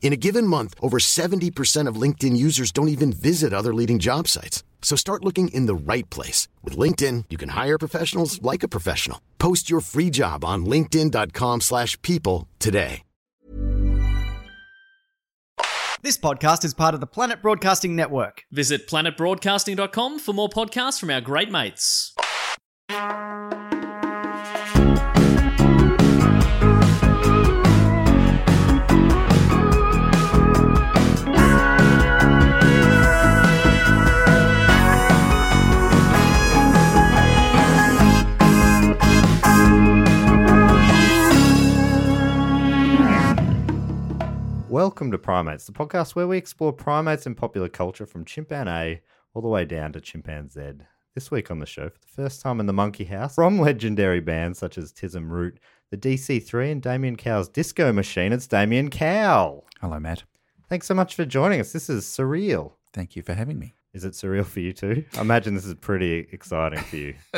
In a given month, over 70% of LinkedIn users don't even visit other leading job sites. So start looking in the right place. With LinkedIn, you can hire professionals like a professional. Post your free job on linkedin.com slash people today. This podcast is part of the Planet Broadcasting Network. Visit planetbroadcasting.com for more podcasts from our great mates. Welcome to Primates, the podcast where we explore primates in popular culture from chimpan A all the way down to chimpan Z. This week on the show, for the first time in the Monkey House, from legendary bands such as Tism Root, the DC3, and Damian Cowell's Disco Machine, it's Damian Cowell. Hello, Matt. Thanks so much for joining us. This is surreal. Thank you for having me. Is it surreal for you too? I imagine this is pretty exciting for you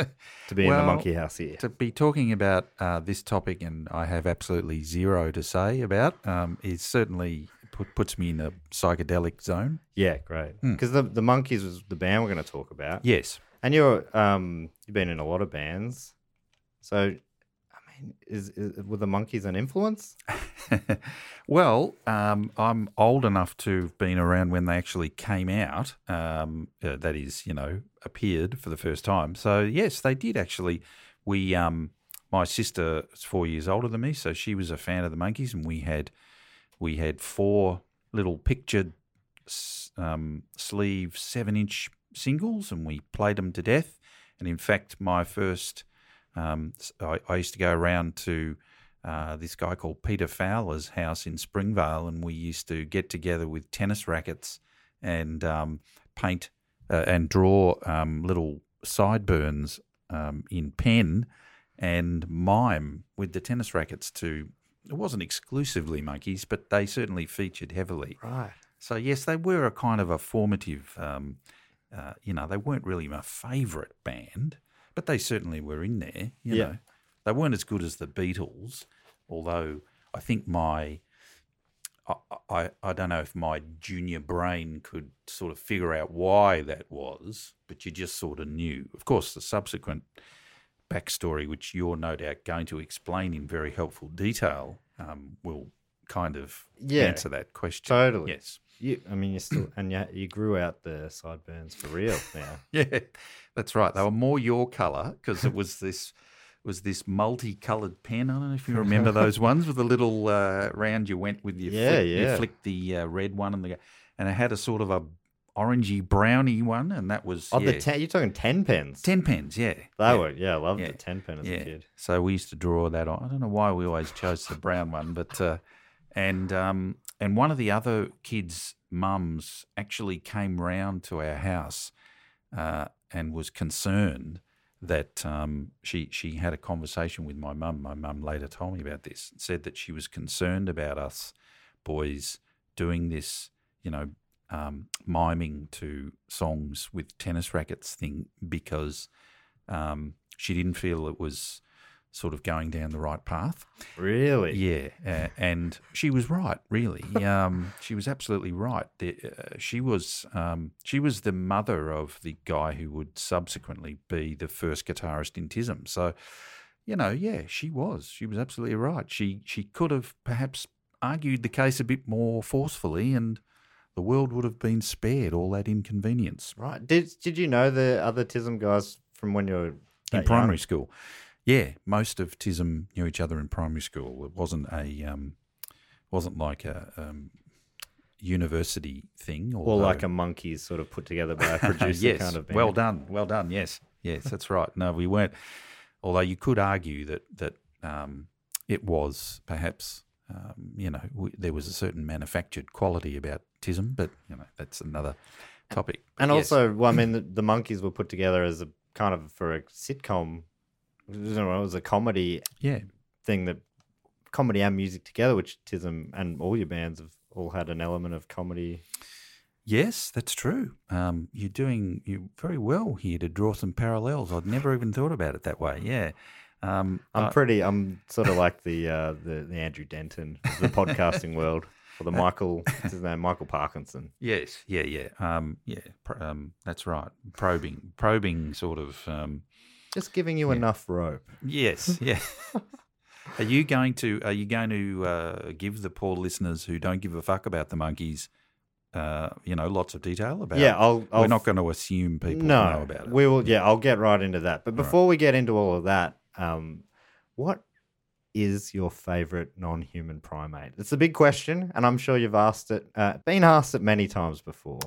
to be in the Monkey House here. To be talking about uh, this topic, and I have absolutely zero to say about, um, is certainly put, puts me in a psychedelic zone. Yeah, great. Hmm. Because the the Monkees was the band we're going to talk about. Yes. And you're um you've been in a lot of bands, so is, is were the Monkees an influence? well, um, I'm old enough to have been around when they actually came out. Um, uh, that is, you know, appeared for the first time. So yes, they did actually. We, um, my sister is four years older than me, so she was a fan of the Monkees, and we had we had four little pictured um, sleeve seven inch singles, and we played them to death. And in fact, my first, um, I, I used to go around to uh, this guy called Peter Fowler's house in Springvale, and we used to get together with tennis rackets and um, paint uh, and draw um, little sideburns um, in pen and mime with the tennis rackets to. It wasn't exclusively Monkees, but they certainly featured heavily. Right. So yes, they were a kind of a formative. Um, uh, you know, they weren't really my favourite band, but they certainly were in there. You Yeah. know, they weren't as good as the Beatles, although I think my I, I I don't know if my junior brain could sort of figure out why that was, but you just sort of knew. Of course, the subsequent backstory, which you're no doubt going to explain in very helpful detail, um, will kind of Yeah, answer that question. totally. Yes. You, I mean, you still and you, you grew out the sideburns for real now. Yeah, that's right. They were more your colour because it was this was this multicoloured pen. I don't know if you remember those ones with the little uh, round you went with your Yeah, flick, yeah. You flicked the uh, red one and the and it had a sort of a orangey browny one, and that was Oh, yeah, the ten, you're talking ten pens. ten pens. Yeah, They yeah. were, yeah, I loved Yeah. the ten pen as yeah. a kid. So we used to draw that on. I don't know why we always chose the brown one, but uh, and um, and one of the other kids' mums actually came round to our house uh, and was concerned that um, she she had a conversation with my mum. My mum later told me about this. and Said that she was concerned about us boys doing this, you know, um, miming to songs with tennis rackets thing because um, she didn't feel it was sort of going down the right path. Really? Yeah, uh, and she was right. Really, um, she was absolutely right. The, uh, she was um, she was the mother of the guy who would subsequently be the first guitarist in Tism. So, you know, yeah, she was. She was absolutely right. She she could have perhaps argued the case a bit more forcefully and the world would have been spared all that inconvenience. Right. Did Did you know the other TISM guys from when you were in primary young? school. Yeah, most of TISM knew each other in primary school. It wasn't a um, wasn't like a um, university thing, Or like a Monkees sort of put together by a producer yes, kind of band. well done, well done. Yes, yes, that's right. No, we weren't. Although you could argue that that um, it was perhaps um, you know w- there was a certain manufactured quality about TISM, but you know that's another topic. But And yes. also, well, I mean, the, the Monkees were put together as a kind of for a sitcom. Know, it was a comedy yeah, thing that comedy and music together, which TISM and all your bands have all had an element of comedy. Yes, that's true. Um, you're doing you very well here to draw some parallels. I'd never even thought about it that way. Yeah, um, I'm I- pretty. I'm sort of like the uh, the, the Andrew Denton of the podcasting world, or the Michael. What's his name? Michael Parkinson. yes, yeah, yeah, um, yeah. Pr- um, that's right. Probing, probing, sort of. Um, Just giving you enough rope. yes, yeah. are you going to Are you going to uh, give the poor listeners who don't give a fuck about the Monkees, uh, you know, lots of detail about? Yeah, I'll. I'll We're not going to assume people no, know about it. we will. Yeah, I'll get right into that. But before we get into all of that, um, what is your favorite non-human primate? It's a big question, and I'm sure you've asked it, uh, been asked it many times before.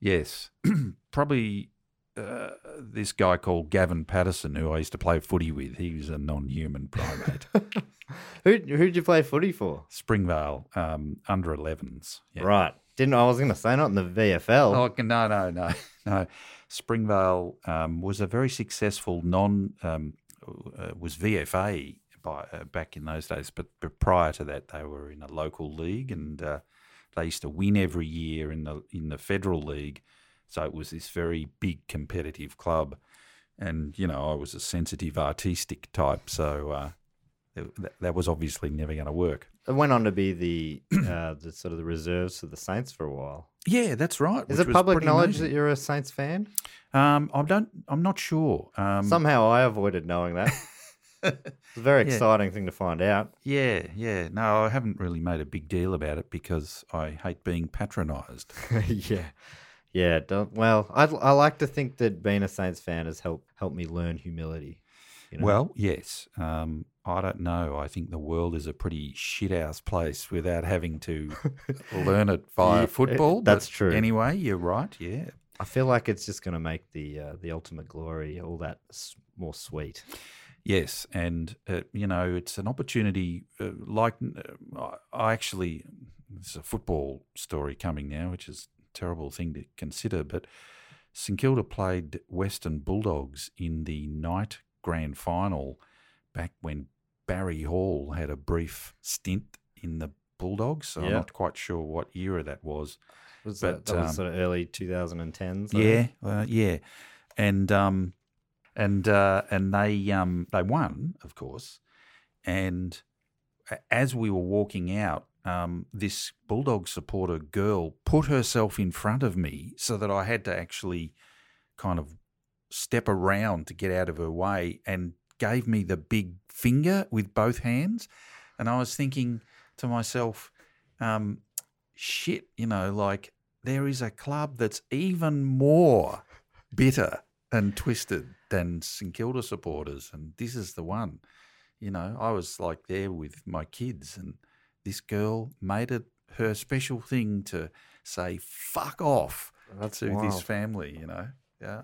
Yes, probably uh, this guy called Gavin Patterson, who I used to play footy with. He was a non-human primate. Who who'd you play footy for? Springvale um, under 11s. Yeah. Right. Didn't I was going to say not in the VFL. Oh no no no no! Springvale um, was a very successful non um, uh, was VFA by uh, back in those days, but, but prior to that they were in a local league and uh, they used to win every year in the in the federal league. So it was this very big competitive club, and you know I was a sensitive artistic type, so uh, that, that was obviously never going to work. It went on to be the uh, the sort of the reserves for the Saints for a while. Yeah, that's right. Is it public knowledge amazing. that you're a Saints fan? Um, I don't. I'm not sure. Um, Somehow I avoided knowing that. it's a very Yeah. exciting thing to find out. Yeah, yeah. No, I haven't really made a big deal about it because I hate being patronised. yeah, yeah. Don't, well, I I like to think that being a Saints fan has helped helped me learn humility. You know? Well, yes. Um, I don't know. I think the world is a pretty shit house place without having to learn it via Yeah, football. that's but true. Anyway, you're right. Yeah. I feel like it's just going to make the uh, the ultimate glory all that s- more sweet. Yes, and uh, you know it's an opportunity. Uh, like uh, I actually, there's a football story coming now, which is terrible thing to consider. But St Kilda played Western Bulldogs in the night grand final back when Barry Hall had a brief stint in the Bulldogs. So I'm not quite sure what era that was. Was But, that, that was um, sort of early 2010s? I Yeah, uh, yeah, and um, and uh, and they um, they won, of course. And as we were walking out, um, this bulldog supporter girl put herself in front of me so that I had to actually kind of step around to get out of her way, and gave me the big finger with both hands. And I was thinking to myself, um, shit, you know, like there is a club that's even more bitter and twisted than St Kilda supporters, and this is the one. You know, I was like there with my kids, and this girl made it her special thing to say "fuck off" That's to this family. You know, yeah,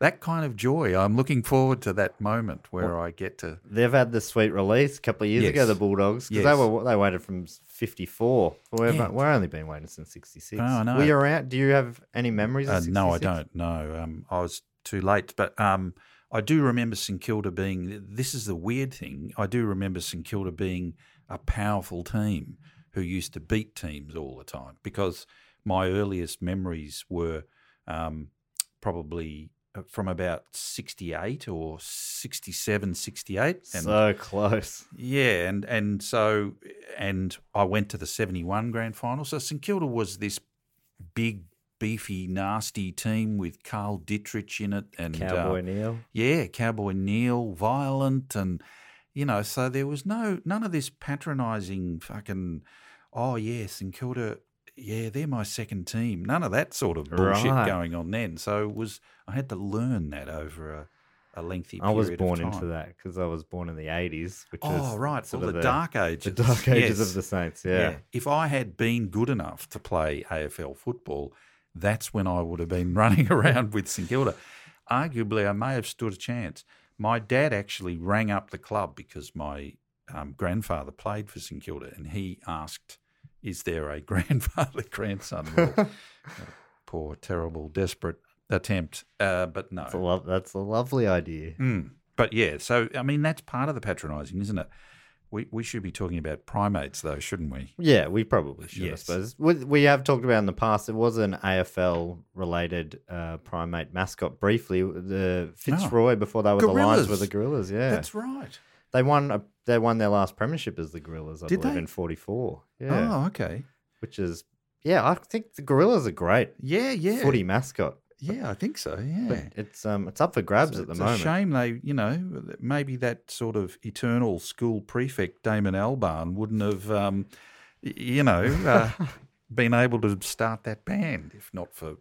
that kind of joy. I'm looking forward to that moment where I get to. They've had the sweet release a couple of years ago, the Bulldogs, because Yes. they were they waited from 54. We've, Yeah. we're only been waiting since 66. Oh, know. Were you around? Do you have any memories of Uh, no, I don't. No, um, I was too late. But um, I do remember St Kilda being. This is the weird thing. I do remember St Kilda being a powerful team who used to beat teams all the time. Because my earliest memories were um, probably uh, from about sixty-eight or 67, 68. and So close. yeah, and and so and I went to the seventy one grand final. So St Kilda was this big, beefy, nasty team with Carl Ditterich in it, and Cowboy uh, Neale. yeah, Cowboy Neale, violent, and you know, so there was no none of this patronising fucking. Oh yeah, St Kilda yeah, they're my second team. None of that sort of bullshit Right. going on then. So it was I had to learn that over a, a lengthy period I was born into that because I was born in the 80s, which oh, is Oh, right. sort Well, of the dark ages, the dark ages Yes. of the Saints. Yeah. If I had been good enough to play AFL football, that's when I would have been running around with St Kilda. Arguably, I may have stood a chance. My dad actually rang up the club because my um, grandfather played for St Kilda, and he asked, "Is there a grandfather grandson?" Uh, poor, terrible, desperate attempt, uh, but no. That's, a lo- that's a lovely idea. Mm. But yeah, so I mean that's part of the patronising, isn't it? We we should be talking about primates though, shouldn't we? Yeah, we probably should, Yes. I suppose. We, we have talked about in the past, there was an AFL related uh, primate mascot briefly. The Fitzroy, before they were the Lions, Gorillas. were the Gorillas. Yeah. That's right. They won a, they won their last premiership as the Gorillas, I Did believe, they? in 44. Yeah. Oh, okay. Which is, yeah, I think the Gorillas are great Yeah, yeah. footy mascot. Yeah, I think so. Yeah. But it's um it's up for grabs It's- at the it's moment. a shame they, you know, maybe that sort of eternal school prefect Damon Albarn wouldn't have, um, you know, uh, been able to start that band if not for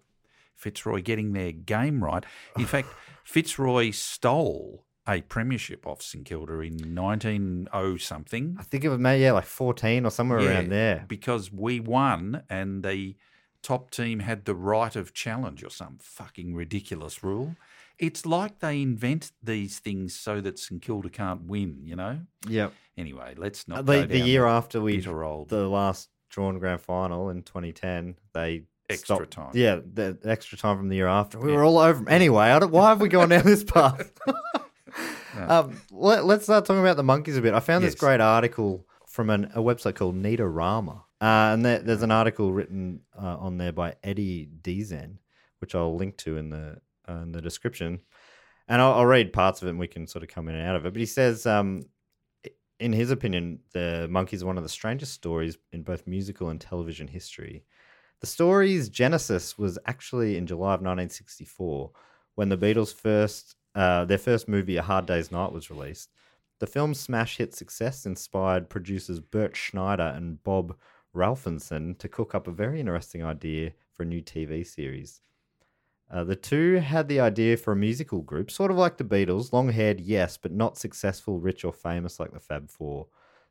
Fitzroy getting their game right. In fact, Fitzroy stole a premiership off St Kilda in 1900 something. I think it was maybe yeah, like 14 or somewhere Yeah, around there. because we won and the top team had the right of challenge or some fucking ridiculous rule. It's like they invent these things so that St Kilda can't win, you know? Yep. Anyway, let's not the go the year after we old the last drawn grand final in 2010, they Extra time. Yeah, the extra time from the year after. We were all over. Anyway, I don't, why have we gone down this path? um, let, us start talking about the Monkees a bit. I found this great article from an, a website called Neatorama. Uh, and there, there's an article written uh, on there by Eddie Deezen, which I'll link to in the uh, in the description. And I'll, I'll read parts of it and we can sort of come in and out of it. But he says, um, in his opinion, the Monkees are one of the strangest stories in both musical and television history. The story's genesis was actually in July of 1964 when the Beatles' first uh, their first movie, A Hard Day's Night, was released. The film's smash hit success inspired producers Bert Schneider and Bob Rafelson to cook up a very interesting idea for a new TV series. Uh, the two had the idea for a musical group, sort of like the Beatles, long haired, yes, but not successful, rich, or famous like the Fab Four.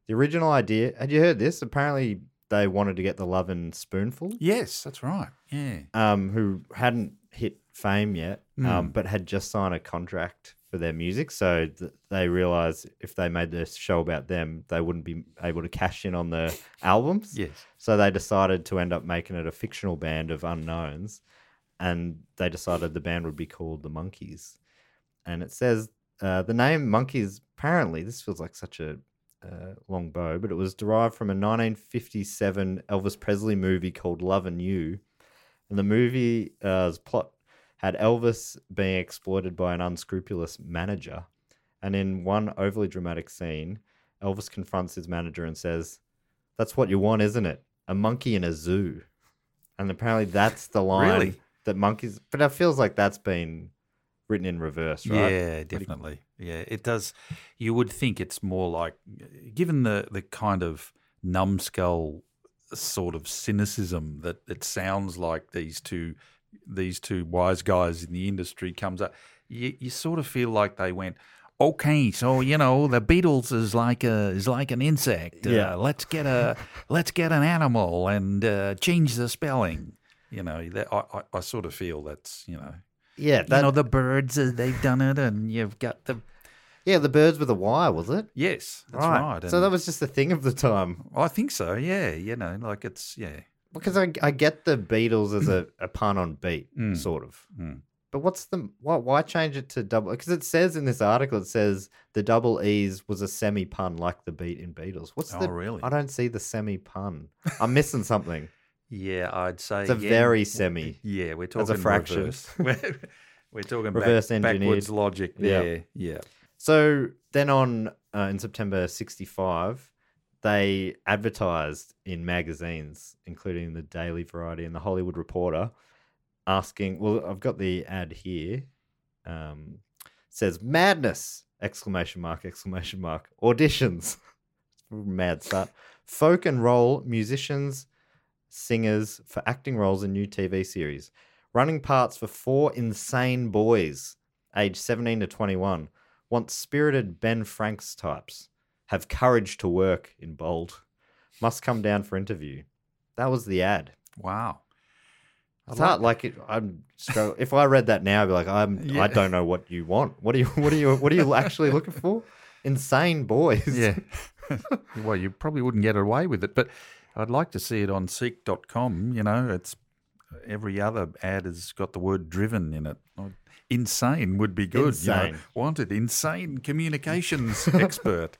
The original idea, had you heard this? Apparently, they wanted to get the Lovin' Spoonful, Yes, that's right. Yeah. um, who hadn't hit fame yet, Hmm. um, but had just signed a contract for their music. So th- they realized if they made this show about them, they wouldn't be able to cash in on the albums. Yes. So they decided to end up making it a fictional band of unknowns, and they decided the band would be called the Monkees. And it says uh, the name Monkees. Apparently, this feels like such a uh, long bow, but it was derived from a 1957 Elvis Presley movie called Loving You, and the movie's plot had Elvis being exploited by an unscrupulous manager. And in one overly dramatic scene, Elvis confronts his manager and says, That's what you want, isn't it? A monkey in a zoo. And apparently that's the line Really? that Monkees. But it feels like that's been written in reverse, right? Yeah, definitely. Yeah, it does. You would think it's more like, given the the kind of numbskull sort of cynicism that it sounds like these two these two wise guys in the industry comes up. You, you sort of feel like they went. Okay, so you know the Beatles is like a is like an insect. Yeah. Uh, let's get a let's get an animal and uh, change the spelling. You know, that, I, I I sort of feel that's you know Yeah, that, you know the birds uh, they've done it and you've got the yeah, the birds with a Y, was it? yes that's right, So that was just the thing of the time. i think so yeah you know like it's yeah Because I, I get the Beatles as a, a pun on beat, Mm. sort of. Mm. But what's the why? Why change it to double? Because it says in this article, it says the double E's was a semi pun like the beat in Beatles. What's Oh, the? really? I don't see the semi pun. I'm missing something. yeah i'd say It's a again, very semi. yeah we're a talking fraction. reverse. we're, we're talking Reverse back, backwards logic Yeah. there yeah So then on uh, in September '65, they advertised in magazines, including the Daily Variety and the Hollywood Reporter, asking. Well, I've got the ad here. Um, says madness! Exclamation mark! Exclamation mark! Auditions. Mad start. Folk and roll musicians singers for acting roles in new TV series, running parts for four insane boys aged 17 to 21, want spirited Ben Franks types, have courage to work in bold, must come down for interview. That was the ad. Wow. I It's hard. Like it, I'm. So if I read that now, I'd be like, I'm. Yeah. I don't know what you want. What are you? What are you? What are you actually looking for? Insane boys. Yeah. well, you probably wouldn't get away with it, but I'd like to see it on seek.com. You know, it's every other ad has got the word driven in it. Insane would be good. You know, Insane. wanted insane communications expert.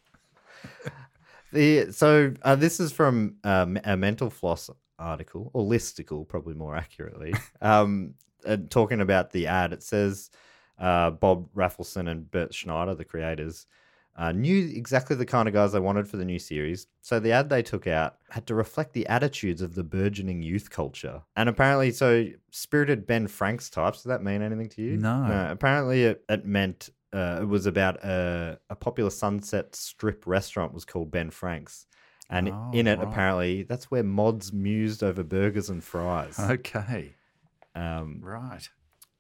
The so uh, this is from um, a mental floss article or listicle, probably more accurately. um, uh, talking about the ad, it says uh, Bob Rafelson and Bert Schneider, the creators, uh, knew exactly the kind of guys they wanted for the new series. So the ad they took out had to reflect the attitudes of the burgeoning youth culture. And apparently, so spirited Ben Franks types. Does that mean anything to you? No. apparently, it, it meant uh, it was about a, a popular Sunset Strip restaurant was called Ben Franks. And Oh, in it, right. apparently, that's where mods mused over burgers and fries. Okay. Um, Right.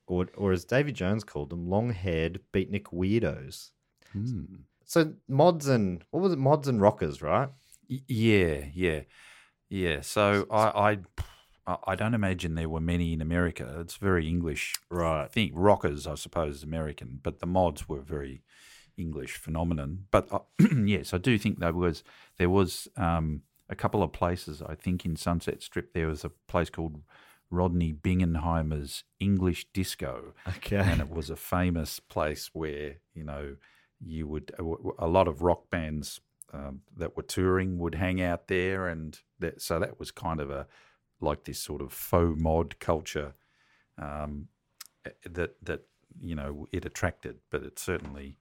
or, or as Davy Jones called them, long haired beatnik weirdos. Hmm. So mods and what was it? Mods and rockers, right? Y- Yeah, yeah, yeah. So I, I, I- I don't imagine there were many in America. It's very English. I Right. think rockers, I suppose, is American, but the mods were very English phenomenon. But uh, yes, I do think there was there was um, a couple of places. I think in Sunset Strip there was a place called Rodney Bingenheimer's English Disco Okay. and it was a famous place where you know you would a lot of rock bands um, that were touring would hang out there, and that, so that was kind of a like this sort of faux mod culture um, that that you know it attracted, but it certainly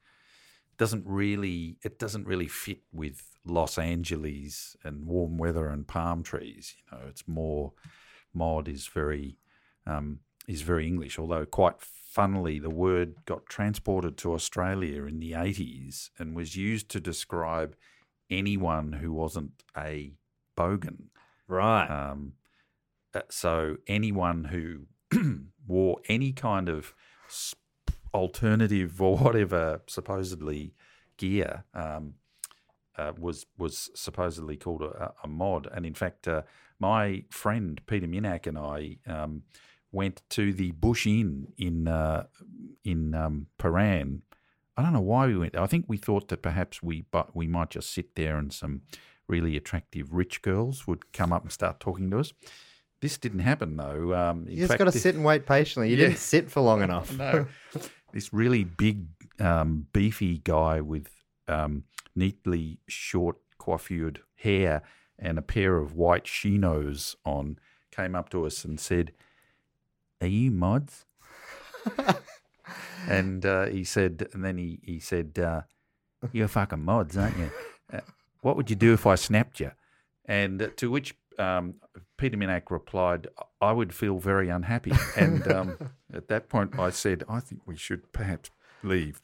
doesn't really it doesn't really fit with Los Angeles and warm weather and palm trees. You know, it's more mod is very um, is very English, although quite funnily the word got transported to Australia in the 80s and was used to describe anyone who wasn't a bogan. Right. Um, uh, so anyone who wore any kind of alternative or whatever supposedly gear um, uh, was was supposedly called a, a mod. And in fact, uh, my friend Peter Minak and I um, went to the Bush Inn in uh, in um, Prahran. I don't know why we went. I think we thought that perhaps we but we might just sit there and some really attractive rich girls would come up and start talking to us. This didn't happen though. Um, in you just got to sit and wait patiently. You Yeah. didn't sit for long enough. no. This really big, um, beefy guy with um, neatly short coiffured hair and a pair of white chinos on came up to us and said, Are you mods? and uh, he said, and then he, he said, uh, You're fucking mods, aren't you? Uh, what would you do if I snapped you? And uh, to which um, Peter Minak replied, I would feel very unhappy. And um, at that point, I said, I think we should perhaps leave.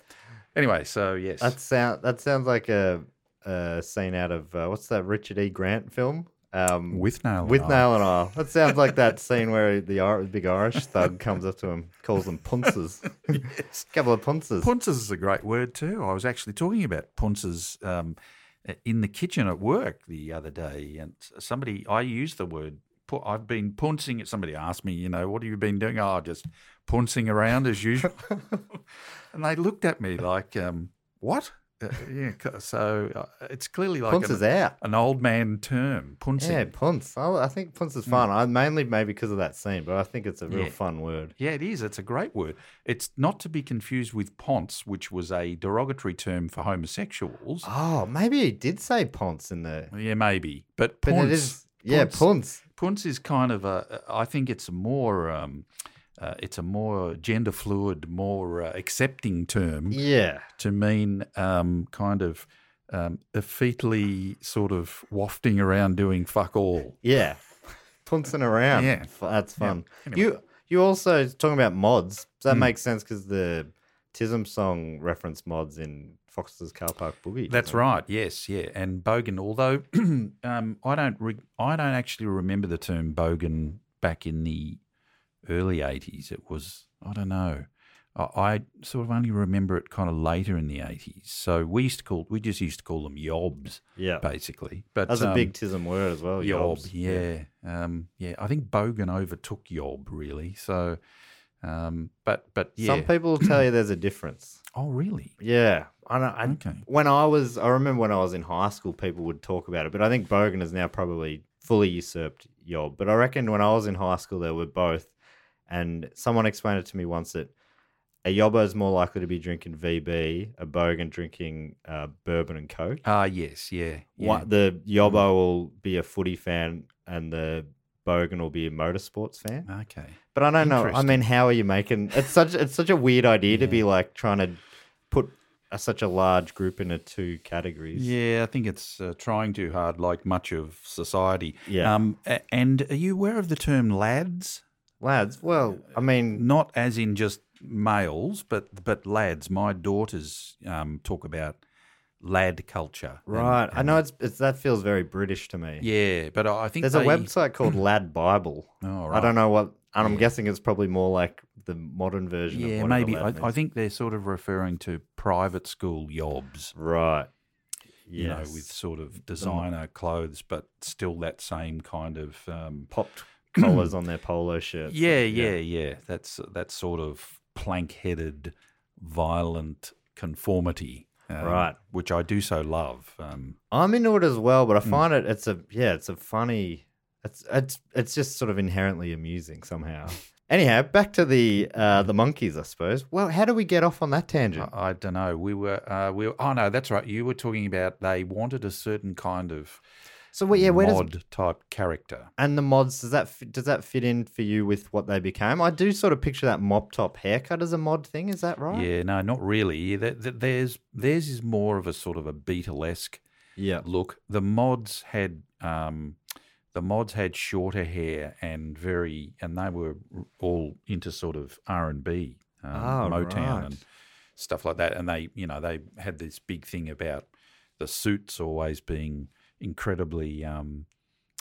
Anyway, so yes. That sound that sounds like a, a scene out of uh, what's that Richard E. Grant film? Um, Withnail. with and nail and all. That sounds like that scene where the Ir- big Irish thug comes up to him, calls them punces. Yes. couple of punces. Punces is a great word too. I was actually talking about punces um, in the kitchen at work the other day, and somebody I used the word. I've been puncing it. Somebody asked me, you know, what have you been doing? Oh, just puncing around as usual. and they looked at me like, um, what? Uh, yeah, so uh, it's clearly like Punce an, is out. an old man term, puncing. Yeah, punce. I, I think punce is fun. I mainly maybe because of that scene, but I think it's a real Yeah. fun word. Yeah, it is. It's a great word. It's not to be confused with ponce, which was a derogatory term for homosexuals. Oh, maybe he did say ponce in there, Yeah, maybe. But but ponce, it is yeah punce. Punce is kind of a. I think it's more. Um, uh, it's a more gender fluid, more uh, accepting term Yeah, to mean um, kind of um, effetely sort of wafting around doing fuck all. yeah, puncing around. Yeah. That's fun. Anyway. You you also talking about mods. That makes sense because the Tism song reference mods in Fox's Car Park Boogie. That's it? right. Yes, yeah. And bogan, although um, I don't, re- I don't actually remember the term bogan back in the early '80s. It was, I don't know. I, I sort of only remember it kind of later in the '80s. So we used to call, we just used to call them yobs, Yeah. basically. But That's a um, big Tism word as well. yob. yobs. Yeah, um, yeah. I think bogan overtook yob really. So, um, but but yeah. Some people will tell you there's a difference. oh, really? Yeah. I don't, I, Okay. When I was, I remember when I was in high school, people would talk about it, but I think Bogan has now probably fully usurped Yob. But I reckon when I was in high school, there were both. And someone explained it to me once that a Yobbo is more likely to be drinking VB, a Bogan drinking uh, bourbon and Coke. Ah, yes, yeah. yeah. What, the Yobbo will be a footy fan and the Bogan will be a motorsports fan. Okay. But I don't know. I mean, how are you making? It's such it's such a weird idea to be like trying to put a, such a large group into two categories. Yeah, I think it's uh, trying too hard, like much of society. Yeah. Um, and are you aware of the term lads? Lads. Well, I mean, Not as in just males, but but lads. My daughters um, talk about lad culture. and- right. I know it's, it's that feels very British to me. Yeah, but I think There's they, a website called Lad Bible. Oh, right. I don't know what, and I'm Yeah. guessing it's probably more like the modern version. of Yeah, maybe. I, I think they're sort of referring to private school yobs. right. You know, with sort of designer clothes, but still that same kind of um, popped collars on their polo shirts. Yeah, yeah, yeah. That's that sort of plank-headed, violent conformity, um, Right. Which I do so love. Um, I'm into it as well, Hmm. but I find it it's a yeah, it's a funny it's it's it's just sort of inherently amusing somehow. Anyhow, back to the uh the Monkees, I suppose. Well, how do we get off on that tangent? I, I don't know. We were, uh, we were. Oh no, that's right. You were talking about they wanted a certain kind of so well, yeah, where does mod type character. and the mods does that fit, does that fit in for you with what they became? I do sort of picture that mop top haircut as a mod thing. Is that right? Yeah, no, not really. Th- th- There's theirs is more of a sort of a Beatlesque Yeah. look. The mods had um, the mods had shorter hair and very, and they were all into sort of R and B, um, Oh, Motown right. and stuff like that. And they, you know, they had this big thing about the suits always being incredibly um,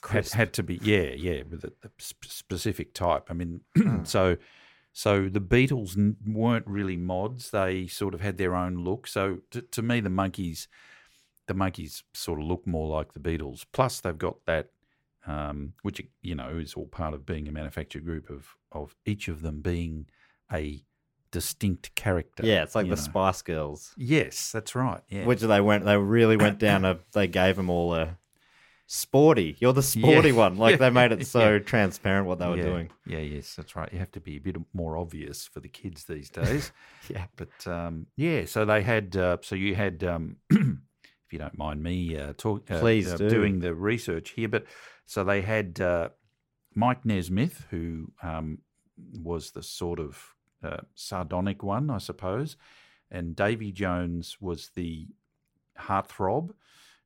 had, had to be, yeah, yeah, with a, a specific type. I mean, Hmm. so. So the Beatles n- weren't really mods; they sort of had their own look. So to, to me, the Monkees, the Monkees sort of look more like the Beatles. Plus, they've got that, um, which you know is all part of being a manufactured group of of each of them being a distinct character. Yeah, it's like the know. Spice Girls, Yes, that's right. Yeah, which they went. They really went down. A, they gave them all a sporty. You're the sporty Yeah. one. Like they made it so Yeah. transparent what they were yeah. doing. Yeah, yes, that's right. You have to be a bit more obvious for the kids these days. Yeah. But um, yeah, so they had. Uh, so you had, um, if you don't mind me uh, talk, uh, Please uh, do. doing the research here. But so they had uh, Mike Nesmith, who um, was the sort of sardonic one, I suppose, and Davy Jones was the heartthrob,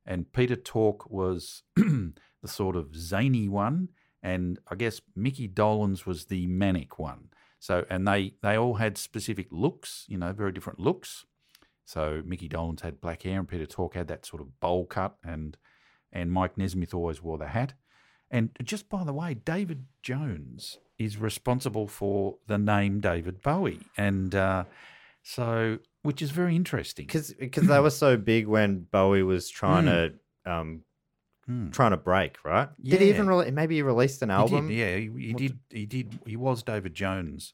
and Peter Tork was the sort of zany one, and I guess Mickey Dolenz was the manic one. So, and they they all had specific looks, you know, very different looks. So Mickey Dolenz had black hair, and Peter Tork had that sort of bowl cut, and and Mike Nesmith always wore the hat. And just by the way, David Jones is responsible for the name David Bowie, and uh, so which is very interesting. because because they were so big when Bowie was trying to um Hmm. trying to break, right? Did he even rele maybe he released an He album? did, yeah, he, he did. He did. He was David Jones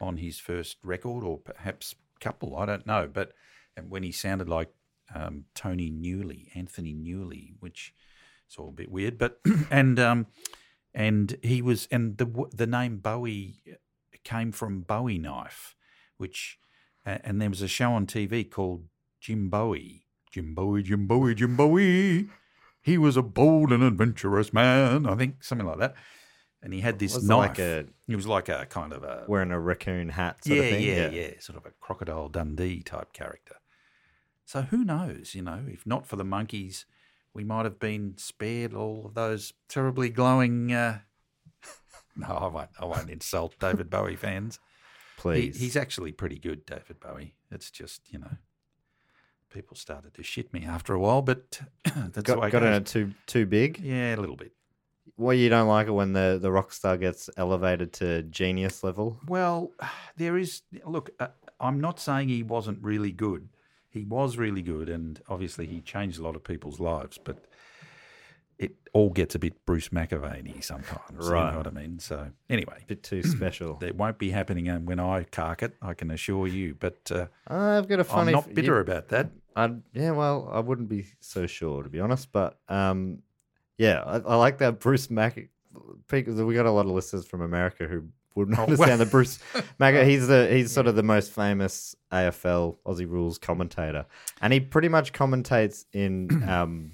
on his first record, or perhaps couple. I don't know. But and when he sounded like um, Tony Newley, Anthony Newley, which is all a bit weird. But and um, and he was, and the the name Bowie came from Bowie knife, which uh, and there was a show on TV called Jim Bowie. Jim Bowie, Jim Bowie, Jim Bowie. He was a bold and adventurous man. I think something like that. And he had this Was it knife. like a- he was like a kind of a Wearing a raccoon hat, sort yeah, of thing. yeah, yeah, sort of a crocodile Dundee type character. So who knows? You know, if not for the Monkees, we might have been spared all of those terribly glowing. Uh... no, I won't. I won't insult David Bowie fans. please. he's actually pretty good, David Bowie. It's just you know, people started to shit me after a while, but that's the way got got it too too big. Yeah, a little bit. Well, you don't like it when the the rock star gets elevated to genius level. Well, there is. Look, uh, I'm not saying he wasn't really good. He was really good, and obviously he changed a lot of people's lives. But it all gets a bit Bruce McAvaney sometimes. You Right. know what I mean? So anyway, bit too special. it won't be happening um, when I cark it. I can assure you. But uh, I've got a I'm funny. not f- bitter you- about that. I'd, yeah, well, I wouldn't be so sure to be honest, but um, yeah, I, I like that Bruce Mac. Because we got a lot of listeners from America who wouldn't Oh, understand well- that Bruce Mac. He's the he's sort of the most famous AFL Aussie rules commentator, and he pretty much commentates in um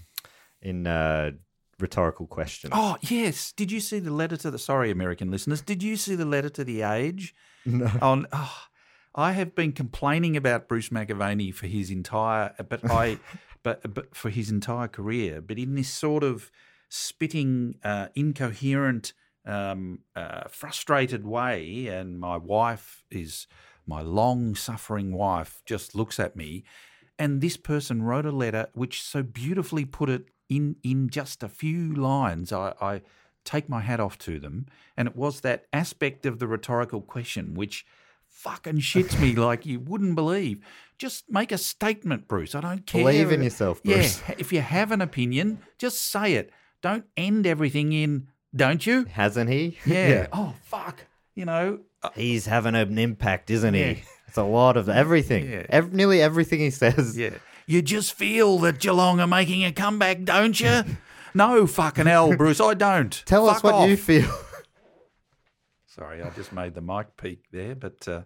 in uh, rhetorical questions. Oh yes. Did you see the letter to the? Sorry, American listeners. Did you see the letter to the Age? No. On. Oh, I have been complaining about Bruce McAvaney for his entire, but I, but but for his entire career. But in this sort of spitting, uh, incoherent, um, uh, frustrated way, and my wife is my long-suffering wife just looks at me, and this person wrote a letter which so beautifully put it in in just a few lines. I. I take my hat off to them. And it was that aspect of the rhetorical question which fucking shits me like you wouldn't believe. Just make a statement, Bruce. I don't care. Believe in yourself, Bruce. Yeah. If you have an opinion, just say it. Don't end everything in, don't you? Hasn't he? Yeah. Oh, fuck. You know, uh, He's having an impact, isn't he? Yeah. It's a lot of everything. Yeah. Ev- nearly everything he says. yeah. You just feel that Geelong are making a comeback, don't you? no, fucking hell, Bruce. I don't. Tell us what off. you feel. Sorry, I just made the mic peak there, but uh,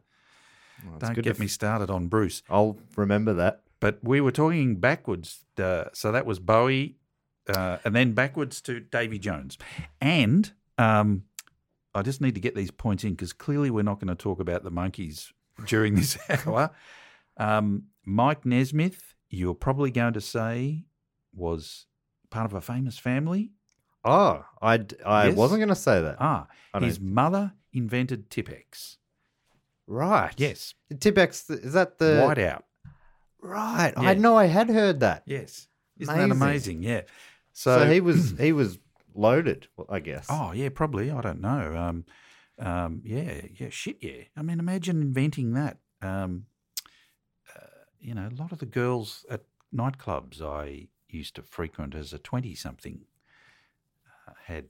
it's don't get me started on Bruce. I'll remember that. But we were talking backwards. Uh, so that was Bowie, uh, and then backwards to Davy Jones. And um, I just need to get these points in because clearly we're not going to talk about the Monkees during this hour. Um, Mike Nesmith, you're probably going to say, was part of a famous family. Oh, I Yes? wasn't going to say that. Ah, his mother invented Tipp-Ex. right. Yes, Tipp-Ex, is that the. Whiteout. Right. Yeah. I know I had heard that. Yes, isn't that Amazing. amazing? Yeah. So, he was he was loaded, I guess. Oh yeah, probably. I don't know. Um, um, yeah, yeah, shit, yeah. I mean, imagine inventing that. Um, uh, you know, a lot of the girls at nightclubs I used to frequent as a twenty-something uh, had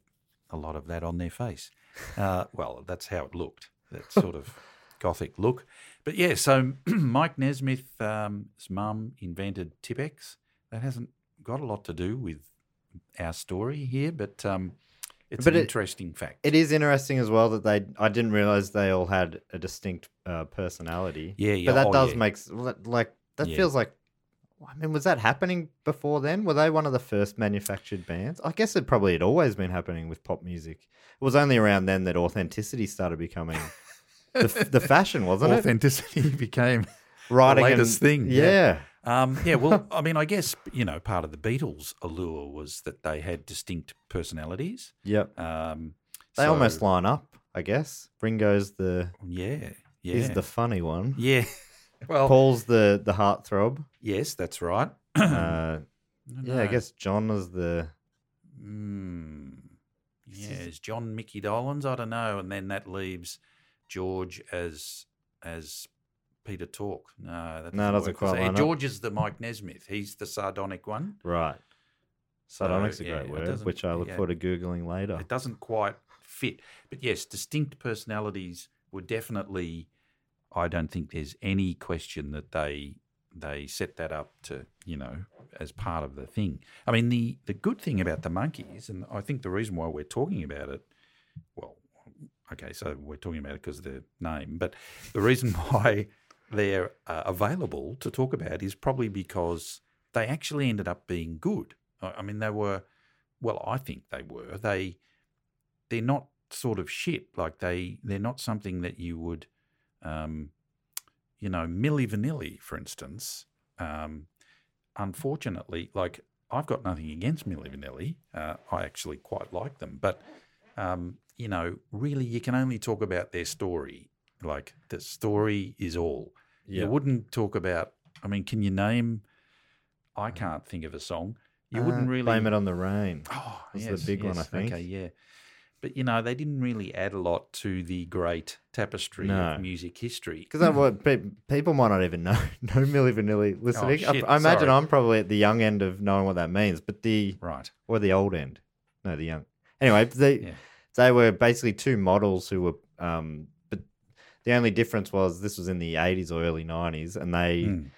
a lot of that on their face. Uh, well, that's how it looked. That sort of gothic look. But yeah, so Mike Nesmith's um, mum invented Tipp-Ex. That hasn't got a lot to do with our story here, but um, it's But an it- interesting fact. It is interesting as well that they. I didn't realize they all had a distinct uh, personality. Yeah, yeah. But that oh, does yeah. make like that Yeah. feels like. I mean, was that happening before then? Were they one of the first manufactured bands? I guess it probably had always been happening with pop music. It was only around then that authenticity started becoming the, f- the fashion, wasn't it? authenticity became Writing the and- latest thing. Yeah. Um, yeah, well, I mean, I guess you know part of the Beatles' allure was that they had distinct personalities. Yep. Um, They so- almost line up, I guess. Ringo's the yeah, yeah, is the funny one. yeah. Well, Paul's the the heartthrob. yes, that's right. Uh, yeah, I guess John is the Mm, yeah, is John Mickey Dolenz? I don't know. And then that leaves George as as Peter Tork. No, that No, it doesn't quite So, line up. George is the Mike Nesmith. He's the sardonic one. right. Sardonic's a great it word, which I look yeah. forward to googling later. It doesn't quite fit. But yes, distinct personalities were definitely. I don't think there's any question that they they set that up to you know as part of the thing. I mean the the good thing about the Monkees, and I think the reason why we're talking about it, well, okay, so we're talking about it because of their name, but the reason why they're uh, available to talk about is probably because they actually ended up being good. I I mean, they were, well, I think they were. They they're not sort of shit. Like they they're not something that you would, um, you know, Milli Vanilli, for instance. Um, unfortunately, like I've got nothing against Milli Vanilli. Uh, I actually quite like them, but um, you know, really, you can only talk about their story Like the story is all. Yeah. You wouldn't talk about. I mean, can you name? I can't think of a song. You wouldn't Uh, really blame it on the rain. Oh, was the yes, big one, I think. Okay, yeah. But you know, they didn't really add a lot to the great tapestry No. of music history. Because pe- people might not even know know Milli Vanilli listening. I- Oh, shit, I, imagine sorry. I'm probably at the young end of knowing what that means, but the Right. or the old end. No, the young. Anyway, they Yeah. they were basically two models who were, um, the only difference was this was in the 80s or early 90s, and they Mm.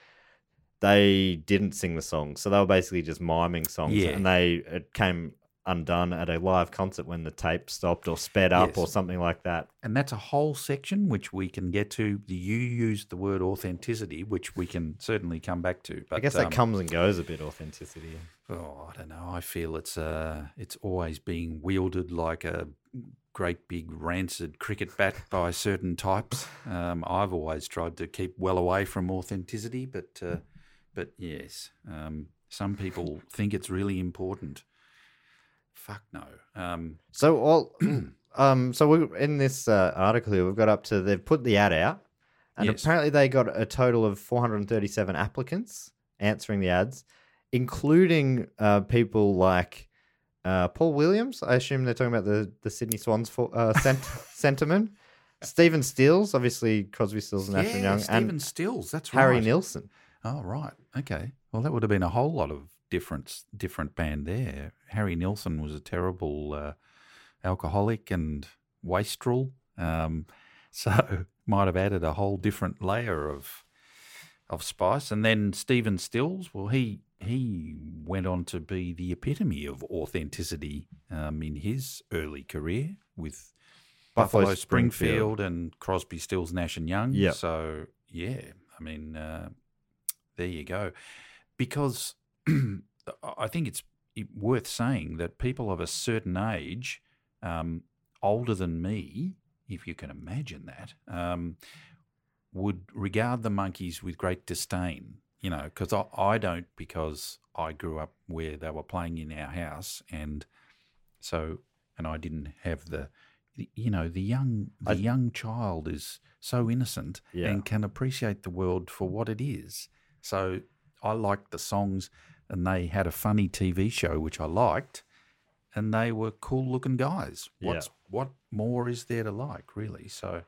they didn't sing the songs, so they were basically just miming songs, Yeah. and they it came undone at a live concert when the tape stopped or sped up Yes. or something like that. And that's a whole section which we can get to. You used the word authenticity, which we can certainly come back to. But I guess um, that comes and goes a bit authenticity. Oh, I don't know. I feel it's uh, it's always being wielded like a great big rancid cricket bat by certain types. Um, I've always tried to keep well away from authenticity, but uh, but yes, um, some people think it's really important. Fuck no. Um, So all, um, so we in this uh, article here, we've got up to they've put the ad out, and Yes. apparently they got a total of 437 applicants answering the ads, including uh, people like uh, Paul Williams. I assume they're talking about the the Sydney Swans for, uh, centerman. Stephen Stills, obviously Crosby, Stills, and Nash and yeah, Young, Stephen and Stills. That's right. Harry. Nilsson. Oh right, okay. Well, that would have been a whole lot of different different band there. Harry Nilsson was a terrible uh, alcoholic and wastrel, um, so might have added a whole different layer of of spice. And then Stephen Stills, well, he he went on to be the epitome of authenticity um, in his early career with Buffalo Buffalo, Springfield. Springfield and Crosby, Stills, Nash and Young. Yep. So yeah, I mean, uh, there you go. Because I think it's worth saying that people of a certain age, um, older than me, if you can imagine that, um, would regard the Monkees with great disdain. You know, because I, I don't, because I grew up where they were playing in our house, and so and I didn't have the, you know, the young the I- young child is so innocent Yeah. and can appreciate the world for what it is. So I liked the songs, and they had a funny TV show which I liked, and they were cool looking guys. Yeah. What more is there to like, really? So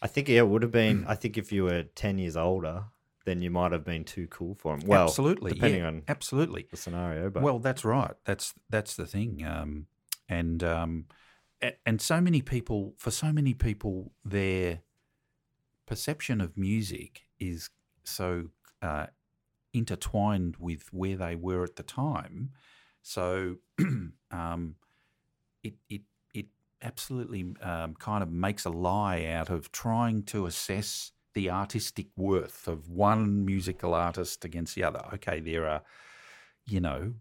I think yeah, it would have been. I think if you were 10 years older, then you might have been too cool for him. Well, absolutely, depending yeah, on absolutely. the scenario. But Well, that's right. That's that's the thing. Um, and um, and so many people, for so many people, their perception of music is so uh, intertwined with where they were at the time. So um, it it it absolutely um, kind of makes a lie out of trying to assess the artistic worth of one musical artist against the other. Okay, there are, you know,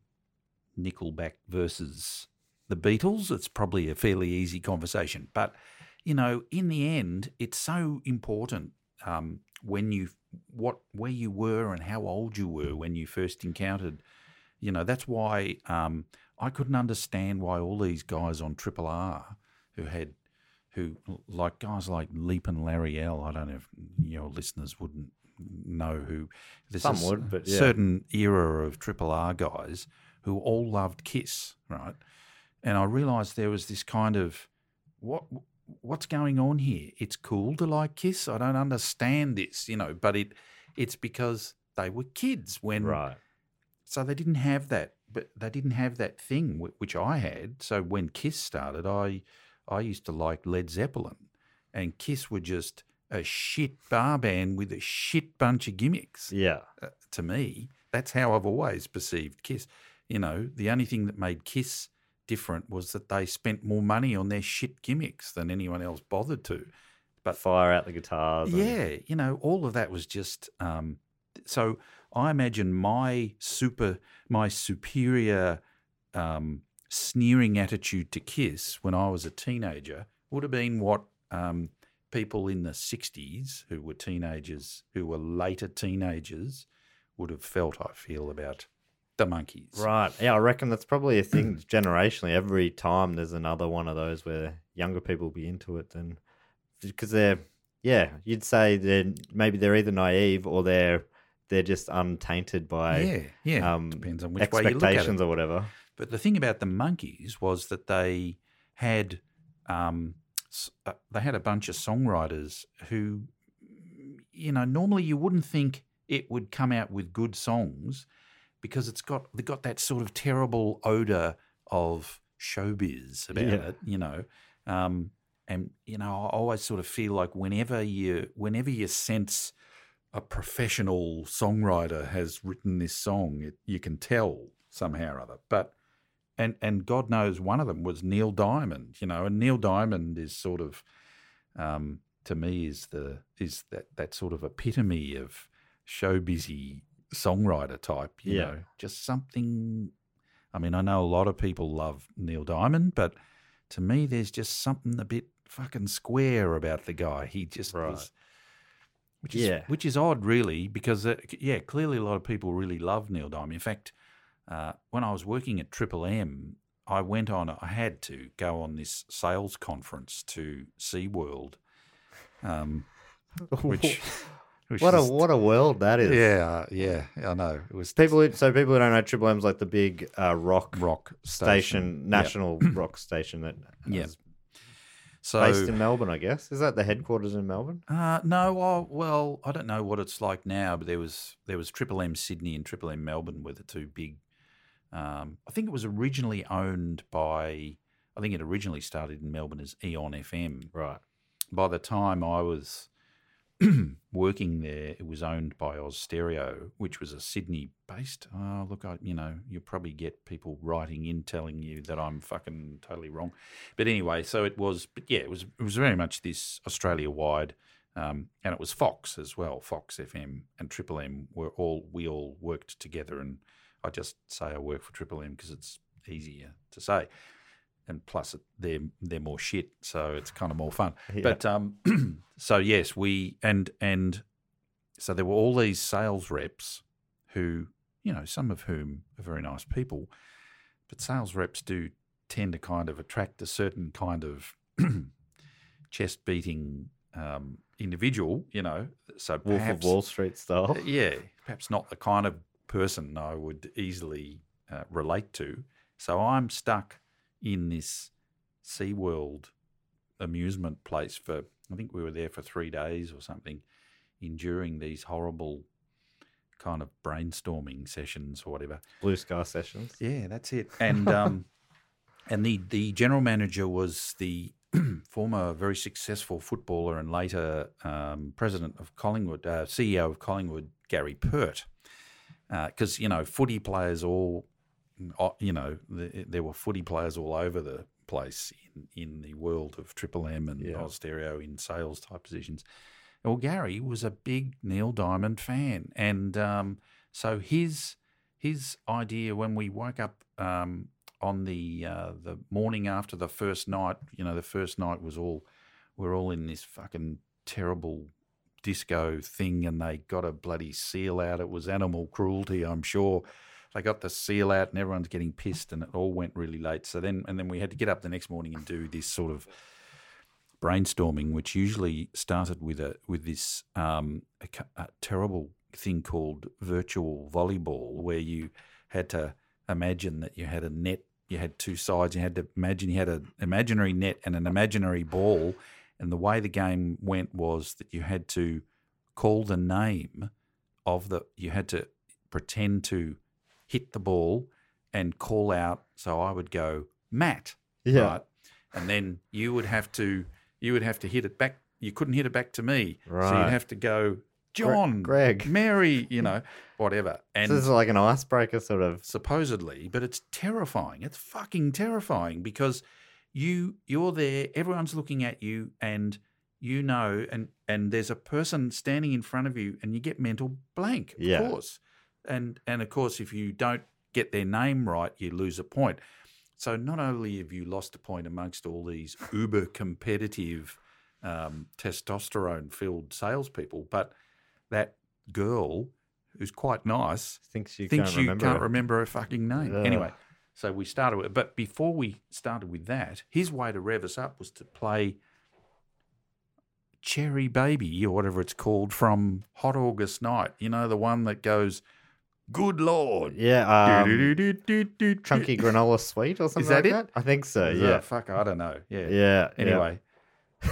Nickelback versus the Beatles. It's probably a fairly easy conversation, but you know, in the end, it's so important um, when you what where you were and how old you were when you first encountered. You know, that's why um, I couldn't understand why all these guys on Triple R who had who like guys like Leap and Larry L. I don't know if your listeners wouldn't know who. There's Some a s- would, but yeah. certain era of Triple R guys who all loved Kiss, right? And I realised there was this kind of what what's going on here? It's cool to like Kiss. I don't understand this, you know, but it it's because they were kids when right. so they didn't have that, but they didn't have that thing which I had. So when Kiss started, I I used to like Led Zeppelin, and Kiss were just a shit bar band with a shit bunch of gimmicks. Yeah. Uh, to me, that's how I've always perceived Kiss. You know, the only thing that made Kiss different was that they spent more money on their shit gimmicks than anyone else bothered to. But fire out the guitars. and- Yeah, you know, all of that was just. Um, so I imagine my super, my superior, um, sneering attitude to Kiss when I was a teenager would have been what um, people in the '60s who were teenagers, who were later teenagers, would have felt. I feel about the Monkees. Right. Yeah, I reckon that's probably a thing generationally. Every time there's another one of those where younger people will be into it, then because they're yeah, you'd say that maybe they're either naive or they're they're just untainted by yeah, yeah. um, Depends on which way you look at expectations it. or whatever. But the thing about the Monkees was that they had um, uh, they had a bunch of songwriters who, you know, normally you wouldn't think it would come out with good songs because it's got they got that sort of terrible odor of showbiz about Yeah. it, you know. Um, and you know, I always sort of feel like whenever you whenever you sense a professional songwriter has written this song, it, you can tell somehow or other. But and and God knows one of them was Neil Diamond, you know, and Neil Diamond is sort of um, to me is the is that that sort of epitome of showbizy songwriter type, you Yeah. know, just something. I mean, I know a lot of people love Neil Diamond, but to me, there's just something a bit fucking square about the guy. He just Right. was, which is Yeah. which is odd, really, because uh, yeah, clearly a lot of people really love Neil Diamond. In fact, uh, when I was working at Triple M, I went on. I had to go on this sales conference to SeaWorld, um, which, which what a is- what a world that is. yeah, yeah, I know it was People, who- so people who don't know, Triple M's like the big uh, rock rock station, Yeah. national rock station that Yeah. So based in Melbourne, I guess. Is that the headquarters in Melbourne? Uh, no, well, I don't know what it's like now, but there was there was Triple M Sydney and Triple M Melbourne were the two big. Um, I think it was originally owned by. I think it originally started in Melbourne as Eon FM. Right. By the time I was working there, it was owned by Austereo, which was a Sydney-based. Oh, look, I, you know, you'll probably get people writing in telling you that I'm fucking totally wrong. But anyway, so it was. But yeah, it was. It was very much this Australia-wide, um, and it was Fox as well. Fox FM and Triple M were all. We all worked together, and I just say I work for Triple M because it's easier to say. And plus, they're they're more shit, so it's kind of more fun. Yeah. But um, so yes, we and and so there were all these sales reps who, you know, some of whom are very nice people, but sales reps do tend to kind of attract a certain kind of chest beating um, individual, you know. So Wolf of Wall Street style. uh, yeah, perhaps not the kind of person I would easily uh, relate to. So I'm stuck in this SeaWorld amusement place for, I think we were there for three days or something, enduring these horrible kind of brainstorming sessions or whatever. Blue Sky Sessions. Yeah, that's it. And um, and the the general manager was the former very successful footballer and later um, president of Collingwood, uh, CEO of Collingwood, Gary Pert. Because you know, footy players all, uh, you know, the, there were footy players all over the place in, in the world of Triple M and Yeah. Stereo in sales type positions. Well, Gary was a big Neil Diamond fan, and um, so his his idea when we woke up um, on the uh, the morning after the first night, you know, the first night was all we're all in this fucking terrible disco thing, and they got a bloody seal out. It was animal cruelty, I'm sure. They got the seal out, and everyone's getting pissed, and it all went really late. So then, and then we had to get up the next morning and do this sort of brainstorming, which usually started with a with this um, a, a terrible thing called virtual volleyball, where you had to imagine that you had a net, you had two sides, you had to imagine you had an imaginary net and an imaginary ball, and the way the game went was that you had to call the name of the, you had to pretend to hit the ball and call out. So I would go Matt, Yeah. right? And then you would have to you would have to hit it back. You couldn't hit it back to me, Right. so you'd have to go John, Greg. Mary, you know, whatever. And So this is like an icebreaker sort of. supposedly, but it's terrifying. It's fucking terrifying because you you're there, everyone's looking at you, and you know, and and there's a person standing in front of you, and you get mental blank, of Yeah. course, and and of course, if you don't get their name right, you lose a point. So not only have you lost a point amongst all these uber competitive, um, testosterone filled salespeople, but that girl who's quite nice Thinks you thinks can't you remember. can't remember her fucking name. Ugh. Anyway, so we started with, but before we started with that, his way to rev us up was to play Cherry Baby or whatever it's called from Hot August Night. You know, the one that goes, Good Lord. Yeah, um, chunky granola sweet or something that like it? that. I think so. Is Yeah, fuck, I don't know. Yeah. yeah. yeah. Anyway.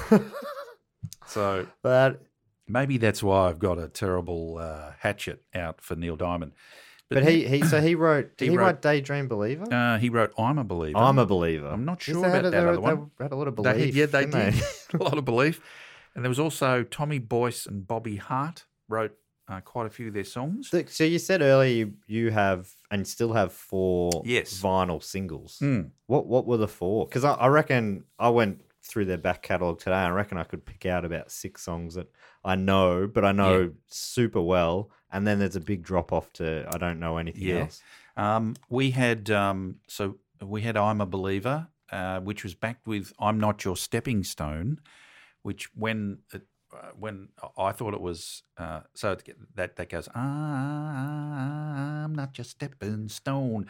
so but maybe that's why I've got a terrible uh, hatchet out for Neil Diamond. But he he so he wrote. Did He he, wrote- write Daydream Believer? uh, he wrote I'm a Believer. I'm a believer. I'm not sure they about a- that they other one. They had a lot of They- belief. yeah, they did. a lot of belief. And there was also Tommy Boyce and Bobby Hart wrote uh, quite a few of their songs. So- So you said earlier you, you have and still have four Yes. vinyl singles. Mm. What what were the four? Because I, I reckon I went through their back catalogue today. and I reckon I could pick out about six songs that I know, but I know Yeah. super well. And then there's a big drop off to I don't know anything Yeah. else. Um, we had um, so we had I'm a Believer, uh, which was backed with I'm Not Your Stepping Stone, which when it, uh, when I thought it was uh, so it, that that goes I'm not your stepping stone.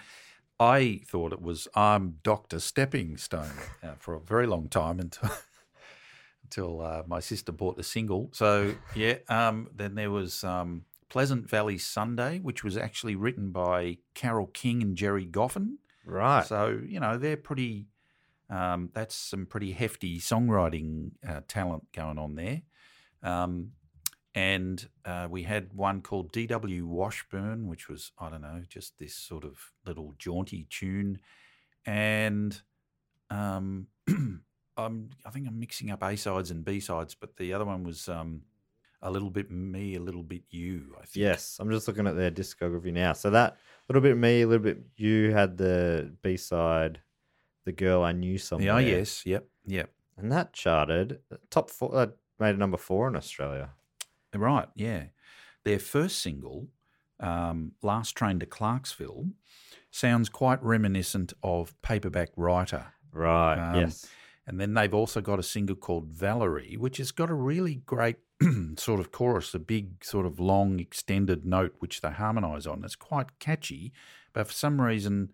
I thought it was I'm Doctor Stepping Stone uh, for a very long time until until uh, my sister bought the single. So yeah, um, then there was um, Pleasant Valley Sunday, which was actually written by Carole King and Gerry Goffin. Right. So you know they're pretty. Um, that's some pretty hefty songwriting uh, talent going on there. Um, and uh, we had one called D.W. Washburn, which was I don't know, just this sort of little jaunty tune. And um, I'm, I think I'm mixing up A sides and B sides, but the other one was um, a little bit me, a little bit you. I think. Yes, I'm just looking at their discography now. So that little bit me, a little bit you had the B side, the girl I knew somewhere. Yeah. Yes. Yep. Yep. and that charted top four. That made it number four in Australia. Right, yeah. Their first single, um, Last Train to Clarksville, sounds quite reminiscent of Paperback Writer. Right. Um, yes. And then they've also got a single called Valerie, which has got a really great sort of chorus, a big, sort of long, extended note which they harmonise on. It's quite catchy, but for some reason,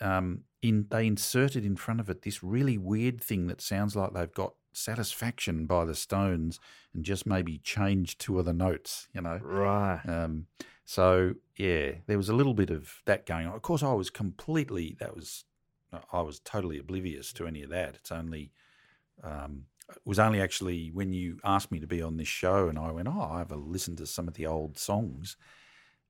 um, in they inserted in front of it this really weird thing that sounds like they've got satisfaction by the Stones and just maybe changed two of the notes, you know. Right. Um, so yeah, there was a little bit of that going on. Of course, I was completely that was I was totally oblivious to any of that. It's only um, it was only actually when you asked me to be on this show, and I went, oh, I have a listen to some of the old songs,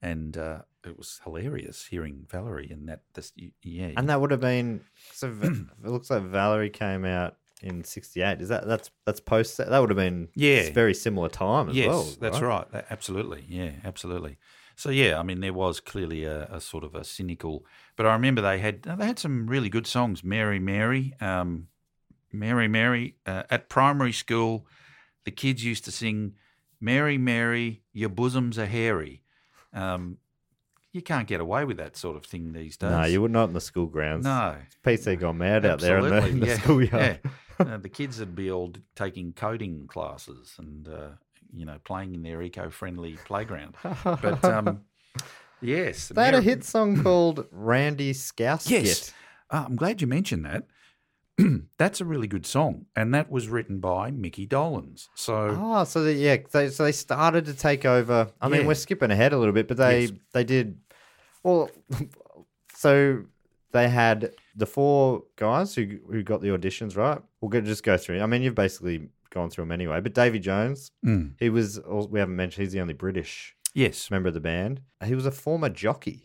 and uh, it was hilarious hearing Valerie and that. This, yeah, And that would have been so. It looks like Valerie came out in '68. Is that that's that's post? That would have been Yeah. very similar time as yes, well. that's right. That- absolutely, yeah, absolutely. So yeah, I mean, there was clearly a, a sort of a cynical, but I remember they had they had some really good songs. Mary, Mary, um, Mary, Mary. Uh, at primary school, the kids used to sing, "Mary, Mary, your bosoms are hairy." Um, you can't get away with that sort of thing these days. No, you would not in the school grounds. No, PC gone mad out there in the, Absolutely, in the yeah, schoolyard. yeah. Uh, the kids would be all taking coding classes and uh, you know playing in their eco-friendly playground. But um, yes, They had a hit song called Randy Scouse. Yes, uh, I'm glad you mentioned that. That's a really good song, and that was written by Mickey Dolenz. So Oh, so they, yeah, they, so they started to take over. I mean, Yeah. we're skipping ahead a little bit, but they Yes. they did well. So they had the four guys who who got the auditions right. We'll go, just go through. I mean, you've basically gone through them anyway. But Davy Jones, Mm. he was we haven't mentioned he's the only British yes, member of the band. He was a former jockey.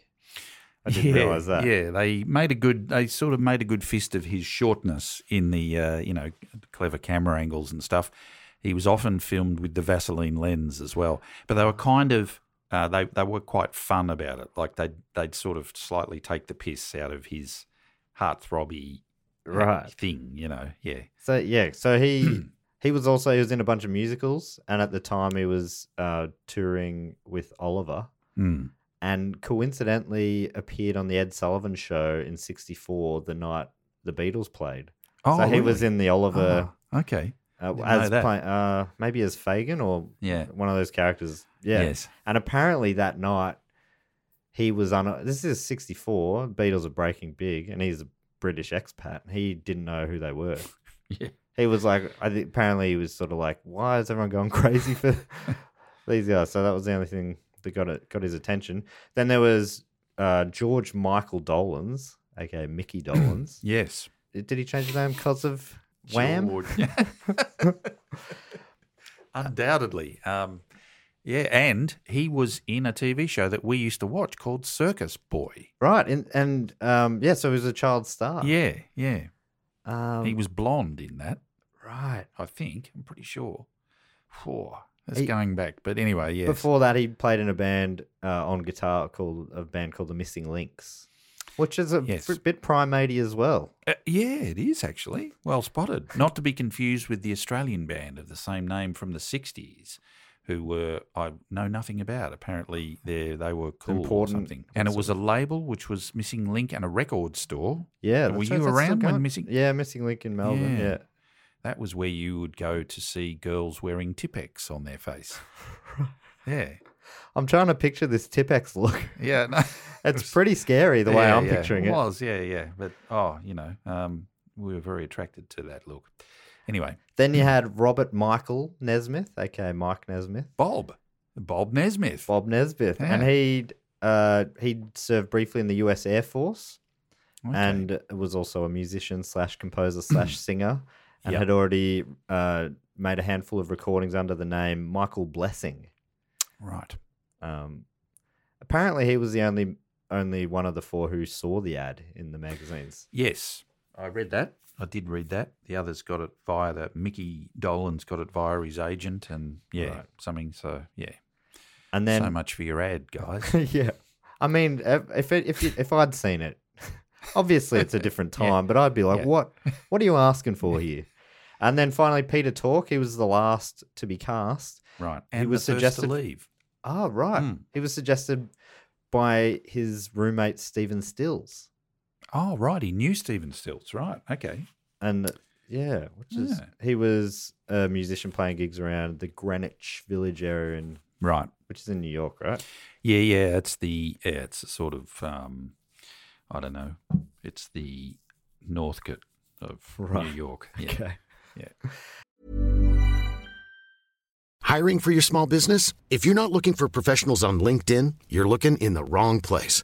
I didn't yeah, realize that. Yeah, they made a good. They sort of made a good fist of his shortness in the uh, you know clever camera angles and stuff. He was often filmed with the Vaseline lens as well, but they were kind of uh, they they were quite fun about it. Like they they'd sort of slightly take the piss out of his heartthrobby uh, Right. thing. You know, yeah, So yeah, so he he was also he was in a bunch of musicals, and at the time he was uh, touring with Oliver, Mm. and coincidentally appeared on the Ed Sullivan Show in '64 the night the Beatles played. Oh, so he was in the Oliver Ah, okay, uh, as play, uh, maybe as Fagin or Yeah. one of those characters. Yeah, Yes. and apparently that night he was on. This is '64. Beatles are breaking big, and he's a British expat. He didn't know who they were. Yeah. He was like, I think apparently he was sort of like, why is everyone going crazy for these guys? So that was the only thing that got it got his attention. Then there was uh, George Michael Dolenz, aka Mickey Dolenz. Yes. Did he change his name because of Wham? Undoubtedly. Um, yeah, and he was in a TV show that we used to watch called Circus Boy. Right, and and um, yeah, so he was a child star. Yeah, yeah. Um, he was blonde in that, right. I think. I'm pretty sure. Whew, that's He- going back. But anyway, yes. Before that, he played in a band uh, on guitar called a band called the Missing Links, which is a Yes. bit primate as well. Uh, yeah, it is actually. Well spotted. Not to be confused with the Australian band of the same name from the 60s, who were, I know nothing about. Apparently, they they were cool Important or something. And it was a label which was Missing Link and a record store. Yeah, Were you right, that's still around when. Missing? Yeah, Missing Link in Melbourne. Yeah. Yeah, That was where you would go to see girls wearing Tipp-Ex on their face. yeah. I'm trying to picture this Tipp-Ex look. Yeah. No. It's pretty scary the way Yeah, I'm yeah. picturing it. it. was, yeah, yeah. But, oh, you know, um, we were very attracted to that look. Anyway, Then you had Robert Michael Nesmith, aka Mike Nesmith, Bob. Bob Nesmith. Bob Nesmith, and he'd uh, he'd served briefly in the U.S. Air Force, Okay. and was also a musician slash composer slash singer, and Yep. had already uh, made a handful of recordings under the name Michael Blessing. Right. Um, apparently, he was the only only one of the four who saw the ad in the magazines. Yes, I read that. I did read that. The others got it via the Mickey Dolenz got it via his agent, and yeah, Right. something. So yeah, And then, so much for your ad, guys. yeah, I mean, if if it, if, you, if I'd seen it, obviously it's a different time, but I'd be like, Yeah. what what are you asking for here? And then finally, Peter Tork. He was the last to be cast. right. And he was suggested- to leave. Oh, right. Hmm. He was suggested by his roommate Stephen Stills, Oh, right. He knew Stephen Stills. Right. Okay. and yeah, which is Yeah. he was a musician playing gigs around the Greenwich Village area in Right. which is in New York, right? Yeah, yeah. It's the yeah, it's a sort of um, I don't know. It's the Northcote of Right. New York. Yeah. Okay. Yeah. Hiring for your small business? If you're not looking for professionals on LinkedIn, you're looking in the wrong place.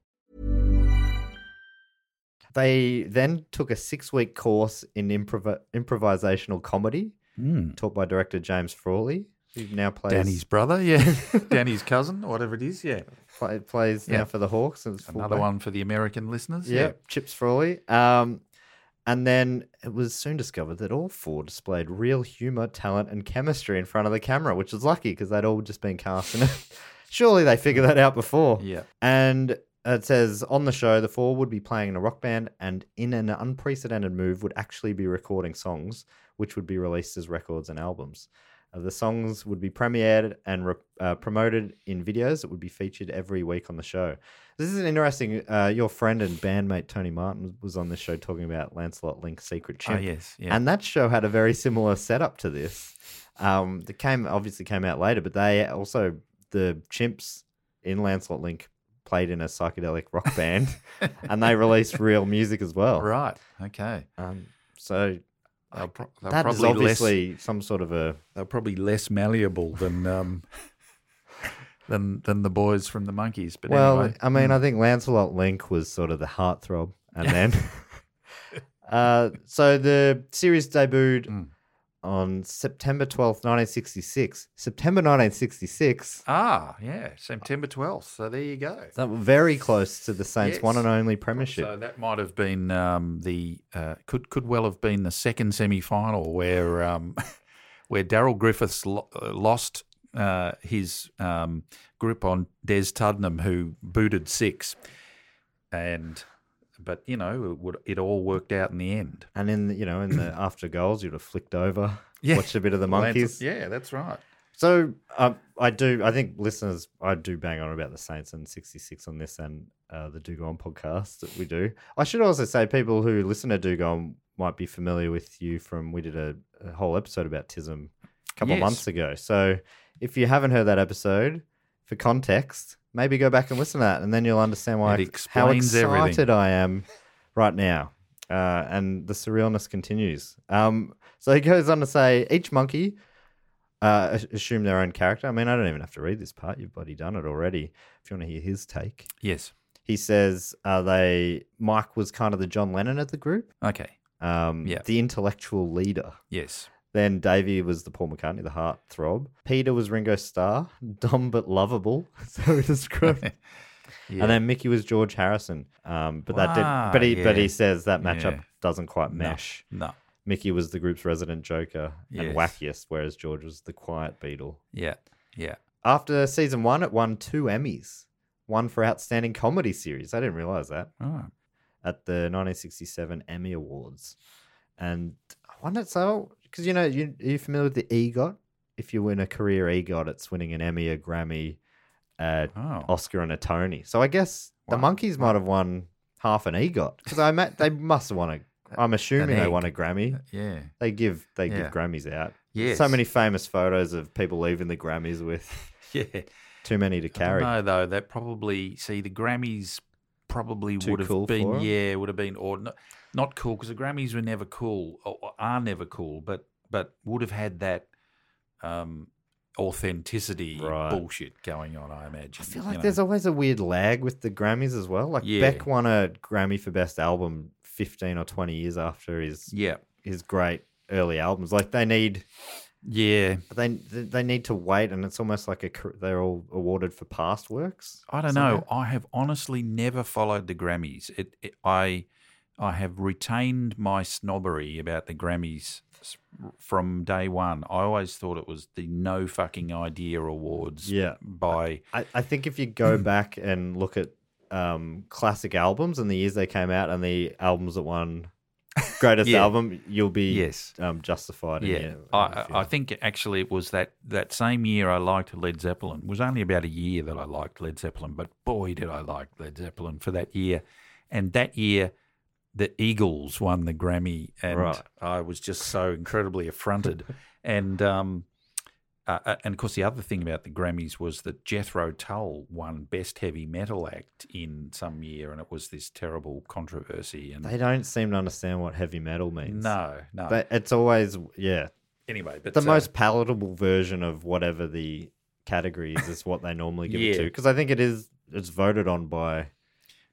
They then took a six week course in improv- improvisational comedy Mm. taught by director James Frawley, who now plays Danny's brother, yeah. Danny's cousin, or whatever it is, yeah. play, plays Yeah. now for the Hawks. and Another fullback. one for the American listeners. Yeah, Chips Frawley. Um, and then it was soon discovered that all four displayed real humor, talent, and chemistry in front of the camera, which was lucky because they'd all just been cast in it. Surely they figured that out before. Yeah. And it says on the show, the four would be playing in a rock band and in an unprecedented move would actually be recording songs, which would be released as records and albums. Uh, the songs would be premiered and re- uh, promoted in videos that would be featured every week on the show. This is an interesting. Uh, your friend and bandmate Tony Martin was on this show talking about Lancelot Link's Secret Oh, yes. Yeah. And that show had a very similar setup to this. Um, that came obviously came out later, but they also the chimps in Lancelot Link played in a psychedelic rock band, and they released real music as well. right. Okay. Um, so They'll, pro- they'll that is obviously less, some sort of a they're probably less malleable than um, than than the boys from the Monkees. But well. anyway, I mean, I think Lancelot Link was sort of the heartthrob, and then uh, so the series debuted Mm. On September twelfth, nineteen sixty six. September nineteen sixty six. ah, yeah, September twelfth. So there you go. That were very close to the Saints' Yes. one and only premiership. So that might have been um, the uh, could could well have been the second semi final where um, where Daryl Griffiths lo- uh, lost uh, his um, grip on Des Tuddenham, who booted six, and but you know it, would, it all worked out in the end. And in the, you know in the after goals, you'd have flicked over, Yeah. watched a bit of the Monkees. yeah, that's right. So um, I do. I think listeners, I do bang on about the Saints and sixty six on this and uh, the Do Go On podcast that we do. I should also say people who listen to Do Go On might be familiar with you from we did a, a whole episode about Tism a couple of months ago. So if you haven't heard that episode, for context, maybe go back and listen to that, and then you'll understand why It how explains everything. excited I am right now. Uh, and the surrealness continues. Um, so he goes on to say each monkey uh, assume their own character. I mean, I don't even have to read this part. You've bloody done it already. If you want to hear his take, Yes. he says uh, they Mike was kind of the John Lennon of the group, Okay. um, Yeah. the intellectual leader. Yes. Then Davey was the Paul McCartney, the heart throb. Peter was Ringo Starr, dumb but lovable. So he described. Yeah. And then Mickey was George Harrison. Um, but that did. But he but he says that matchup Yeah. doesn't quite mesh. No. Mickey was the group's resident joker and wackiest, whereas George was the quiet Beatle. Yeah. Yeah. After season one, it won two Emmys, one for Outstanding Comedy Series. I didn't realize that Oh. at the 1967 Emmy Awards. And I wonder, so, because you know, you, are you familiar with the EGOT? If you win a career EGOT, it's winning an Emmy, a Grammy, a Oh. Oscar, and a Tony. So I guess the Wow. Monkees might have won half an EGOT because I met, they must have won a. Uh, I'm assuming they won a Grammy. Uh, yeah. They give they Yeah. give Grammys out. Yes. So many famous photos of people leaving the Grammys with Yeah. too many to carry. No, though that probably see the Grammys probably Too would have cool been yeah would have been or not, cool because the Grammys were never cool or are never cool, but but would have had that um, authenticity Right. bullshit going on. I imagine. I feel you like know. there's always a weird lag with the Grammys as well. Like Yeah. Beck won a Grammy for Best Album 15 or 20 years after his yeah his great early albums. Like they need yeah. they they need to wait, and it's almost like a they're all awarded for past works. I don't know. I have honestly never followed the Grammys. It, it I I have retained my snobbery about the Grammys from day one. I always thought it was the no fucking idea awards. Yeah. By I, I think if you go back and look at um, classic albums and the years they came out, and the albums that won greatest Yeah. album, you'll be Yes. um, justified. in yeah, your- I, I think actually it was that that same year I liked Led Zeppelin. It was only about a year that I liked Led Zeppelin, but boy did I like Led Zeppelin for that year. And that year, the Eagles won the Grammy, and Right. I was just so incredibly affronted. and um, uh, uh, and of course, the other thing about the Grammys was that Jethro Tull won Best Heavy Metal Act in some year, and it was this terrible controversy. And they don't seem to understand what heavy metal means. no, no. They- it's always yeah. anyway, but the uh, most palatable version of whatever the category is is what they normally give it to because I think it is it's voted on by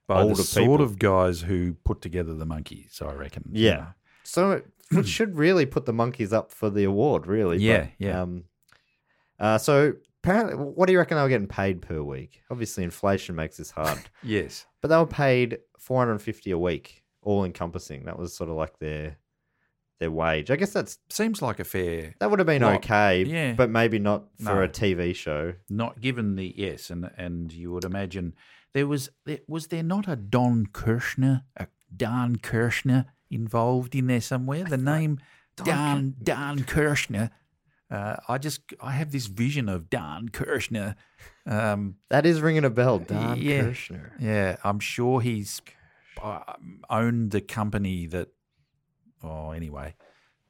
by older the sort people. of guys who put together the Monkees, I reckon. you yeah. know. So it, it should really put the Monkees up for the award, really. but, Yeah, yeah. Um, uh, so apparently, what do you reckon they were getting paid per week? Obviously, inflation makes this hard, Yes. but they were paid four hundred and fifty a week, all encompassing. That was sort of like their their wage. I guess that's Seems like a fair that would have been Lot. okay, Yeah. but maybe not for No. a TV show. not given the yes, and and you would imagine there was there, was there not a Don Kirshner, a Dan Kirshner involved in there somewhere? The name Dan Dan Kirshner. Uh, I just I have this vision of Dan Kirshner. Um, That is ringing a bell, Dan Yeah. Kirshner. Yeah, I'm sure he's uh, owned the company that. Oh, anyway,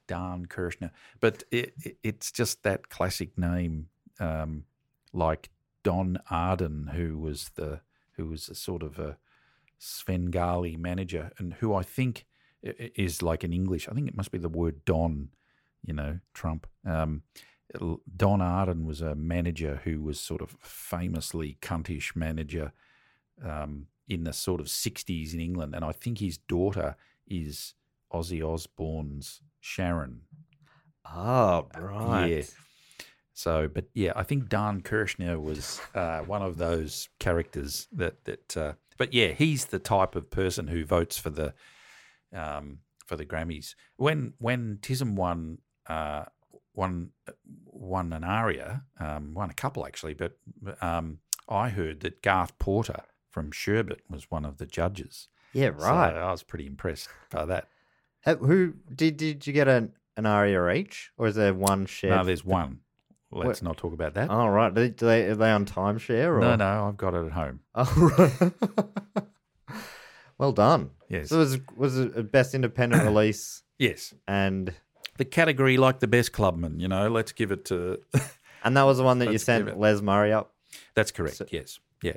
Dan Kirshner. But it, it, it's just that classic name, um, like Don Arden, who was the who was a sort of a Svengali manager, and who I think is like in English. I think it must be the word Don. You know, Trump. Um, Don Arden was a manager who was sort of famously cuntish manager um, in the sort of 60s in England. And I think his daughter is Ozzy Osbourne's Sharon. Oh, right. Yeah. So, but yeah, I think Dan Kirshner was uh, one of those characters that that. Uh, but yeah, he's the type of person who votes for the um, for the Grammys. When when Tism won uh, won won an aria, um, won a couple actually, but um, I heard that Garth Porter from Sherbet was one of the judges. Yeah, So right. I was pretty impressed by that. Uh, Who did did you get an an aria each, or is there one shared? No, there's one. Let's What- not talk about that. Oh right, do they, are they on timeshare? Or? no, no, I've got it at home. Oh, right. well done. Yes. So it was was it a best independent release Yes. and The category like the best clubman, you know, let's give it to. and that was the one that you sent Les Murray up. That's correct. So- yes. Yeah.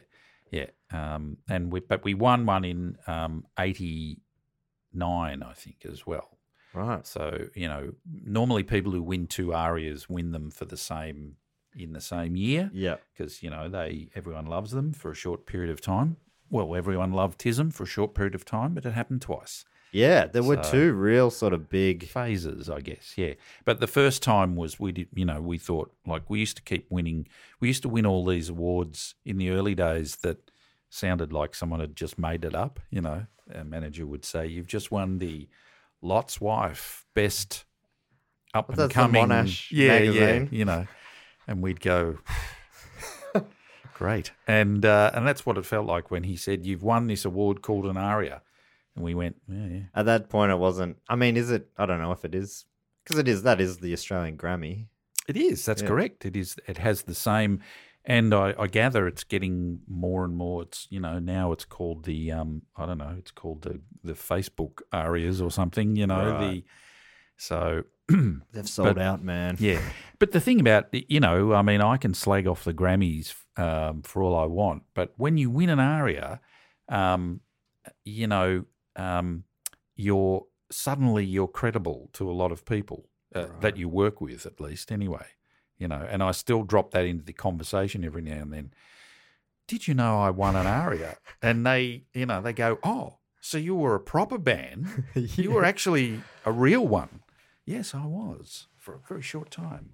Yeah. Um, and we, but we won one in um, 89, I think, as well. Right. So, you know, normally people who win two arias win them for the same in the same year Yeah. because, you know, they everyone loves them for a short period of time. Well, everyone loved Tism for a short period of time, but it happened twice. Yeah, there were So- two real sort of big. phases, I guess. Yeah, but the first time was we did. You know, we thought like we used to keep winning. We used to win all these awards in the early days that sounded like someone had just made it up. You know, a manager would say, "You've just won the Lot's Wife Best Up and Coming." Yeah, magazine. yeah, you know, and we'd go. Great, and uh, and that's what it felt like when he said, "You've won this award called an aria," and we went, "Yeah, yeah." At that point, it wasn't. I mean, is it? I don't know if it is because it is. That is the Australian Grammy. It is. That's Yeah. correct. It is. It has the same, and I, I gather it's getting more and more. It's you know now it's called the um I don't know. It's called the the Facebook arias or something. You know the so They've sold But- out, man. yeah. But the thing about you know I mean I can slag off the Grammys um, for all I want, but when you win an aria, um, you know um, you're suddenly you're credible to a lot of people uh, that you work with at least anyway you know and i still drop that into the conversation every now and then. Did you know i won an aria? And they you know they go oh so you were a proper band. You were actually a real one. Yes i was for a very short time.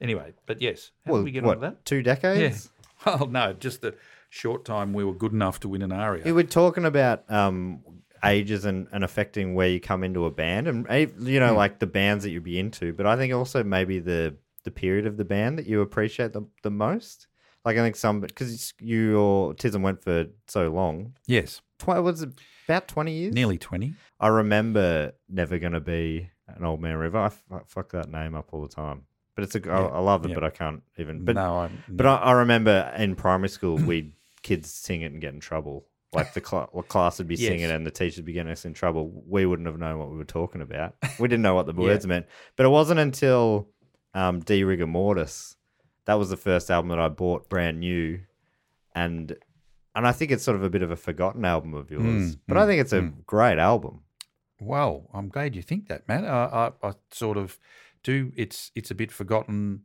Anyway but yes how Well, did we get what, on that? Two decades. well no just the short time we were good enough to win an aria. We were talking about um, ages and, and affecting where you come into a band, and eh, you Hmm. know, like the bands that you'd be into. But I think also maybe the the period of the band that you appreciate the, the most. Like I think some because your Tism went for so long. yes Tw- was it about twenty years? nearly 20 I remember never gonna be an old man river. I f- I fuck that name up all the time. But it's a I, I love it, yeah. but I can't even. But no I'm, but I, I remember in primary school, we kids sing it and get in trouble. Like the cl- class would be Yes. singing and the teachers would be getting us in trouble. We wouldn't have known what we were talking about. We didn't know what the words meant. But it wasn't until um, De Rigueur Mortis that was the first album that I bought brand new, and and I think it's sort of a bit of a forgotten album of yours. Mm, but I think it's a great album. Well, I'm glad you think that, man. I, I, I sort of do. It's it's a bit forgotten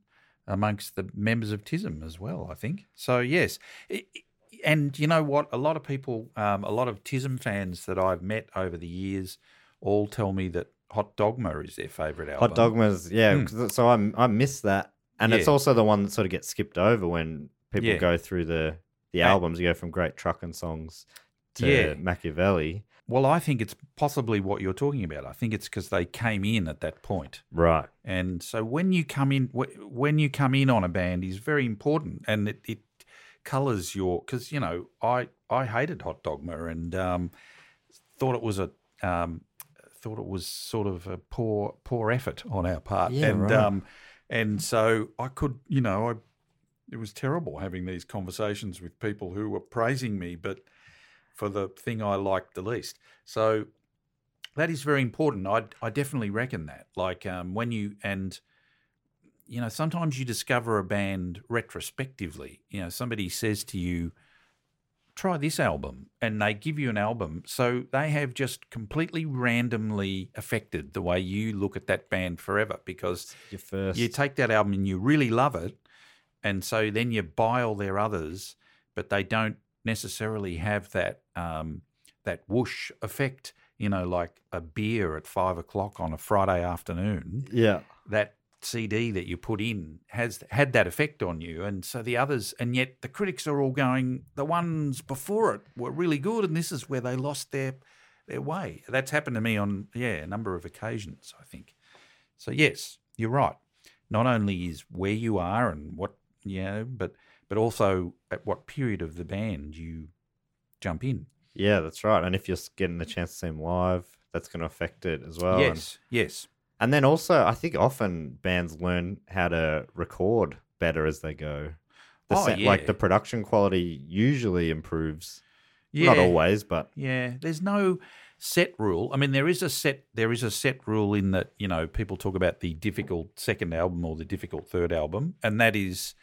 amongst the members of TISM as well. I think so. Yes, I- I- and you know what? A lot of people, um, a lot of TISM fans that I've met over the years, all tell me that Hot Dogma is their favourite album. Hot Dogmas, yeah. 'cause- So I I miss that, and it's Hmm. Also the one that sort of gets skipped over when people Yeah. go through the the Yeah. albums. You go from great trucking songs to Yeah. Machiavelli, Well, I think it's possibly what you're talking about. I think it's because they came in at that point. right? And so when you come in, when you come in on a band is very important, and it, it colours your because you know I I hated Hot Dogma and um, thought it was a um, thought it was sort of a poor poor effort on our part, Yeah, and right. um, and so I could you know I it was terrible having these conversations with people who were praising me, but for the thing I liked the least. So that is very important. I I definitely reckon that. Like um, when you and you know sometimes you discover a band retrospectively. You know somebody says to you, "Try this album," and they give you an album. So they have just completely randomly affected the way you look at that band forever because you take that album and you really love it, and so then you buy all their others, but they don't necessarily have that um, that whoosh effect. You know, like a beer at five o'clock on a Friday afternoon. yeah, That CD that you put in has had that effect on you, and so the others, and yet the critics are all going, the ones before it were really good, and this is where they lost their their way. That's happened to me on yeah a number of occasions. I think. So yes, you're right. Not only is where you are and what you know, but but also at what period of the band you jump in. yeah, that's right. And if you're getting the chance to see them live, that's going to affect it as well. And- yes, yes, And then also, I think often bands learn how to record better as they go. The Oh, sa- yeah. Like the production quality usually improves. Yeah. Not always, but Yeah, there's no set rule. I mean, there is a set there is a set rule in that you know people talk about the difficult second album or the difficult third album, and that is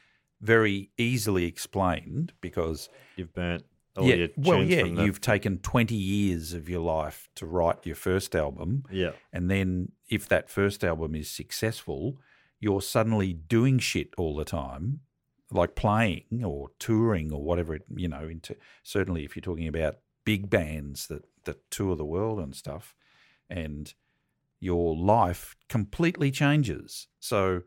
very easily explained because you've burnt yeah, well, yeah, the, you've taken twenty years of your life to write your first album, yeah. and then if that first album is successful, you're suddenly doing shit all the time, like playing or touring or whatever. It, you know, into certainly if you're talking about big bands that that tour the world and stuff, and your life completely changes. So,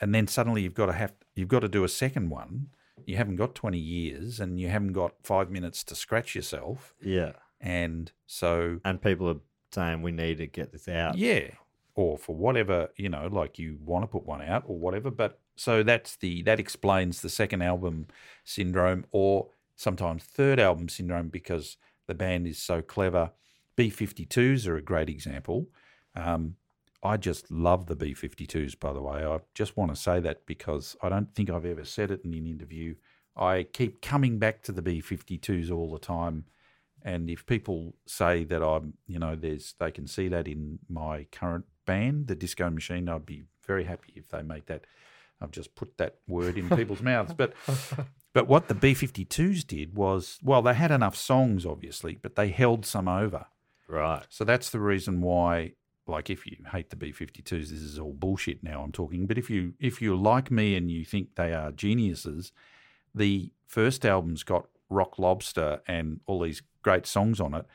and then suddenly you've got to have you've got to do a second one. You haven't got 20 years and you haven't got five minutes to scratch yourself. Yeah. And so And people are saying we need to get this out. yeah, or for whatever you know, like you want to put one out or whatever. But so that's the that explains the second album syndrome, or sometimes third album syndrome because the band is so clever. B52s are a great example. Um, I just love the B52s, by the way. I just want to say that because I don't think I've ever said it in an interview. I keep coming back to the B52s all the time. And if people say that I'm, you know, there's they can see that in my current band, the Disco Machine, I'd be very happy if they make that. I've just put that word in people's mouths. But but what the B52s did was, well, they had enough songs, obviously, but they held some over. Right. So that's the reason why, like, if you hate the B52s, this is all bullshit. Now I'm talking, but if you if you're like me and you think they are geniuses, the first album's got Rock Lobster and all these great songs on it,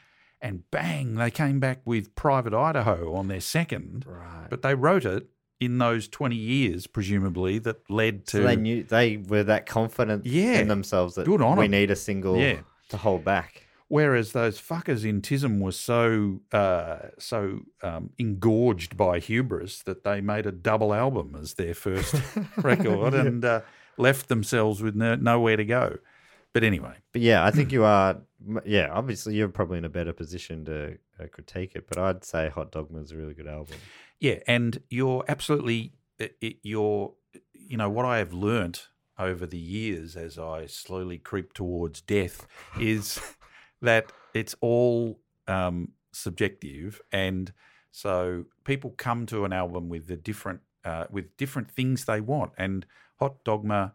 and bang, they came back with Private Idaho on their second. Right. But they wrote it in those 20 years, presumably, that led to So they knew they were that confident Yeah. in themselves that Good on we 'em. need a single Yeah. to hold back. Whereas those fuckers in Tism were so uh, so um, engorged by hubris that they made a double album as their first record and uh, left themselves with no, nowhere to go. But anyway, But yeah, I think you are. Yeah, obviously you're probably in a better position to uh, critique it. But I'd say Hot Dogma is a really good album. yeah, and you're absolutely it, you're you know what I have learnt over the years as I slowly creep towards death is that it's all um, subjective, and so people come to an album with the different uh, with different things they want. And Hot Dogma,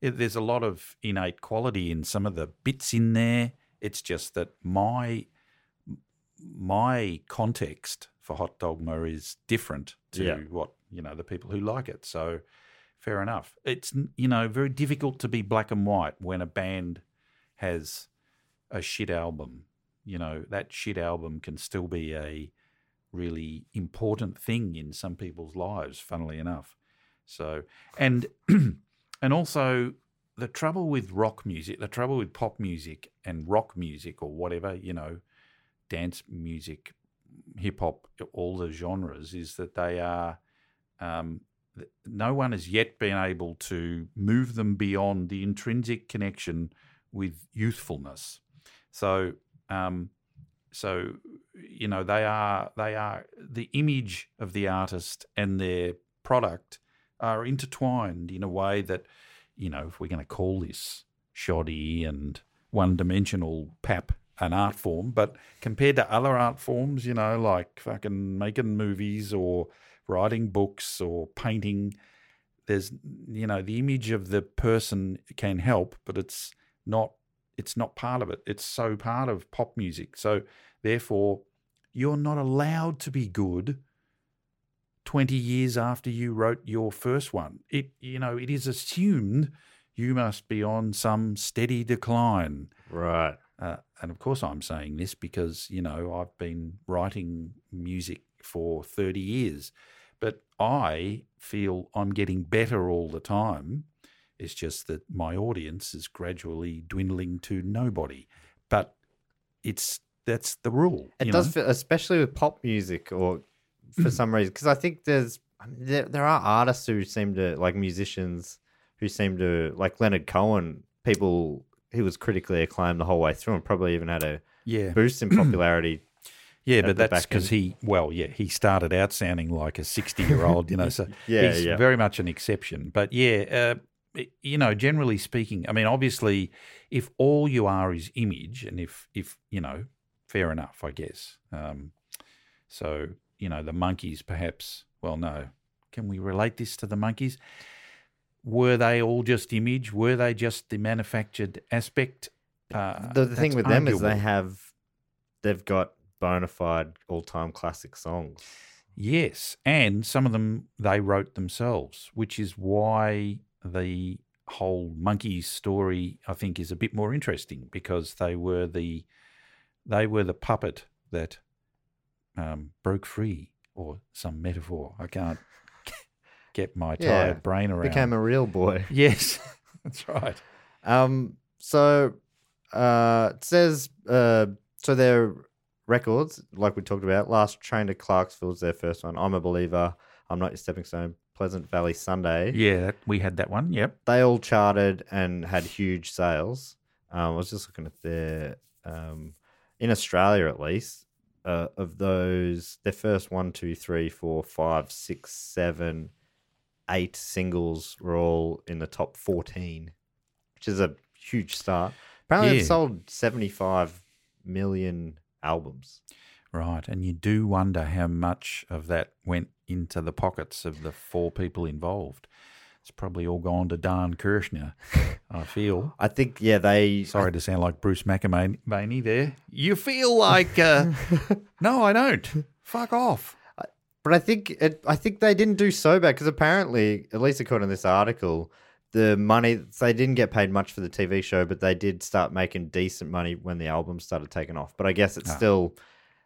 it, there's a lot of innate quality in some of the bits in there. It's just that my my context for Hot Dogma is different to Yeah. what you know the people who like it. So fair enough. It's you know very difficult to be black and white when a band has a shit album. You know that shit album can still be a really important thing in some people's lives. Funnily enough, so and and also the trouble with rock music, the trouble with pop music and rock music or whatever you know, dance music, hip hop, all the genres is that they are. Um, no one has yet been able to move them beyond the intrinsic connection with youthfulness. So, um, so you know they are they are the image of the artist and their product are intertwined in a way that you know if we're going to call this shoddy and one-dimensional pap an art form, but compared to other art forms, you know, like fucking making movies or writing books or painting, there's you know the image of the person can help, but it's not it's not part of it. It's so part of pop music. So therefore, you're not allowed to be good 20 years after you wrote your first one. It you know, it is assumed you must be on some steady decline. Right. Uh, and of course, I'm saying this because, you know, I've been writing music for 30 years, but I feel I'm getting better all the time. It's just that my audience is gradually dwindling to nobody. But it's that's the rule. It you does, know? feel, especially with pop music, or for some reason, because I think there's I mean, there there are artists who seem to like musicians who seem to like Leonard Cohen. People he was critically acclaimed the whole way through, and probably even had a Yeah. boost in popularity. Yeah, but that's because he, well, yeah, he started out sounding like a 60 year old, you know, so Yeah, he's yeah. very much an exception. But yeah, uh, you know, generally speaking, I mean, obviously, if all you are is image, and if if you know, fair enough, I guess. Um, so you know, the Monkees, perhaps. Well, no. Can we relate this to the Monkees? Were they all just image? Were they just the manufactured aspect? Uh, the, the thing with them is they have, they've got bona fide all time classic songs. Yes, and some of them they wrote themselves, which is why the whole Monkees story I think is a bit more interesting because they were the they were the puppet that um, broke free, or some metaphor. I can't get my Yeah, tired brain around. Became a real boy. yes, that's right. Um, so uh, it says uh, so their records, like we talked about, last train to Clarksville is their first one. I'm a believer. I'm not your stepping stone. Pleasant Valley Sunday. Yeah, that, we had that one. Yep. They all charted and had huge sales. Um, I was just looking at their um, in Australia at least. Uh, of those, their first one, two, three, four, five, six, seven, eight singles were all in the top 14, which is a huge start. Apparently, Yeah. it sold 75 million albums. Right, and you do wonder how much of that went into the pockets of the four people involved. It's probably all gone to Don Kirshner, I feel. I think, yeah, they. Sorry to sound like Bruce McAvaney there. You feel like, uh, no, I don't. Fuck off. But I think it, I think they didn't do so bad because apparently, at least according to this article, the money they didn't get paid much for the TV show, but they did start making decent money when the album started taking off. But I guess it's Ah. still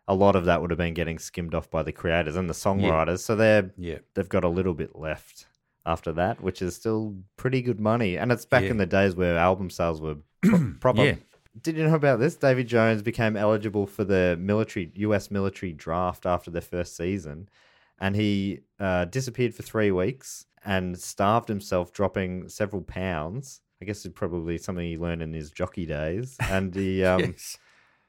a lot of that would have been getting skimmed off by the creators and the songwriters. So they're Yeah. they've got a little bit left after that, which is still pretty good money. And it's back Yeah. in the days where album sales were pro- proper. Yeah. Did you know about this? David Jones became eligible for the military U.S. military draft after their first season, and he uh, disappeared for three weeks and starved himself, dropping several pounds. I guess it's probably something he learned in his jockey days, and he um, yes.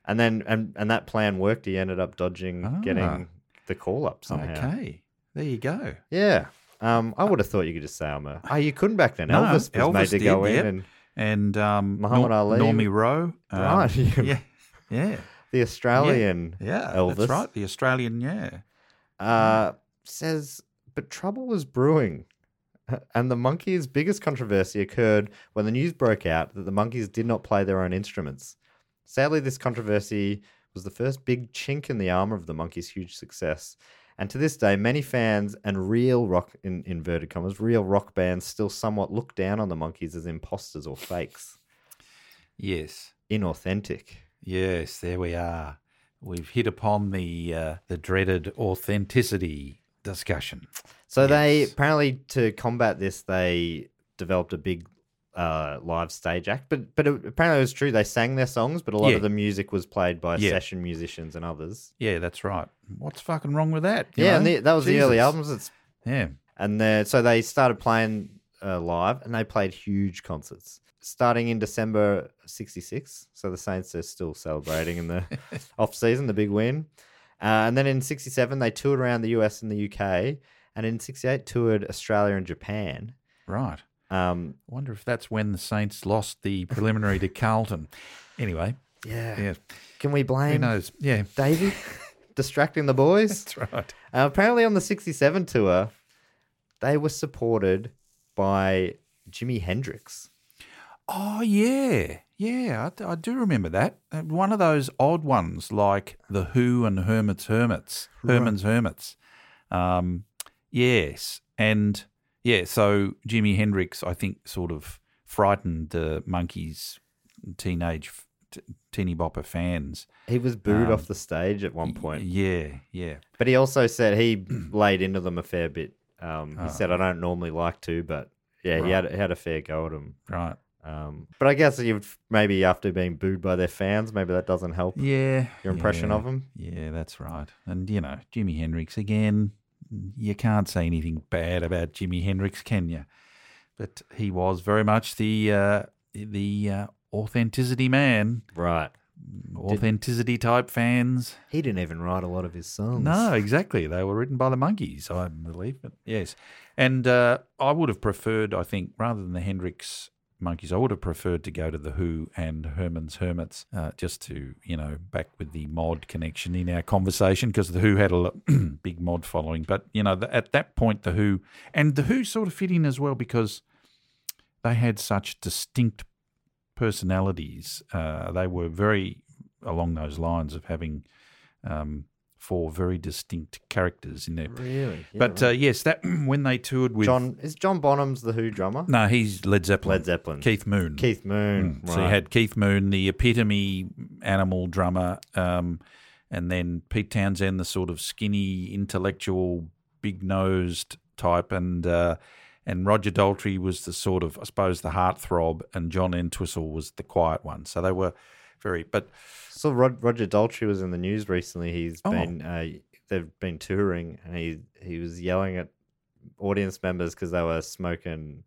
And then and and that plan worked. He ended up dodging Ah. getting the call up somehow. Okay. There you go. Yeah. Um, I would have thought you could just say I'm a. Oh, you couldn't back then. No, Elvis was made Elvis to go did, in, yep. and And um, Muhammad Ali. Normie Rowe. um, Right, yeah. Yeah. Yeah. the Australian Yeah. Elvis That's right. The Australian, yeah. uh, says, but trouble was brewing. And the Monkees' biggest controversy occurred when the news broke out that the Monkees did not play their own instruments. Sadly, this controversy was the first big chink in the armor of the Monkees' huge success. And to this day, many fans and real rock, in inverted commas, real rock bands still somewhat look down on the Monkees as imposters or fakes, Yes. inauthentic. Yes, there we are. We've hit upon the uh, the dreaded authenticity discussion. So they apparently to combat this, they developed a big uh, live stage act. But but it, apparently it was true. They sang their songs, but a lot Yeah. of the music was played by Yeah. session musicians and others. Yeah, that's right. What's fucking wrong with that? yeah, and the, that was the early albums. It's, Yeah. and the, so they started playing uh, live, and they played huge concerts. Starting in December '66, so the Saints are still celebrating in the off season, the big win. Uh, and then in '67, they toured around the US and the UK, and in '68 toured Australia and Japan. Right. Um, I wonder if that's when the Saints lost the preliminary to Carlton. Anyway, yeah. yeah. Can we blame? Who knows? Yeah. Davey distracting the boys? That's right. Uh, apparently, on the '67 tour, they were supported by Jimi Hendrix. Oh yeah, yeah. I, I do remember that. Uh, One of those odd ones, like the Who and Hermits Hermits, Herman's Hermits. Um, yes, and yeah. So Jimi Hendrix, I think, sort of frightened the Monkees, teenage t- teeny bopper fans. He was booed Um, off the stage at one point, Yeah, yeah. but he also said he laid into them a fair bit. Um, he Oh. said, "I don't normally like to, but yeah, he had he had a fair go at them." Right. Um, but I guess you maybe after being booed by their fans, maybe that doesn't help Yeah. your impression yeah. of him. Yeah, that's right. And you know, Jimi Hendrix again. You can't say anything bad about Jimi Hendrix, can you? But he was very much the uh, the uh, authenticity man. Right. authenticity type fans. He didn't even write a lot of his songs. No, exactly. They were written by the Monkees, I believe. But yes, and uh, I would have preferred, I think, rather than the Hendrix Monkees, I would have preferred to go to the Who and Herman's Hermits, uh, just to you know back with the mod connection in our conversation because the Who had a big mod following. But you know, the, at that point, the Who and the Who sort of fit in as well because they had such distinct personalities. Uh, they were very along those lines of having um, four very distinct characters in there. Really? Yeah, but uh, yes, that when they toured with John is John Bonham's the Who drummer? no, he's Led Zeppelin. Led Zeppelin. Keith Moon. Keith Moon. Mm. So you had Keith Moon, the epitome animal drummer, um, and then Pete Townshend, the sort of skinny, intellectual, big nosed type, and uh, and Roger Daltrey was the sort of, I suppose, the heartthrob, and John Entwistle was the quiet one. So they were very, but So Rod, Roger Daltrey was in the news recently. He's Oh. been uh, they've been touring, and he he was yelling at audience members because they were smoking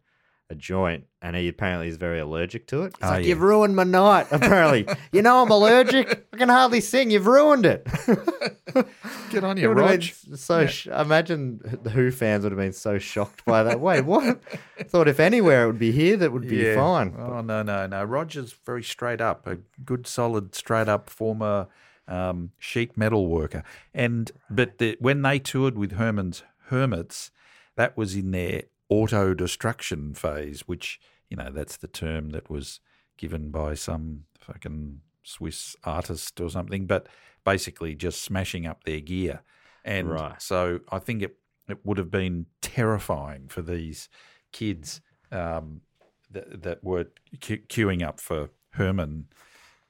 a joint, and he apparently is very allergic to it. He's Ah, like, yeah. "You've ruined my night." Apparently, you know I'm allergic. I can hardly sing. You've ruined it. get on your would Rog. been so. Sh- imagine the Who fans would have been so shocked by that. Wait, what? Thought if anywhere it would be here, that would be fine. Oh no, no, no. Roger's very straight up, a good, solid, straight up former um, sheet metal worker. And but the, when they toured with Herman's Hermits, that was in their auto destruction phase, which you know that's the term that was given by some fucking Swiss artist or something. But basically, just smashing up their gear. And Right. so I think it it would have been terrifying for these kids um, that, that were que- queuing up for Herman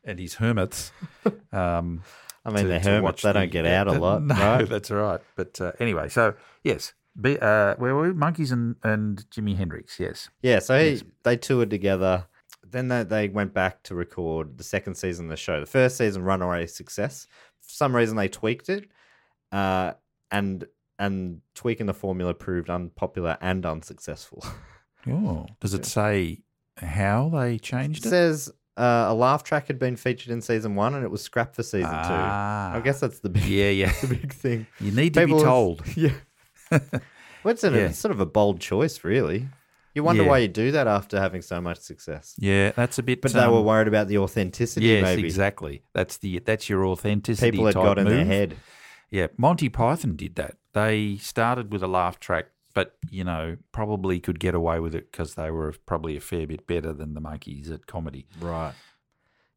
and his hermits. Um, I mean, to- they're hermits. They the- don't get out a lot, no, right? that's right. But uh, anyway, so yes, be, uh, where were we? Monkeys and, and Jimi Hendrix. Yes. Yeah, so he, they toured together. Then they, they went back to record the second season of the show. The first season, runaway success. For some reason, they tweaked it, uh, and and tweaking the formula proved unpopular and unsuccessful. Oh, does it say how they changed it? says uh, a laugh track had been featured in season one, and it was scrapped for season Ah. two. I guess that's the big, Yeah, yeah. the big thing. You need to People be have- told. Yeah. well, it's, a, Yeah. it's sort of a bold choice, really. You wonder Yeah. why you do that after having so much success. Yeah, that's a bit. But they were um, worried about the authenticity, Yes, maybe. exactly. That's the that's your authenticity. People had got in their head. Yeah, Monty Python did that. They started with a laugh track, but you know probably could get away with it because they were probably a fair bit better than the Monkees at comedy. Right.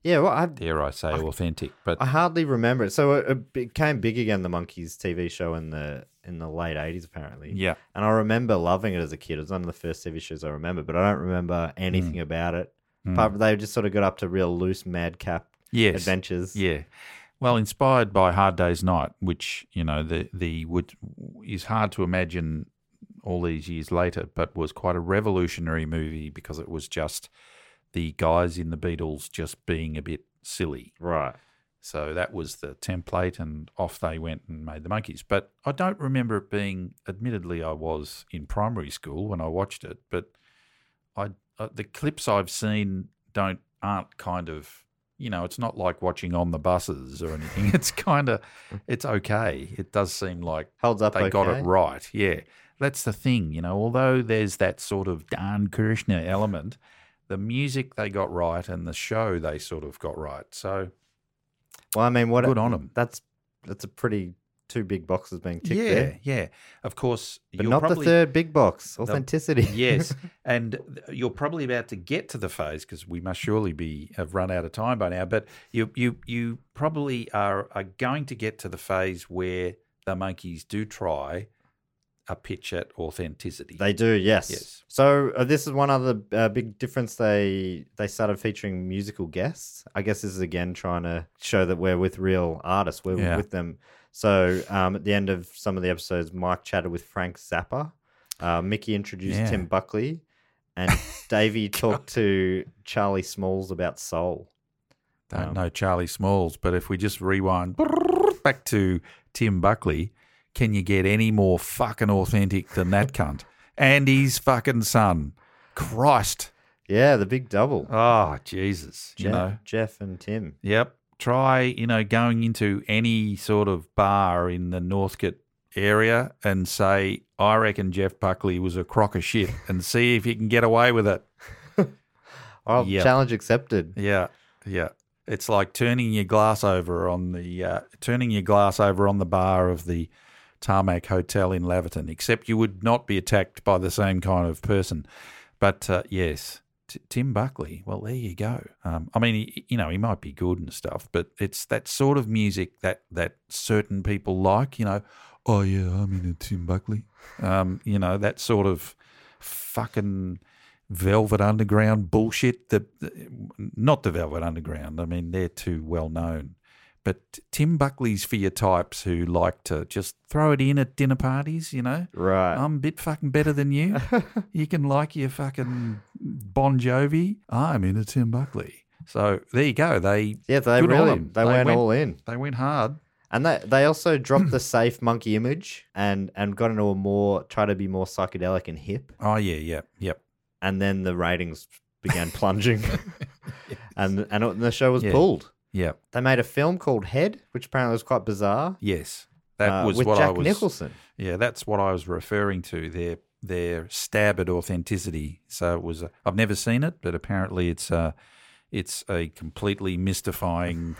Yeah, well, I, Dare I say authentic? But I hardly remember it. So it, it became big again, the Monkees TV show in the in the late eighties, apparently. yeah, And I remember loving it as a kid. It was one of the first TV shows I remember, but I don't remember anything Mm. about it. Apart from they just sort of got up to real loose madcap yes, adventures. Yeah. Well, inspired by Hard Day's Night, which you know the the would is hard to imagine all these years later, but was quite a revolutionary movie because it was just the guys in the Beatles just being a bit silly. Right. So that was the template, and off they went and made the Monkees. But I don't remember it being. Admittedly, I was in primary school when I watched it, but I uh, the clips I've seen don't aren't kind of you know it's not like watching on the buses or anything. It's kind of it's okay. It does seem like Holds up they got it right. Yeah, that's the thing. You know, although there's that sort of Don Kirshner element, the music they got right and the show they sort of got right. So Well, I mean, what Good on them. That's that's a pretty two big boxes being ticked yeah, there, yeah. Of course, but you're not probably, the third big box. Authenticity. yes, and you're probably about to get to the phase because we must surely be have run out of time by now. But you you you probably are are going to get to the phase where the Monkees do try a pitch at authenticity. They do, yes. Yes. So uh, this is one other uh, big difference. They they started featuring musical guests. I guess this is again trying to show that we're with real artists. We're Yeah. with them. So um, at the end of some of the episodes, Mike chatted with Frank Zappa. Uh, Mickey introduced Yeah. Tim Buckley, and Davey talked to Charlie Smalls about soul. Don't Um, know Charlie Smalls, but if we just rewind back to Tim Buckley, can you get any more fucking authentic than that cunt? And his fucking son. Christ. Yeah, the big double. Oh, Jesus. You Jeff, know. Jeff and Tim. Yep. try, you know, going into any sort of bar in the Northcote area and say, I reckon Jeff Buckley was a crock of shit and see if you can get away with it. Oh, Yep. challenge accepted. Yeah, yeah. It's like turning your glass over on the uh, turning your glass over on the bar of the Tarmac Hotel in Laverton, except you would not be attacked by the same kind of person. But uh, yes, T- Tim Buckley. Well, there you go. Um, I mean, he, you know, he might be good and stuff, but it's that sort of music that that certain people like. You know, oh yeah, I'm into Tim Buckley. Um, you know, that sort of fucking Velvet Underground bullshit. The- not the Velvet Underground. I mean, they're too well known. But Tim Buckley's for your types who like to just throw it in at dinner parties. You know, Right. I'm a bit fucking better than you. you can like your fucking Bon Jovi. Ah, I'm into Tim Buckley. So there you go. They yeah, they really them. they, went, all in. They went hard. And they they also dropped the safe monkey image and and got into a more try to be more psychedelic and hip. Oh yeah, yeah, yep. And then the ratings began plunging, and and the show was Yeah. pulled. Yeah. They made a film called Head, which apparently was quite bizarre. Yes. That uh, was with what Jack I was Nicholson. Yeah, that's what I was referring to. Their their stab at authenticity. So it was. A, I've never seen it, but apparently it's a it's a completely mystifying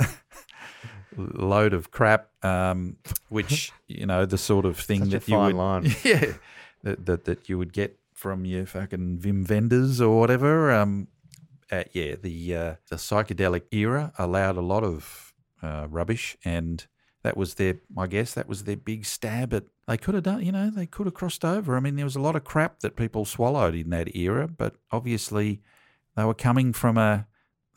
load of crap. Um, which you know the sort of thing Such that you fine would line. yeah that, that that you would get from your fucking Wim Wenders or whatever. Um, uh, yeah, the uh, the psychedelic era allowed a lot of uh, rubbish, and that was their, I guess, that was their big stab at. They could have done, you know, they could have crossed over. I mean, there was a lot of crap that people swallowed in that era, but obviously, they were coming from a,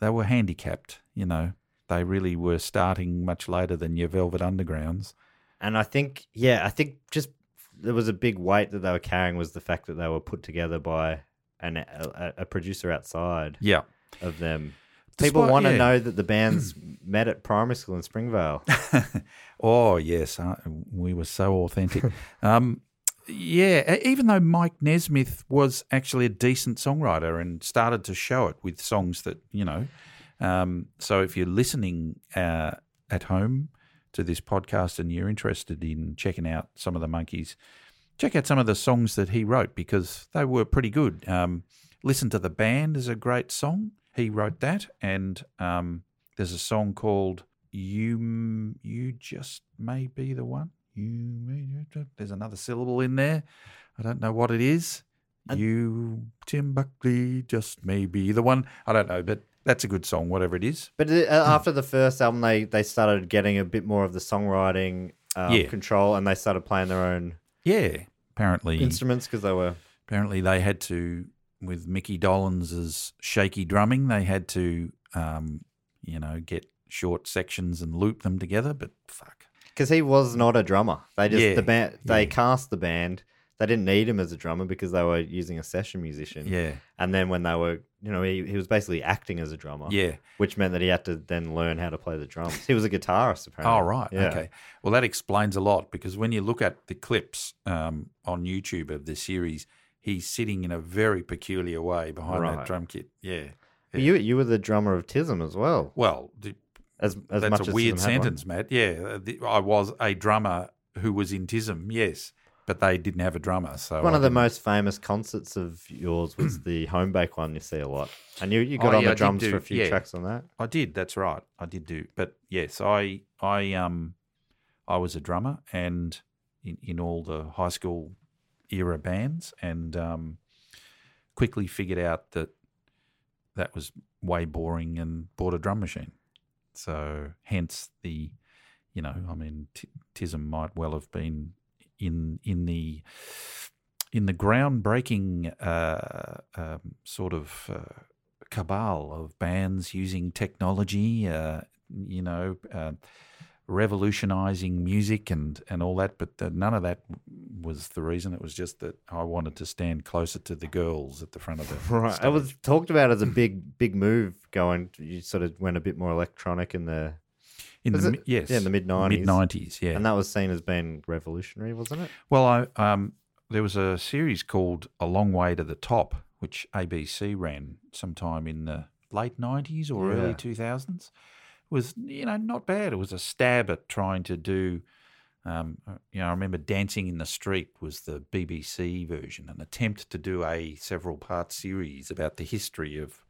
they were handicapped. You know, they really were starting much later than your Velvet Undergrounds. And I think, yeah, I think just there was a big weight that they were carrying was the fact that they were put together by an, a, a producer outside Yeah, of them. Despite- People want to yeah. know that the bands met at primary school in Springvale. Oh yes, uh, we were so authentic. um, yeah, even though Mike Nesmith was actually a decent songwriter and started to show it with songs that you know. Um, so if you're listening uh, at home to this podcast and you're interested in checking out some of the Monkees, check out some of the songs that he wrote because they were pretty good. Um, Listen to the band is a great song. He wrote that, and um, there's a song called "You You Just May Be the One." You there's another syllable in there. I don't know what it is. you Tim Buckley just may be the one. I don't know, but that's a good song, whatever it is. But uh, after the first album, they, they started getting a bit more of the songwriting um, Yeah. control and they started playing their own Yeah, apparently instruments because they were. apparently they had to with Mickey Dolenz' shaky drumming they had to um, you know get short sections and loop them together but fuck Because he was not a drummer. They just Yeah, the band. They yeah. cast the band. They didn't need him as a drummer because they were using a session musician. yeah And then when they were, you know, he, he was basically acting as a drummer. yeah Which meant that he had to then learn how to play the drums. He was a guitarist, apparently. oh right Yeah. okay well that explains a lot because when you look at the clips um, on YouTube of the series he's sitting in a very peculiar way behind Right. that drum kit yeah But You you were the drummer of Tism as well. well the, As much as That's much a as weird sentence, Matt. Yeah, uh, the, I was a drummer who was in Tism, yes, but they didn't have a drummer. So One I of the most famous concerts of yours was the Homebake one you see a lot. And you, you got Oh, on yeah, the drums do- for a few yeah. tracks on that. I did. That's right. I did do. But yes, I I um I was a drummer and in, in all the high school era bands and um quickly figured out that that was way boring and bought a drum machine. So hence the you know, I mean T- Tism might well have been in in the in the groundbreaking uh, um, sort of uh, cabal of bands using technology, uh, you know, uh, revolutionizing music and, and all that. But uh, none of that was the reason. It was just that I wanted to stand closer to the girls at the front of the Right. It was talked about as a big, big move going. You sort of went a bit more electronic in the. In was the it- mi- yes, yeah, in the mid-nineties. mid nineties, yeah. And that was seen as being revolutionary, wasn't it? Well, I um, there was a series called A Long Way to the Top, which ABC ran sometime in the late nineties or Yeah. early two thousands, was you know not bad. It was a stab at trying to do. Um, you know, I remember Dancing in the Street was the BBC version, an attempt to do a several part series about the history of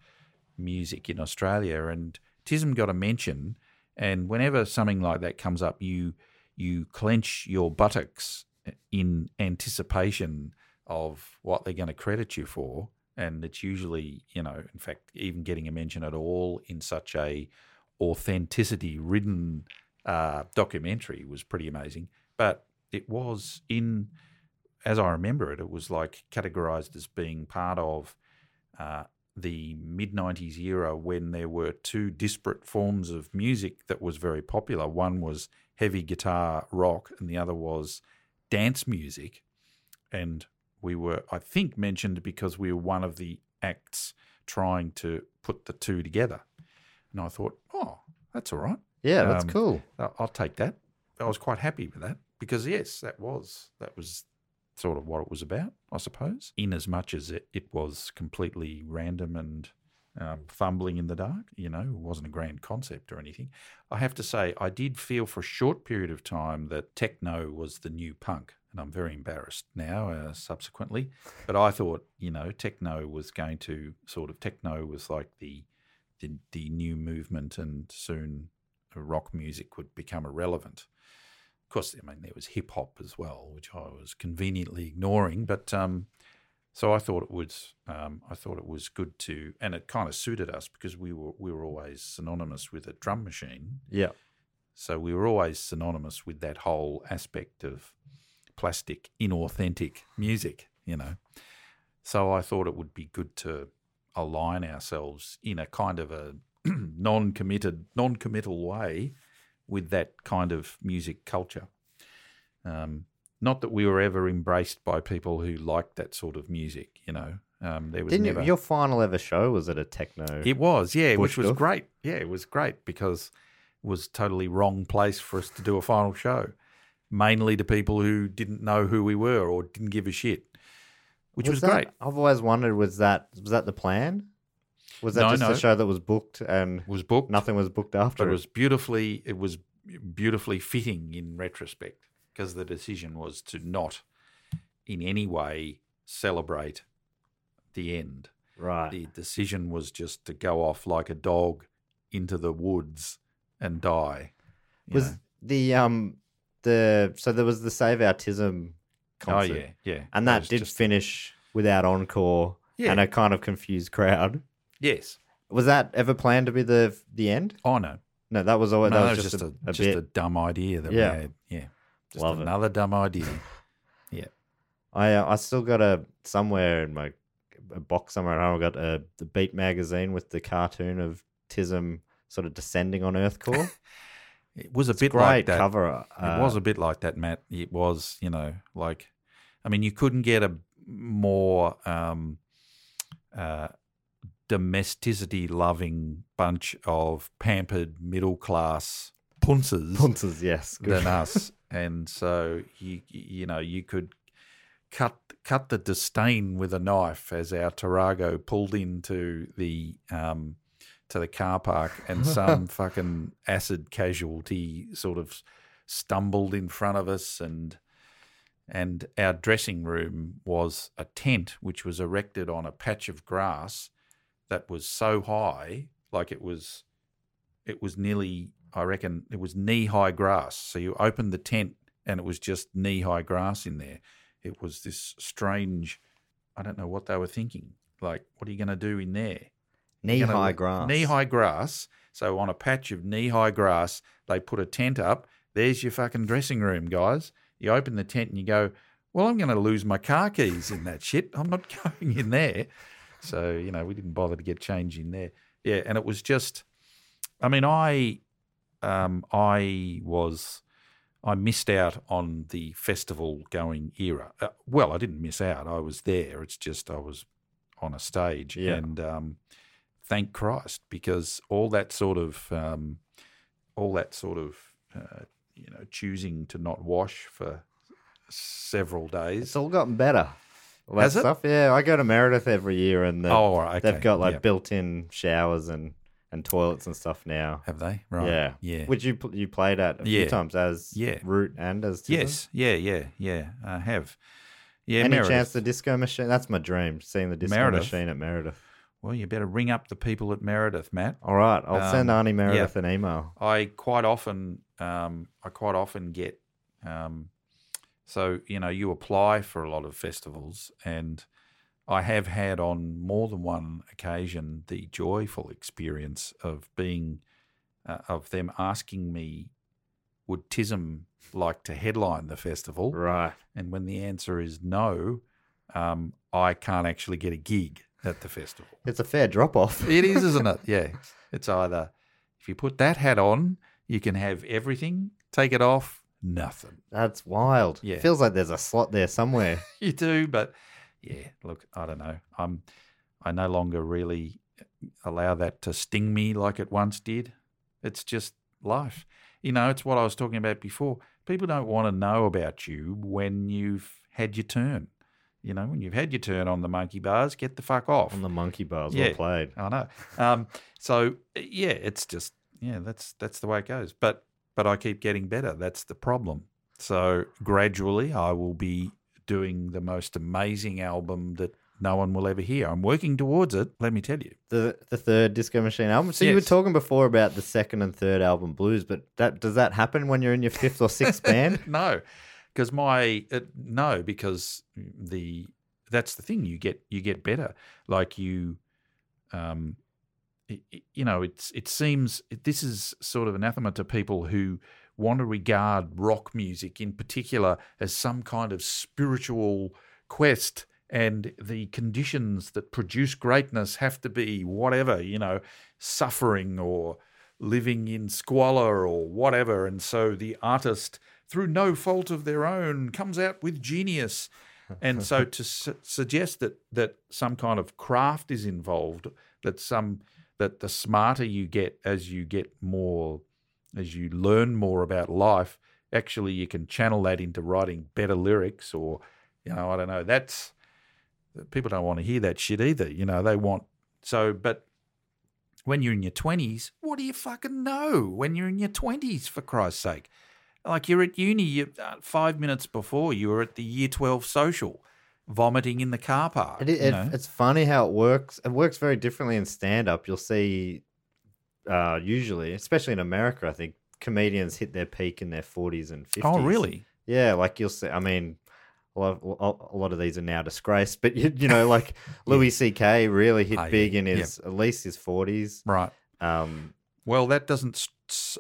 music in Australia. And Tism got a mention, and whenever something like that comes up, you you clench your buttocks in anticipation of what they're going to credit you for. And it's usually, you know, in fact, even getting a mention at all in such a authenticity ridden uh, documentary was pretty amazing. But it was in, as I remember it, it was like categorized as being part of uh, the mid 90s era when there were two disparate forms of music that was very popular. One was heavy guitar rock, and the other was dance music. And we were, I think, mentioned because we were one of the acts trying to put the two together. And I thought, oh, that's all right. Yeah, that's Um, cool. I'll I'll take that. I was quite happy with that because yes, that was that was sort of what it was about, I suppose. In as much as it, it was completely random and um, fumbling in the dark, you know, it wasn't a grand concept or anything. I have to say, I did feel for a short period of time that techno was the new punk, and I'm very embarrassed now. Uh, subsequently, but I thought, you know, techno was going to sort of techno was like the the, the new movement, and soon rock music would become irrelevant. Course, I mean there was hip hop as well, which I was conveniently ignoring. But um, so I thought it was um, I thought it was good to, and it kind of suited us because we were we were always synonymous with a drum machine. Yeah. So we were always synonymous with that whole aspect of plastic, inauthentic music, you know. So I thought it would be good to align ourselves in a kind of a non-committed, non-committal way with that kind of music culture. Um, not that we were ever embraced by people who liked that sort of music, you know. Um, there was Didn't never. you, your final ever show was at a techno? It was, yeah, which was stuff? great. Yeah, it was great because it was totally wrong place for us to do a final show, mainly to people who didn't know who we were or didn't give a shit, which was, that- great. I've always wondered was that was that the plan? Was that No, just no. a show that was booked and was booked. nothing was booked after? but it was beautifully it was beautifully fitting in retrospect because the decision was to not in any way celebrate the end. right. The decision was just to go off like a dog into the woods and die. was know. the um the so there was the Save Autism concert. oh yeah, yeah, and that did just- finish without encore Yeah. and a kind of confused crowd. Yes. Was that ever planned to be the the end? Oh no, No, that was always no, that was just, a, a just bit. a dumb idea that Yeah. we had. Yeah, just Love it. another dumb idea. yeah, I uh, I still got a somewhere in my a box somewhere at home. I got a the Beat magazine with the cartoon of Tism sort of descending on Earthcore. it was a It's bit great like that. cover. it uh, was a bit like that, Matt. It was, you know, like, I mean, you couldn't get a more um, uh, domesticity loving bunch of pampered middle class punces Punces, yes. Good. than us. And so you you know you could cut cut the disdain with a knife as our Tarago pulled into the um, to the car park and some fucking acid casualty sort of stumbled in front of us and and our dressing room was a tent which was erected on a patch of grass that was so high like it was it was nearly I reckon it was knee high grass. So you opened the tent and it was just knee high grass in there. It was this strange I don't know what they were thinking. Like, what are you gonna do in there? Knee high grass. Knee high grass. So on a patch of knee high grass, they put a tent up. There's your fucking dressing room, guys. You open the tent and you go, Well, I'm gonna lose my car keys in that shit. I'm not going in there. So, you know, we didn't bother to get change in there. Yeah, and it was just I mean, I um I was I missed out on the festival going era. Uh, well, I didn't miss out. I was there. It's just I was on a stage Yeah. and um thank Christ because all that sort of um, all that sort of uh, you know choosing to not wash for several days. It's all gotten better. All that Has it? stuff. Yeah, I go to Meredith every year, and the, oh, right, okay. they've got like yeah. built-in showers and and toilets and stuff now. Have they? Right. Yeah, Yeah. Which you you played at a few times as Yeah. Root and as Tism? yes. Yeah. Yeah. Yeah. I have. Yeah. Any Meredith. chance the disco machine? That's my dream. Seeing the disco Meredith. machine at Meredith. Well, you better ring up the people at Meredith, Matt. All right, I'll send Um, Aunty Meredith an email. I quite often, um, I quite often get, um, so you know, you apply for a lot of festivals, and I have had on more than one occasion the joyful experience of being, uh, of them asking me, would Tism like to headline the festival? Right. And when the answer is no, um, I can't actually get a gig at the festival. It's a fair drop off. It is, isn't it? Yeah. It's either if you put that hat on, you can have everything. Take it off, nothing. That's wild. Yeah. Feels like there's a slot there somewhere. You do, but yeah. Look, I don't know. I'm. I no longer really allow that to sting me like it once did. It's just life. You know, it's what I was talking about before. People don't want to know about you when you've had your turn. You know, when you've had your turn on the monkey bars, get the fuck off. On the monkey bars, Yeah. well played. I know. Um, so yeah, it's just yeah, that's that's the way it goes. But but I keep getting better. That's the problem. So gradually, I will be doing the most amazing album that no one will ever hear. I'm working towards it. Let me tell you. The the third Disco Machine album. So you were talking before about the second and third album blues, but that does that happen when you're in your fifth or sixth band? no, because my uh, no, because the that's the thing. You get you get better. Like you, um, i- i- you know, it's it seems this is sort of anathema to people who want to regard rock music in particular as some kind of spiritual quest. And the conditions that produce greatness have to be whatever, you know, suffering or living in squalor or whatever. And so the artist, through no fault of their own, comes out with genius. And so to su- suggest that that some kind of craft is involved, that some that the smarter you get as you get more, as you learn more about life, actually you can channel that into writing better lyrics or, you know, I don't know. That's people don't want to hear that shit either. You know, they want so, but when you're in your 20s, what do you fucking know when you're in your 20s, for Christ's sake? Like you're at uni, you, uh, five minutes before you were at the year 12 social, vomiting in the car park. It, it, it's funny how it works. It works very differently in stand up. You'll see, uh, usually, especially in America, I think comedians hit their peak in their 40s and 50s. oh, really? Yeah, like you'll see. I mean, a lot, of, a lot of these are now disgraced, but you, you know, like Louis C.K. really hit Oh, yeah, big in his at least his 40s. Right. Um, Well, that doesn't.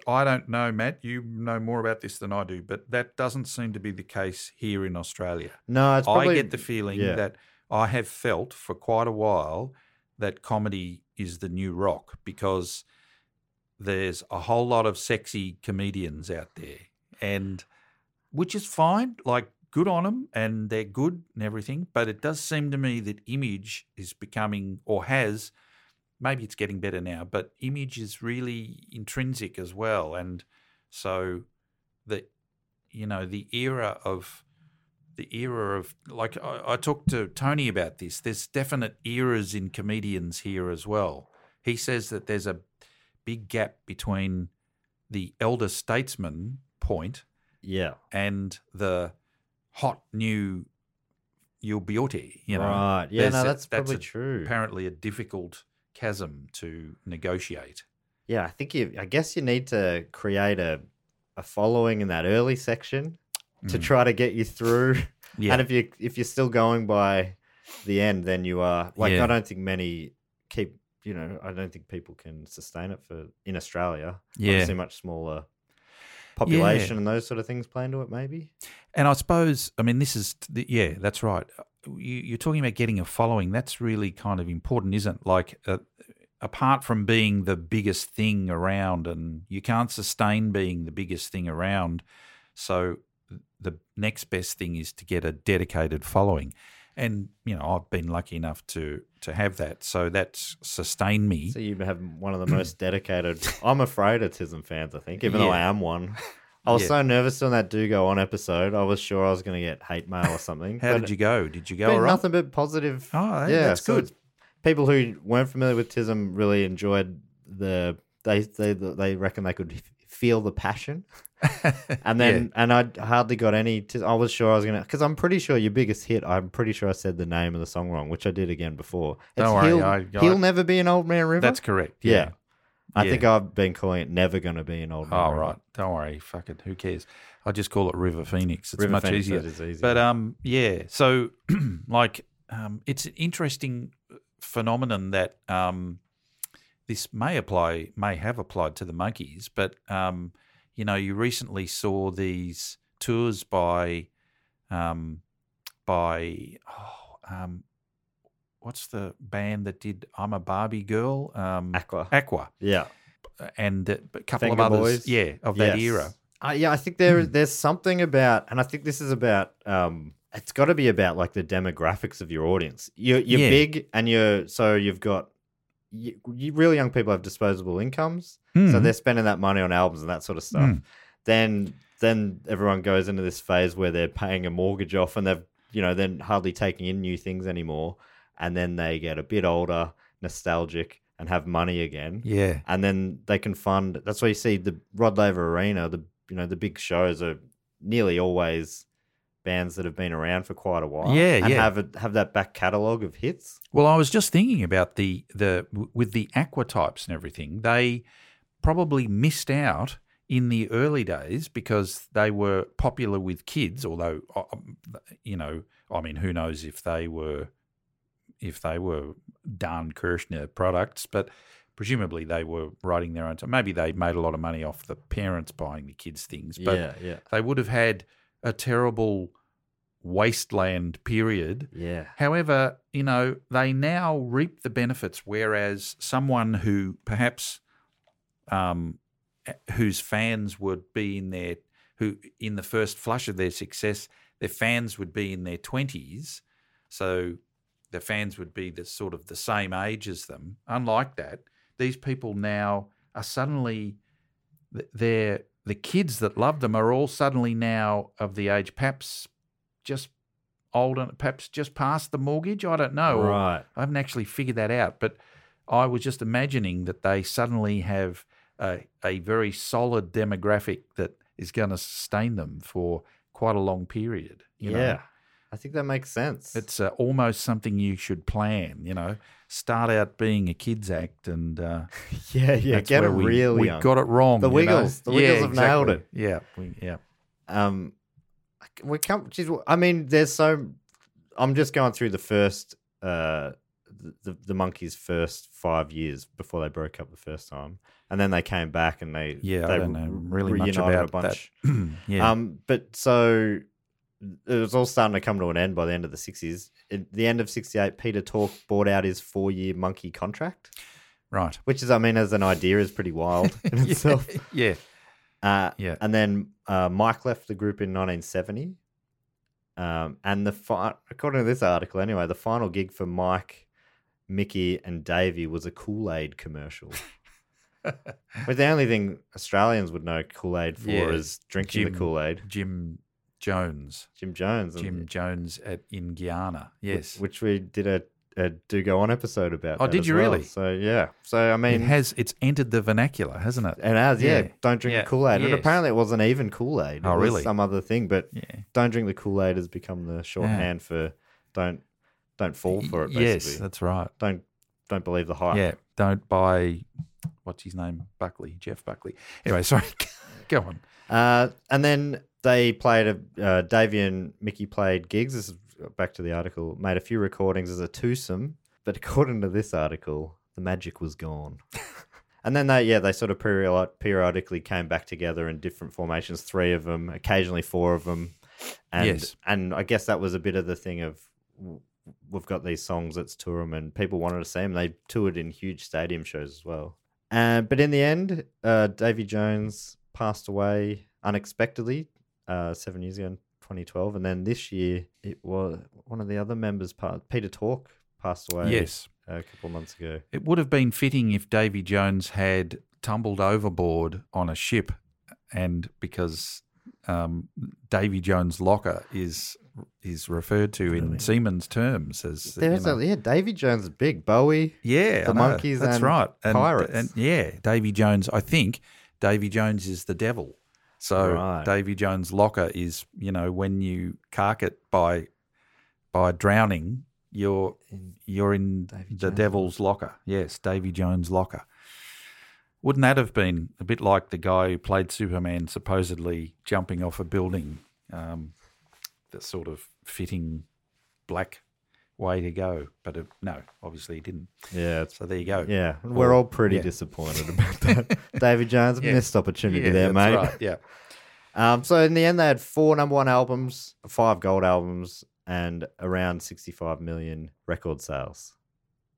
I don't know, Matt. You know more about this than I do, but that doesn't seem to be the case here in Australia. no, it's probably I get the feeling yeah. that I have felt for quite a while that comedy is the new rock because there's a whole lot of sexy comedians out there, and which is fine. Like, good on them, and they're good and everything. But it does seem to me that image is becoming, or has, maybe it's getting better now, but image is really intrinsic as well, and so the, you know, the era of the era of like I, I talked to Tony about this. There's definite eras in comedians here as well. He says that there's a big gap between the elder statesman point yeah, and the hot new Yulbiote, you know. right. Yeah, There's no, a- that's, that's probably a- true. Apparently a difficult chasm to negotiate. Yeah, I think you. I guess you need to create a a following in that early section to Mm. try to get you through. Yeah. And if you if you're still going by the end, then you are like Yeah. I don't think many keep. You know, I don't think people can sustain it for in Australia. Yeah. obviously much smaller population and those sort of things play into it. Maybe. And I suppose, I mean, this is, the, yeah, that's right. You, you're talking about getting a following. That's really kind of important, isn't it? Like, uh, apart from being the biggest thing around, and you can't sustain being the biggest thing around. So the next best thing is to get a dedicated following. And, you know, I've been lucky enough to to have that. So that's sustained me. So you have one of the most dedicated. I'm afraid of Tism fans. I think, even though I am one. I was Yeah. so nervous on that Do Go On episode. I was sure I was going to get hate mail or something. How but did you go? Did you go been all right? nothing but positive. Oh, yeah, that's so good. People who weren't familiar with Tism really enjoyed the they they they reckon they could feel the passion, and then and I hardly got any. T- I was sure I was gonna because I'm pretty sure your biggest hit. I'm pretty sure I said the name of the song wrong, which I did again before. It's Don't worry, he'll, I- I- he'll never be an old man river. That's correct. yeah. Yeah. I Yeah. think I've been calling it never gonna be an old man. Oh river. right, don't worry. Fuck it. Who cares? I just call it River Phoenix. It's River much Phoenix, easier. easier. But um, yeah. So like, um, it's an interesting phenomenon that um, this may apply, may have applied to the Monkees. But um, you know, you recently saw these tours by, um, by oh, um, what's the band that did "I'm a Barbie Girl"? Um, Aqua. Aqua, Yeah. and a couple Finger of others, Boys? yeah, of that Yes. era. Uh, yeah, I think there there's something about, and I think this is about. Um, it's got to be about like the demographics of your audience. You're you're Yeah. big, and you're so you've got you, you really young people have disposable incomes, so Mhm. they're spending that money on albums and that sort of stuff. Mm. Then then everyone goes into this phase where they're paying a mortgage off, and they've you know then hardly taking in new things anymore, and then they get a bit older, nostalgic, and have money again Yeah, and then they can fund. That's why you see the Rod Laver Arena. The you know the big shows are nearly always bands that have been around for quite a while. Yeah, and yeah. have a, have that back catalogue of hits. Well, I was just thinking about the the with the aqua types and everything. They probably missed out in the early days because they were popular with kids. Although, uh, um, you know, I mean, who knows if they were if they were Don Kirshner products, but presumably they were writing their own. So maybe they made a lot of money off the parents buying the kids things. But yeah, yeah, they would have had a terrible wasteland period yeah, However, you know, they now reap the benefits, whereas someone who perhaps um, whose fans would be in their who in the first flush of their success, their fans would be in their twenties, so their fans would be the sort of the same age as them. Unlike that, these people now are suddenly they're the kids that love them are all suddenly now of the age perhaps just old and perhaps just past the mortgage. I don't know. right. I haven't actually figured that out, but I was just imagining that they suddenly have a, a very solid demographic that is going to sustain them for quite a long period. You yeah, know? I think that makes sense. It's uh, almost something you should plan, you know. Start out being a kids act and uh, yeah, yeah. Get where it we, really we young. got it wrong. The you know? Wiggles. The Wiggles have nailed it. Yeah, we, yeah. Um, we come. Geez, I mean, there's so. I'm just going through the first, uh, the, the Monkees' first five years before they broke up the first time, and then they came back and they Yeah, they I don't know really much about a bunch. that. yeah. Um, but so it was all starting to come to an end by the end of the 60s. At the end of 68, Peter Tork bought out his four year monkey contract, right. which is, I mean, as an idea, is pretty wild in itself. Yeah. Uh, Yeah. And then uh, Mike left the group in 1970. Um, and the fi- according to this article, anyway, the final gig for Mike, Mickey, and Davey was a Kool Aid commercial. but the only thing Australians would know Kool Aid for Yeah, is drinking Jim- the Kool Aid. Jim Jones. Jim Jones. and- Jim Jones at in Guyana. Yes. which we did a, a do go on episode about. Oh, that did you well. really? So yeah. So I mean, it has it's entered the vernacular, hasn't it? it has. Yeah. Yeah. Don't drink Yeah. the Kool Aid. And apparently, it wasn't even Kool Aid. Oh, really? Some other thing, but Yeah. don't drink the Kool Aid has become the shorthand for don't don't fall for it. Basically. Yes, that's right. don't don't believe the hype. Yeah. Don't buy what's his name? Buckley, Jeff Buckley. Anyway, sorry. Go on. Uh, and then they played a uh, Davey and Mickey played gigs. This is back to the article. Made a few recordings as a twosome, but according to this article, the magic was gone. and then they, yeah, they sort of period- periodically came back together in different formations. Three of them, occasionally four of them, and Yes. and I guess that was a bit of the thing of. We've got these songs, let's tour them, and people wanted to see them. They toured in huge stadium shows as well. Uh, but in the end, uh, Davy Jones passed away unexpectedly uh, seven years ago in 2012. And then this year, it was one of the other members, part, Peter Tork, passed away Yes. a couple of months ago. It would have been fitting if Davy Jones had tumbled overboard on a ship, and because um, Davy Jones' locker is is referred to in seamen's terms as you There's know. a, yeah, Davy Jones big. Bowie. Yeah, The Monkees That's and right. And, Pirates. And yeah, Davy Jones. I think Davy Jones is the devil. So Right. Davy Jones' locker is, you know, when you cark it by by drowning, you're you're in the Jones' devil's locker. Yes, Davy Jones' locker. Wouldn't that have been a bit like the guy who played Superman supposedly jumping off a building? Um, the sort of fitting black way to go, but it, no, obviously he didn't. Yeah, So there you go. yeah. We're all pretty yeah. disappointed about that. David Jones, Yeah. missed opportunity Yeah, there, that's mate. right, Yeah. Um, so in the end, they had four number one albums, five gold albums, and around 65 million record sales.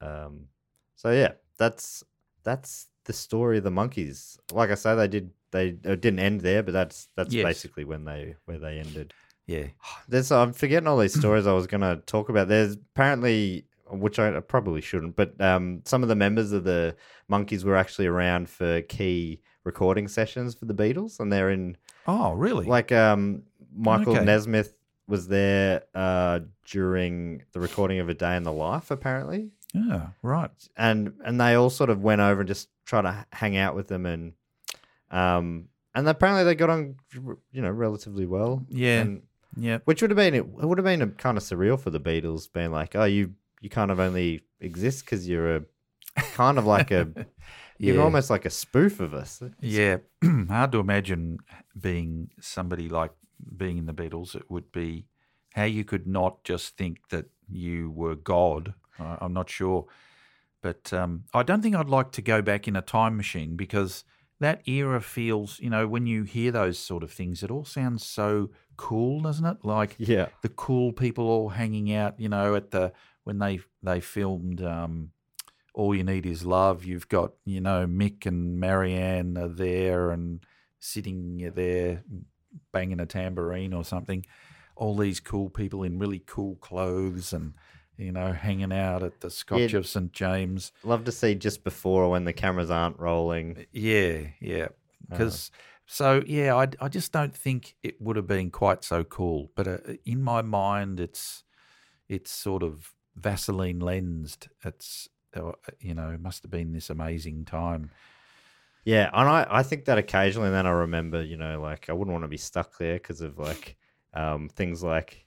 Um, so yeah, that's that's the story of the Monkees. Like I say, they did they it didn't end there, but that's that's Yes. basically when they where they ended. Yeah. There's I'm forgetting all these stories I was gonna talk about. There's apparently which I probably shouldn't, but um, some of the members of the Monkees were actually around for key recording sessions for the Beatles, and they're in Oh, really? like um, Michael Okay. Nesmith was there uh, during the recording of A Day in the Life, apparently, yeah, right. and and they all sort of went over and just try to hang out with them, and um, and apparently they got on, you know, relatively well. Yeah. and, Yeah. which would have been it would have been a kind of surreal for the Beatles, being like, oh, you you kind of only exist because you're a kind of like a you're almost like a spoof of us. Yeah. Hard to imagine being somebody like being in the Beatles. It would be how you could not just think that you were God. I, I'm not sure. But um, I don't think I'd like to go back in a time machine because that era feels, you know, when you hear those sort of things, it all sounds so cool, doesn't it? Like Yeah. the cool people all hanging out, you know, at the when they they filmed um, All You Need Is Love. You've got you know Mick and Marianne are there and sitting there banging a tambourine or something. All these cool people in really cool clothes and you know hanging out at the Scotch Yeah. of St James. Love to see just before when the cameras aren't rolling. Yeah, yeah. Because so yeah, I I just don't think it would have been quite so cool. But uh, in my mind, it's it's sort of Vaseline lensed. It's uh, you know it must have been this amazing time. Yeah, and I, I think that occasionally, and then I remember, you know, like I wouldn't want to be stuck there because of like um, things like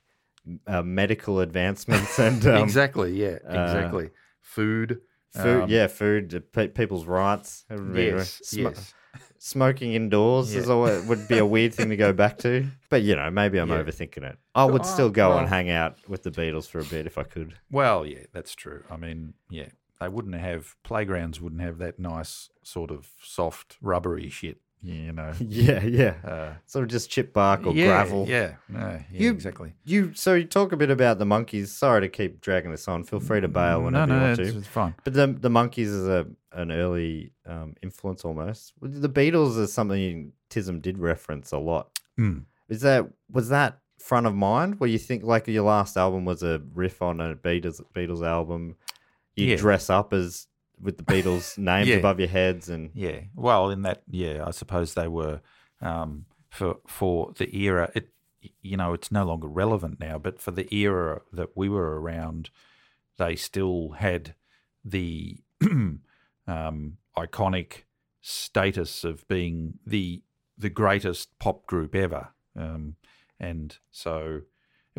uh, medical advancements and um, exactly. Yeah. uh, Exactly. Food. food. um, yeah, food, uh, pe- people's rights. It would be- Yes. sm- yes. Smoking indoors is Yeah. always, would be a weird thing to go back to. But you know, maybe I'm Yeah. overthinking it. I would Oh, still go well- and hang out with the Beatles for a bit if I could. Well, yeah, that's true. I mean, yeah, they wouldn't have playgrounds. Wouldn't have that nice sort of soft rubbery shit. Yeah, you know. Yeah, yeah. Uh, Sort of just chip bark or yeah, gravel. Yeah, no, yeah, You- exactly. You so you talk a bit about the Monkees. Sorry to keep dragging this on. Feel free to bail no, whenever no, you want it's, to. it's fine. But the the Monkees is a an early um, influence almost. The Beatles is something Tism did reference a lot. Mm. Is that was that front of mind? Where you think like your last album was a riff on a Beatles Beatles album? You Yeah. dress up as with the Beatles names Yeah. above your heads and Yeah. Well, in that, yeah, I suppose they were um, for for the era. It, you know, it's no longer relevant now, but for the era that we were around, they still had the um, iconic status of being the the greatest pop group ever. Um, and so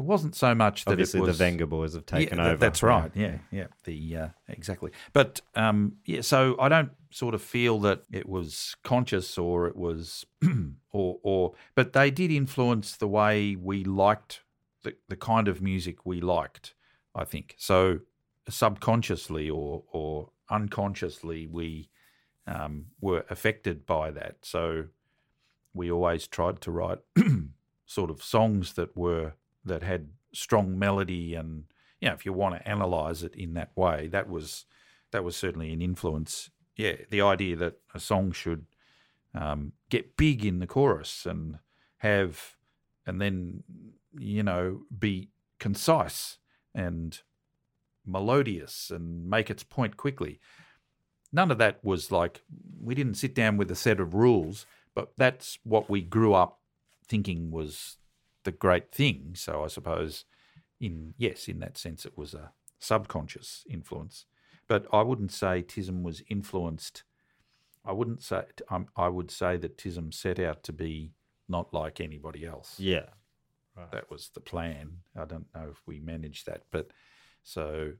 it wasn't so much that obviously it was the Venga Boys have taken yeah, over. That's right. Yeah, yeah. The uh, exactly. But um, yeah, so I don't sort of feel that it was conscious or it was or or but they did influence the way we liked the the kind of music we liked. I think so. Subconsciously or or unconsciously, we um, were affected by that. So we always tried to write sort of songs that were that had strong melody and you know if you want to analyze it in that way that was that was certainly an influence. Yeah the idea that a song should um, get big in the chorus and have and then you know be concise and melodious and make its point quickly. None of that was like we didn't sit down with a set of rules but that's what we grew up thinking was the great thing. So I suppose, in yes, in that sense, it was a subconscious influence. But I wouldn't say Tism was influenced. I wouldn't say. Um, I would say that Tism set out to be not like anybody else. Yeah. That was the plan. I don't know if we managed that, but so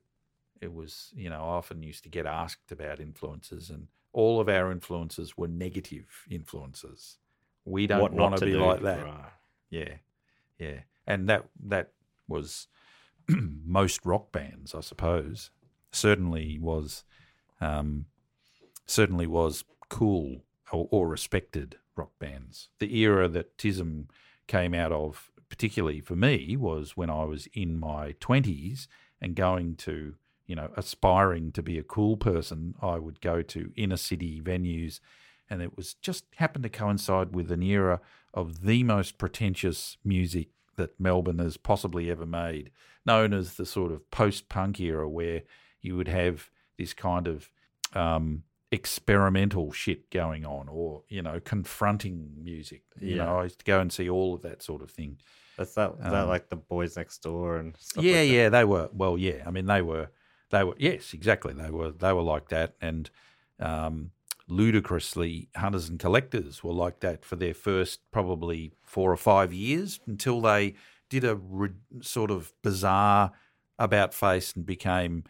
it was. You know, I often used to get asked about influences, and all of our influences were negative influences. We don't want to to be do. like that. Right. Yeah, yeah, and that that was most rock bands, I suppose. Certainly was, um, certainly was cool or, or respected rock bands. The era that Tism came out of, particularly for me, was when I was in my twenties and going to, you know, aspiring to be a cool person. I would go to inner city venues and it was just happened to coincide with an era of the most pretentious music that Melbourne has possibly ever made, known as the sort of post-punk era, where you would have this kind of um, experimental shit going on, or you know, confronting music. You Yeah. know, I used to go and see all of that sort of thing. That's that. is that Um, like the boys next door and stuff. yeah, like that? yeah, they were. Well, yeah. I mean, they were. They were. Yes, exactly. They were. They were like that, and um, ludicrously, hunters and collectors were like that for their first probably four or five years until they did a re- sort of bizarre about face and became,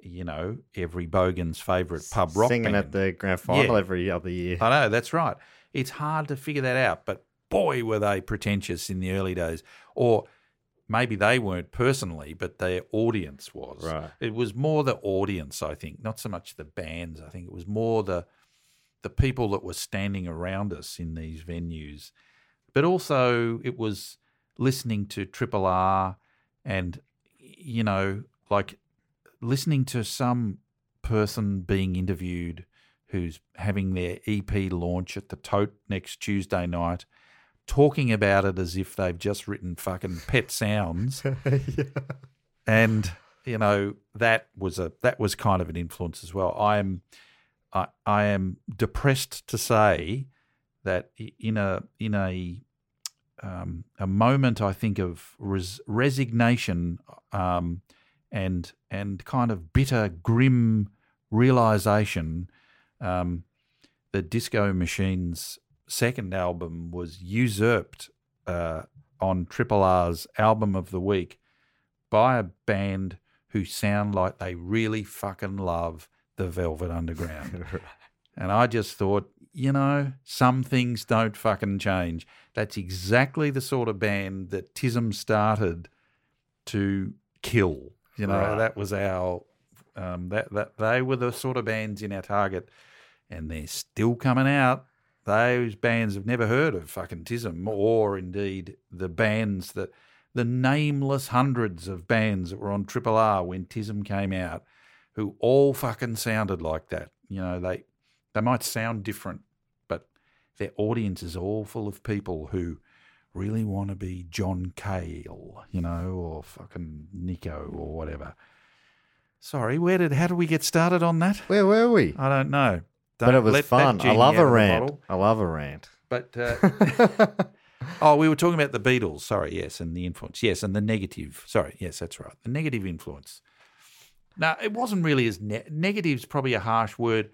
you know, every bogan's favourite pub rock Singing band. at the grand final Yeah. every other year. I know, that's right. It's hard to figure that out, but boy, were they pretentious in the early days. Or maybe they weren't personally, but their audience was. Right. It was more the audience, I think, not so much the bands. I think it was more the the people that were standing around us in these venues. But also it was listening to Triple R and you know, like listening to some person being interviewed who's having their EP launch at the Tote next Tuesday night, talking about it as if they've just written fucking Pet Sounds, and you know that was a that was kind of an influence as well. I am, I am depressed to say that in a in a um, a moment I think of res- resignation um, and and kind of bitter, grim realization. Um, the Disco Machine's second album was usurped uh, on Triple R's album of the week by a band who sound like they really fucking love the Velvet Underground. And I just thought, you know, some things don't fucking change. That's exactly the sort of band that Tism started to kill. You know, Right. that was our um, that that they were the sort of bands in our target, and they're still coming out. Those bands have never heard of fucking Tism, or indeed the bands that the nameless hundreds of bands that were on Triple R when Tism came out, who all fucking sounded like that. You know, they they might sound different, but their audience is all full of people who really want to be John Cale, you know, or fucking Nico or whatever. Sorry, where did how did we get started on that? Where were we? I don't know. but Don't it was fun. I love a rant. I love a rant. But uh, oh, we were talking about the Beatles. Sorry, yes, and the influence. Yes, and the negative. Sorry, yes, that's right. The negative influence. Now, it wasn't really as ne- negative's probably a harsh word.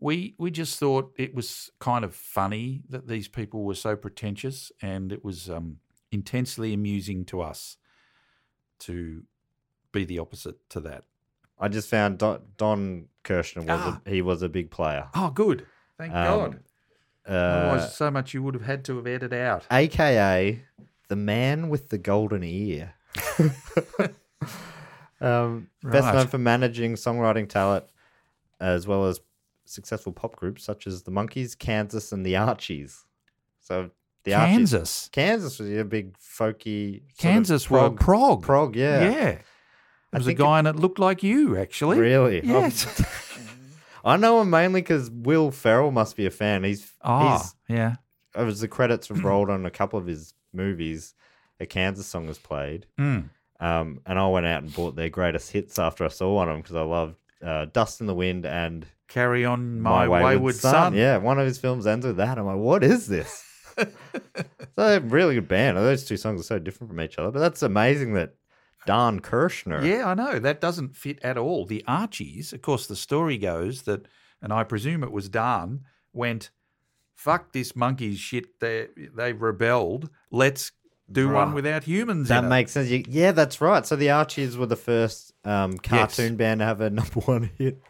We we just thought it was kind of funny that these people were so pretentious, and it was um, intensely amusing to us to be the opposite to that. I just found Don, Don Kirshner was Ah. a, he was a big player. Oh, good. Thank Um, God. Uh, Otherwise, so much you would have had to have edited out. AKA the man with the golden ear. um, Best known for managing songwriting talent as well as successful pop groups such as the Monkees, Kansas, and the Archies. So the Archies. Kansas. Kansas was a big folky. Kansas were prog. Prog, yeah. Yeah. There was a guy and it looked like you, actually. Really? Oh, Yes. I know him mainly because Will Ferrell must be a fan. He's, Ah, he's yeah. it was the credits have rolled on a couple of his movies. A Kansas song was played, Mm. Um, and I went out and bought their greatest hits after I saw one of them because I loved uh, "Dust in the Wind" and Carry on, my, wayward, son. Yeah, one of his films ends with that. I'm like, what is this? So they're a really good band. Those two songs are so different from each other, but that's amazing that Don Kirshner. Yeah, I know. That doesn't fit at all. The Archies, of course, the story goes that, and I presume it was Don, went, fuck this monkey shit. They, they've rebelled. Let's do one without humans That makes sense. You, yeah, that's right. So the Archies were the first um, cartoon Yes. band to have a number one hit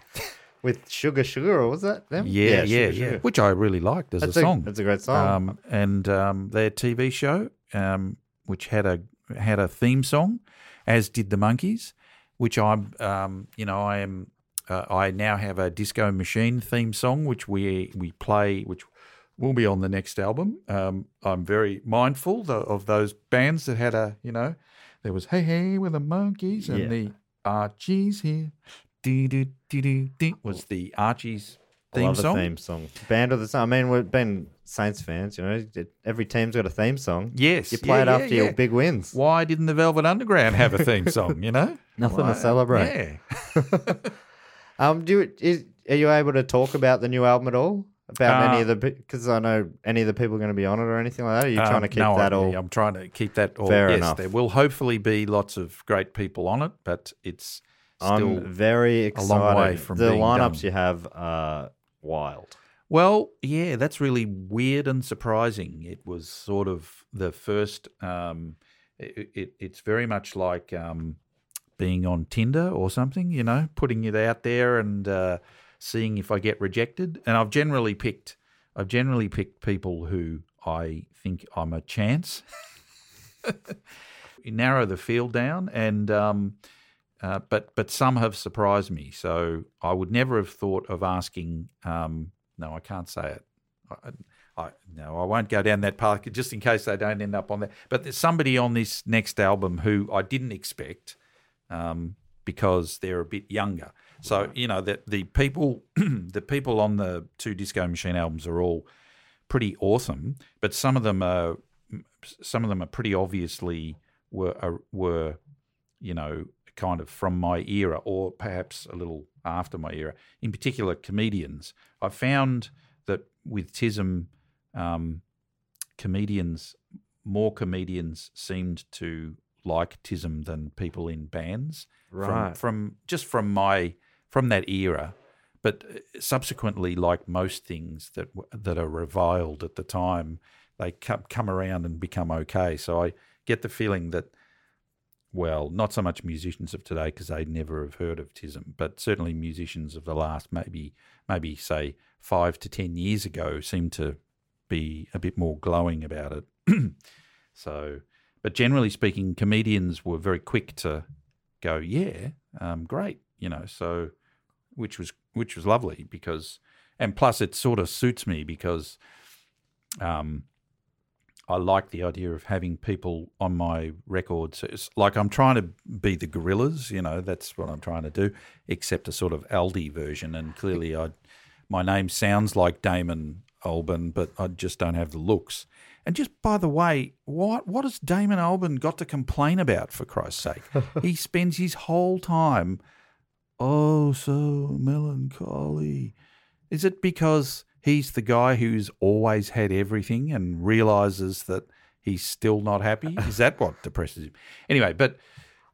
with Sugar Sugar, or was that them? it. Yeah, yeah, Sugar yeah. Sugar. Which I really liked as That's a a, song. that's a great song. Um, and um, their TV show, um, which had a had a theme song, as did the Monkees, which I'm, um, you know, I am. Uh, I now have a Disco Machine theme song, which we we play, which will be on the next album. Um, I'm very mindful tho- of those bands that had a, you know, there was Hey Hey with the Monkees and Yeah. the Archies here. Dee doo dee doo dee was the Archies theme song. theme song. Band of the song. I mean, we've been Saints fans. You know, every team's got a theme song. Yes, you play yeah, it yeah, after your big wins. Why didn't the Velvet Underground have a theme song? You know, Nothing to celebrate. Yeah, Um, do you, is, are you able to talk about the new album at all? About Uh, any of the because I know any of the people are going to be on it or anything like that. Are you trying Um, to keep no, that I'm, all? I'm trying to keep that all. Fair yes, enough. there will hopefully be lots of great people on it, but it's still I'm very a excited. long way from the being lineups done. you have are wild. Well, yeah, that's really weird and surprising. It was sort of the first. Um, it, it, it's very much like um, being on Tinder or something, you know, putting it out there and uh, seeing if I get rejected. And I've generally picked, I've generally picked people who I think I'm a chance. narrow the field down, and um, uh, but but some have surprised me. So I would never have thought of asking. Um, no, I can't say it. I, I, no, I won't go down that path just in case they don't end up on that. But there's somebody on this next album who I didn't expect um, because they're a bit younger. So you know that the people, the people on the two Disco Machine albums are all pretty awesome, but some of them are some of them are pretty obviously were are, were you know kind of from my era or perhaps a little after my era. In particular, comedians. I found that with Tism, um, comedians more comedians seemed to like Tism than people in bands. From, Right. from just from my from that era, but uh, subsequently, like most things that that are reviled at the time, they come come around and become okay. So I get the feeling that, well, not so much musicians of today because they never have heard of Tism, but certainly musicians of the last maybe maybe say five to ten years ago seem to be a bit more glowing about it. so, but generally speaking, comedians were very quick to go, yeah, um, great, you know. So, which was which was lovely because, and plus it sort of suits me because, um, I like the idea of having people on my records. It's like I'm trying to be the Gorillaz, you know. That's what I'm trying to do, except a sort of Aldi version. And clearly, I my name sounds like Damon Albarn, but I just don't have the looks. And just by the way, what what has Damon Albarn got to complain about for Christ's sake? he spends his whole time, oh, so melancholy. Is it because he's the guy who's always had everything and realizes that he's still not happy? Is that what depresses him? Anyway, but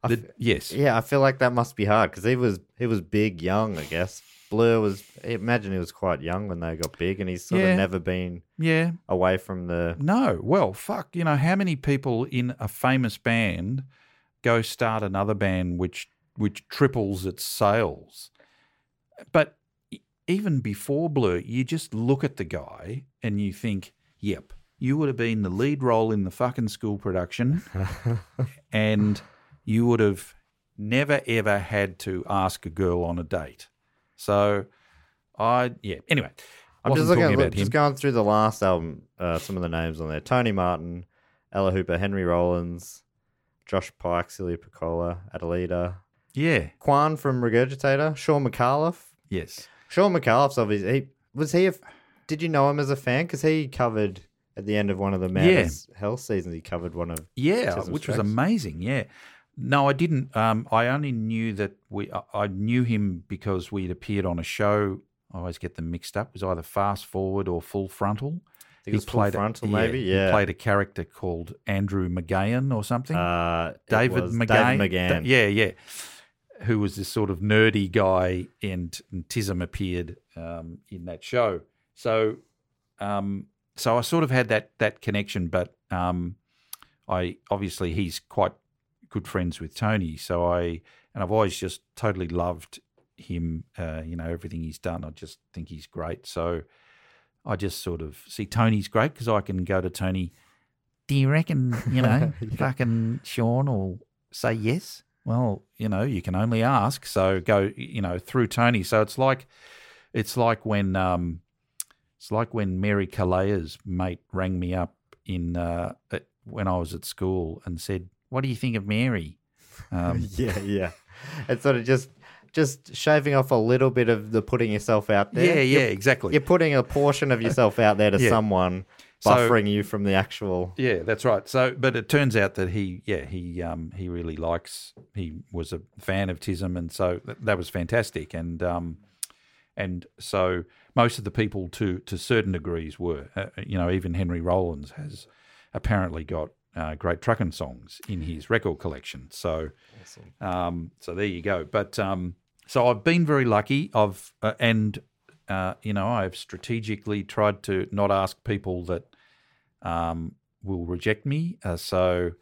the, yes, Yeah, I feel like that must be hard because he was he was big, young. I guess Blur was. I imagine he was quite young when they got big, and he's sort Yeah. of never been yeah, away from the. No, well, fuck, you know, how many people in a famous band go start another band which which triples its sales? But even before Blur, you just look at the guy and you think, "Yep, you would have been the lead role in the fucking school production and you would have never ever had to ask a girl on a date." So, I yeah, anyway, I'm just looking at about look, him. just going through the last album. Uh, some of the names on there: Tony Martin, Ella Hooper, Henry Rollins, Josh Pike, Celia Pacquola, Adalita, yeah, Quan from Regurgitator, Shaun Micallef. yes. Shaun Micallef's obviously he, was he. A, did you know him as a fan? Because he covered at the end of one of the Mad as Hell seasons. He covered one of Yeah, which was amazing. Yeah. No, I didn't. Um, I only knew that we. I- I knew him because we'd appeared on a show. I always get them mixed up. It was either Fast Forward or Full Frontal, it was Full Frontal, maybe. He Yeah. played a character called Andrew McGahan or something. uh, David McGahan. David McGann. Da- yeah, yeah. Who was this sort of nerdy guy, and, and Tism appeared um, in that show. So, um, so I sort of had that that connection, but um, I obviously he's quite good friends with Tony. So I and I've always just totally loved him. Uh, you know everything he's done. I just think he's great. So I just sort of see Tony's great because I can go to Tony. Do you reckon you know fucking Shaun will say yes? Well, you know you can only ask. So go you know through Tony. So it's like it's like when um, it's like when Mary Kalaya's mate rang me up in uh, at, when I was at school and said, "What do you think of Mary?" Um, yeah, yeah. It's sort of just just shaving off a little bit of the putting yourself out there. yeah, yeah, You're, exactly. you're putting a portion of yourself out there to Yeah. someone, So- you from the actual. Yeah, that's right. So, but it turns out that he, yeah, he, um, he really likes. He was a fan of Tism, and so th- that was fantastic. And, um, and so most of the people, to to certain degrees, were. Uh, you know, even Henry Rollins has apparently got uh, great trucking songs in his record collection. So, um, so there you go. But um, so I've been very lucky. I've uh, and uh, you know I've strategically tried to not ask people that um, will reject me. Uh, so,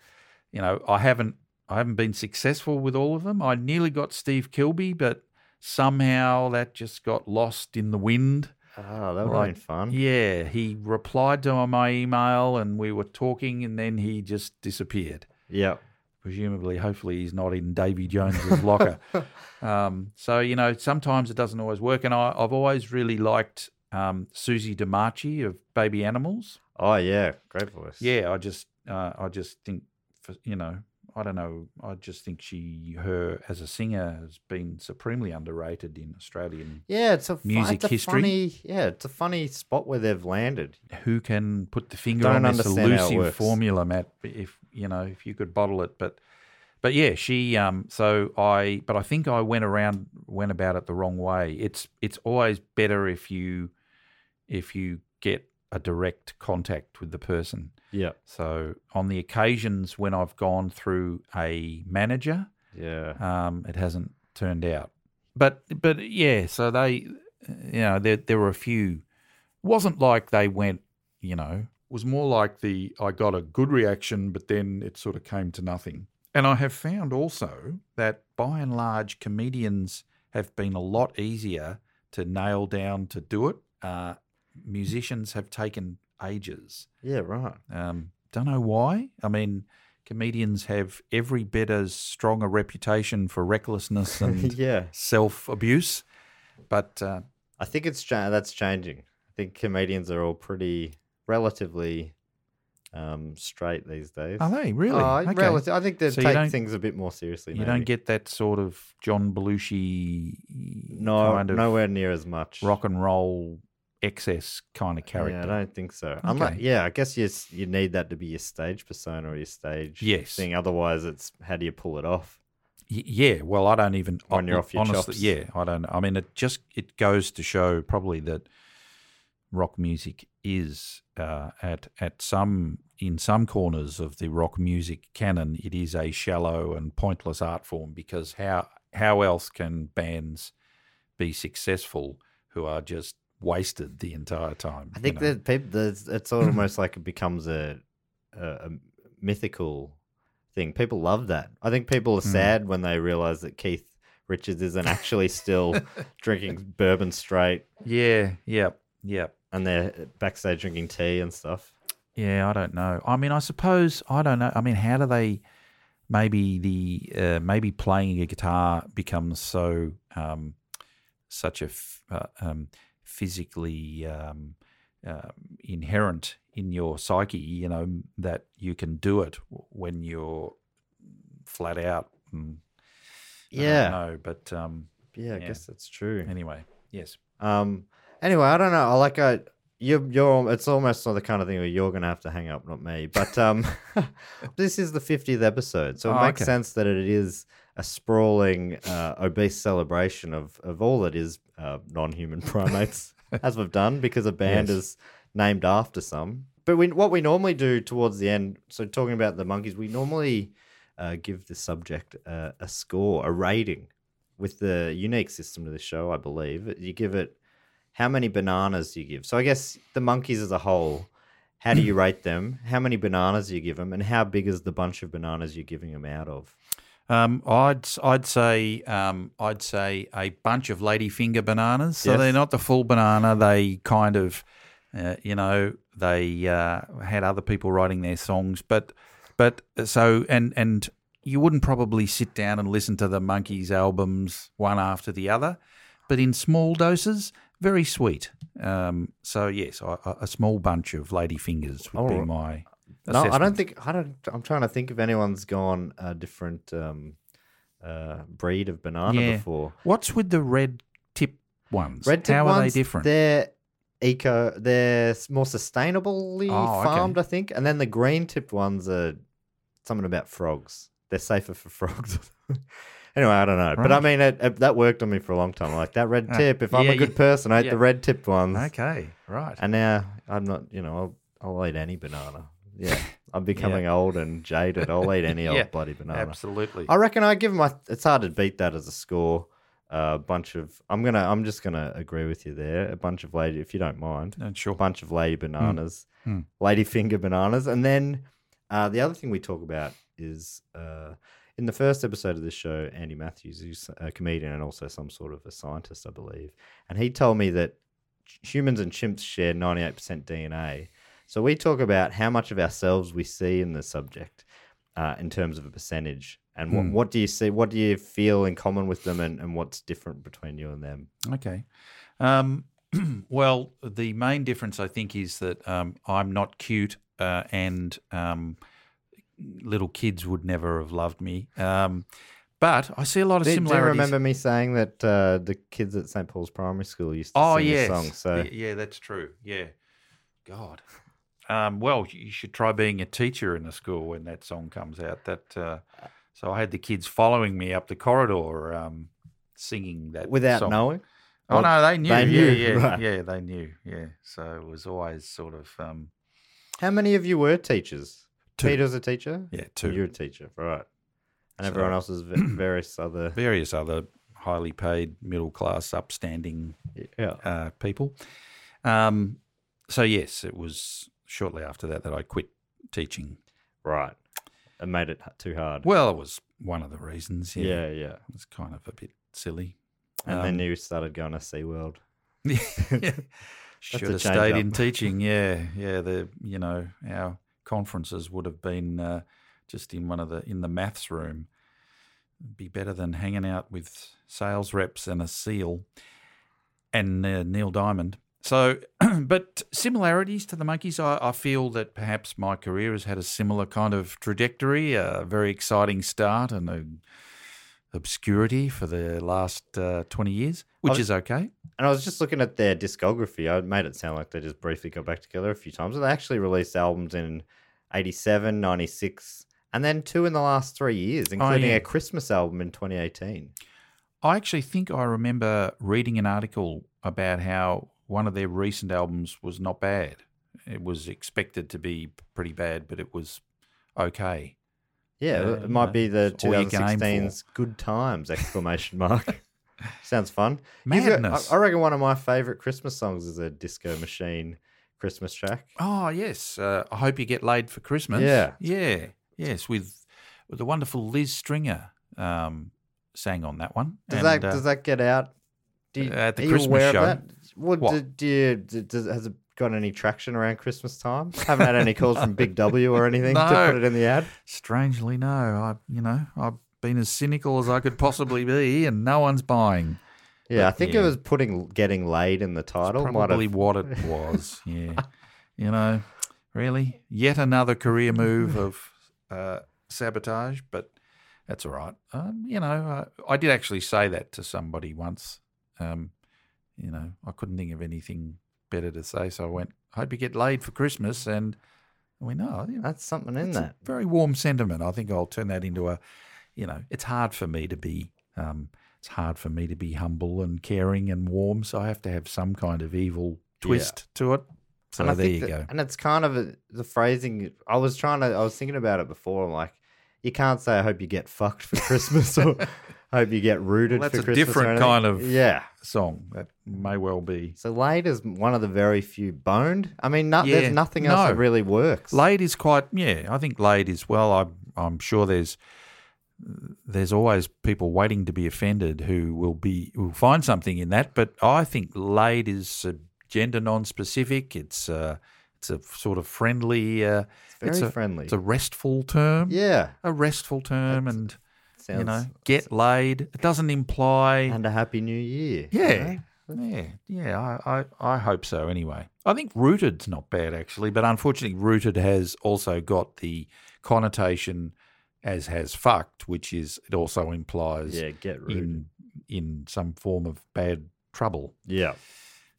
you know, I haven't I haven't been successful with all of them. I nearly got Steve Kilbey, but somehow that just got lost in the wind. Oh, that would have Like, been fun. Yeah, he replied to my email, and we were talking, and then he just disappeared. Yeah. Presumably, hopefully, he's not in Davy Jones's locker. Um, so you know, sometimes it doesn't always work, and I, I've always really liked um, Susie DeMarchi of Baby Animals. Oh, yeah. Great voice. Yeah, I just uh, I just think for, you know I don't know I just think she her as a singer has been supremely underrated in Australian. Yeah, it's a Music it's a history. Funny, yeah, it's a funny spot where they've landed. Who can put the finger Don't on this elusive formula, Matt? If you know if you could bottle it, but but yeah, she um so I but I think I went around went about it the wrong way. It's it's always better if you if you get a direct contact with the person. Yeah, So on the occasions when I've gone through a manager, yeah. um, it hasn't turned out. But but yeah, so they, you know, there there were a few. Wasn't like they went, you know, was more like the I got a good reaction, but then it sort of came to nothing. And I have found also that by and large, comedians have been a lot easier to nail down to do it. Uh, musicians have taken ages. Yeah, right. Um, don't know why. I mean, comedians have every bit as strong a reputation for recklessness and yeah. self abuse, but uh, I think it's that's changing. I think comedians are all pretty relatively um, straight these days. are they really? Oh, Okay. relative- I think they So take things a bit more seriously. you maybe. don't get that sort of John Belushi no kind of nowhere near as much rock and roll excess kind of character. Yeah, I don't think so. I'm like, yeah, I guess you you need that to be your stage persona or your stage Yes. thing. Otherwise, it's how do you pull it off? Y- Yeah, well, I don't even When you're off your honestly. chops. Yeah, I don't. I mean, it just it goes to show probably that rock music is uh, at at some in some corners of the rock music canon, it is a shallow and pointless art form because how how else can bands be successful who are just wasted the entire time? I you think know? that people, it's almost like it becomes a, a, a mythical thing. People love that. I think people are Hmm. sad when they realize that Keith Richards isn't actually still drinking bourbon straight yeah, yep, yep. and they're backstage drinking tea and stuff. Yeah, I don't know. I mean, I suppose I don't know. I mean, how do they? Maybe the uh, maybe playing a guitar becomes so um, such a f- uh, um, physically um, uh, inherent in your psyche, you know, that you can do it when you're flat out. And, I don't Yeah. know, but um, Yeah, I Yeah. guess that's true. anyway, yes. Um. Anyway, I don't know. I like I you're you're. It's almost not the kind of thing where you're gonna have to hang up, not me. But um, this is the fiftieth episode, so it Oh, makes okay. sense that it is a sprawling, uh, obese celebration of of all that is uh, non-human primates, as we've done because a band Yes. has named after some. But we, what we normally do towards the end, so talking about the Monkees, we normally uh, give the subject uh, a score, a rating, with the unique system to the show, I believe. You give it how many bananas do you give? So I guess the Monkees as a whole, how do you rate them? How many bananas do you give them? And how big is the bunch of bananas you're giving them out of? Um, I'd I'd say um, I'd say a bunch of ladyfinger bananas. So Yes. they're not the full banana. They kind of, uh, you know, they uh, had other people writing their songs, but but so and and you wouldn't probably sit down and listen to the Monkees albums one after the other, but in small doses, very sweet. Um, so yes, a, a- small bunch of ladyfingers would be Alright. my. No, I don't think I don't. I'm trying to think if anyone's gone a different um, uh, breed of banana Yeah. before. What's with the red tip ones? Red tip How are they different? They're eco. They're more sustainably Oh, okay. farmed, I think. And then the green tipped ones are something about frogs. They're safer for frogs. anyway, I don't know, but I mean, it, it- that worked on me for a long time. Like that red Ah, tip. If I'm a good you- person, I eat yeah. the red tipped ones. Okay, right. And now I'm not. You know, I'll, I'll eat any banana. Yeah, I'm becoming old and jaded. I'll eat any old bloody banana. Absolutely. I reckon I give them. A, it's hard to beat that as a score. A bunch of. I'm gonna. I'm just gonna agree with you there. A bunch of lady, if you don't mind. Uh, sure. A bunch of lady bananas, Hmm. lady finger bananas, and then uh, the other thing we talk about is uh, in the first episode of this show, Andy Matthews, who's a comedian and also some sort of a scientist, I believe, and he told me that humans and chimps share 98% DNA. So we talk about how much of ourselves we see in the subject uh, in terms of a percentage. And what, Hmm. what do you see? What do you feel in common with them, and, and what's different between you and them? Okay. Um, well, the main difference I think is that um, I'm not cute, uh, and um, little kids would never have loved me. Um, but I see a lot of Do, do you remember me saying that uh, the kids at St Paul's Primary School used to Oh sing yes, this song? So Y- yeah, that's true. Yeah, God. Um, well, you should try being a teacher in a school when that song comes out. That uh, so I had the kids following me up the corridor, um, singing that without song. knowing, Oh Or no, they knew. they yeah, knew, yeah, right. yeah. They knew. Yeah. So it was always sort of um, how many of you were teachers? Two. Peter's a teacher. yeah, And two You're a teacher, right? And So- everyone else is various other. various other highly paid, middle class, upstanding Yeah. uh, people. Um, so yes, it was shortly after that that I quit teaching. Right. It made it too hard. Well, it was one of the reasons. Yeah, yeah, yeah. it was kind of a bit silly. And Um, then you started going to SeaWorld. Yeah. Should have stayed up. in teaching. Yeah, yeah. The you know our conferences would have been uh, just in one of the in the maths room. Be better than hanging out with sales reps and a seal and uh, Neil Diamond. So, but similarities to the Monkees, I, I feel that perhaps my career has had a similar kind of trajectory, a very exciting start and a obscurity for the last uh, 20 years, which was- is okay. And I was just looking at their discography. I made it sound like they just briefly got back together a few times. But they actually released albums in 87, 96, and then two in the last three years, including Oh, yeah. a Christmas album in 2018. I actually think I remember reading an article about how one of their recent albums was not bad. It was expected to be pretty bad, but it was okay. Yeah, Yeah, it might be the that's all you can aim for. 2016's Good Times exclamation mark. Sounds fun. You've got- Madness. I, reckon one of my favorite Christmas songs is a Disco Machine Christmas track. Oh yes, uh, I hope you get laid for Christmas. Yeah. yeah, yes, with with the wonderful Liz Stringer um, sang on that one. Does And, that uh, does that get out? You, at the Christmas show? What, What? Do, do you, d- does, has it got any traction around Christmas time? Haven't had any calls from Big W or anything to put it in the ad. Strangely, no. I you know I've been as cynical as I could possibly be, and no one's buying. Yeah, I think yeah. it was putting getting laid in the title. might Probably have, what it was. Yeah. you know, really, yet another career move of uh, sabotage, but that's all right. Um, you know, uh, I did actually say that to somebody once. Um, you know, I couldn't think of anything better to say, so I went, "Hope you get laid for Christmas," and we know know, that's something in that. very warm sentiment. I think I'll turn that into a, you know, it's hard for me to be, um, it's hard for me to be humble and caring and warm. So I have to have some kind of evil twist to it. So And there you that- go. And it's kind of a, the phrasing. I was trying to. I was thinking about it before. I'm like, you can't say, "I hope you get fucked for Christmas" or "I hope you get rooted Well, that's a Christmas." different kind of- yeah. Song that may well be. So laid is one of the very few boned. I mean, no, Yeah, there's nothing else no. that really works. Laid is quite, yeah. I think laid is well. I'm, I'm sure there's there's always people waiting to be offended who will be will find something in that. But I think laid is gender non-specific. It's uh, it's a sort of friendly. Uh, very a, friendly. It's a restful term. yeah. a restful term, and Sounds, you know, get laid. It doesn't imply. and a happy new year. you Yeah. know? Yeah, yeah, I, I, I hope so anyway. I think rooted's not bad actually, but unfortunately rooted has also got the connotation as has fucked, which is it also implies Yeah, get rooted. in in some form of bad trouble. yeah.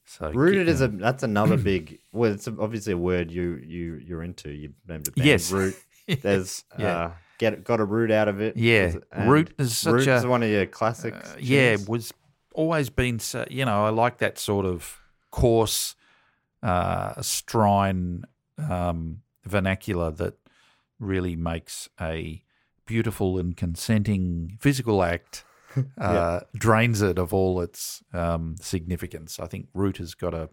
So Rooted is a that's another big well it's obviously a word you you you're into you named it band Yes. root there's Yeah. uh get got a root out of it Yeah, and root is such root a- is one of your classics Uh, yeah, was always been so, you know I like that sort of coarse, uh, strine um, vernacular that really makes a beautiful and consenting physical act. Uh, Drains it of all its um, significance. I think root has got a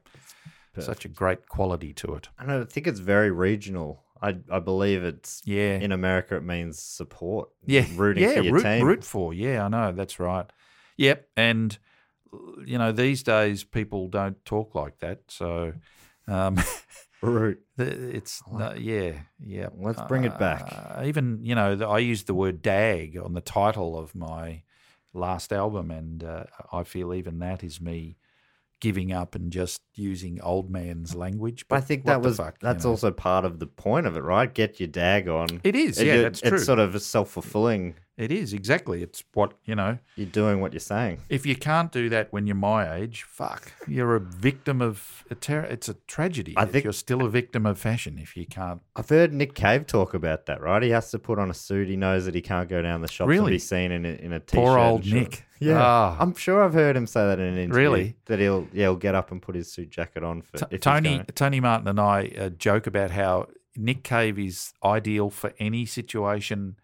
such a great quality to it. and I think it's very regional I I believe it's Yeah, in America it means support yeah, rooting yeah, for your root, team root for. Yeah, I know that's right. Yep, and you know these days people don't talk like that, so um, root it's no, yeah, yeah. Let's bring it back. Uh, even you know I used the word "dag" on the title of my last album, and uh, I feel even that is me giving up and just using old man's language. but I think that was fuck, you that's know? also part of the point of it right get your dag on It is, It- yeah, it- that's true. it's sort of a self-fulfilling It is exactly. It's what you know. you're doing what you're saying If you can't do that when you're my age, fuck, you're a victim of a terror. It's a tragedy. I if think- you're still a victim of fashion if you can't. I've heard Nick Cave talk about that, right? He has to put on a suit. He knows that he can't go down the shops and Really? be seen in a, in a t-shirt. Poor old. Nick. Yeah, Ah. I'm sure I've heard him say that in an interview. Really? That he'll yeah he'll get up and put his suit jacket on for T- Tony Tony Martin and I uh, joke about how Nick Cave is ideal for any situation.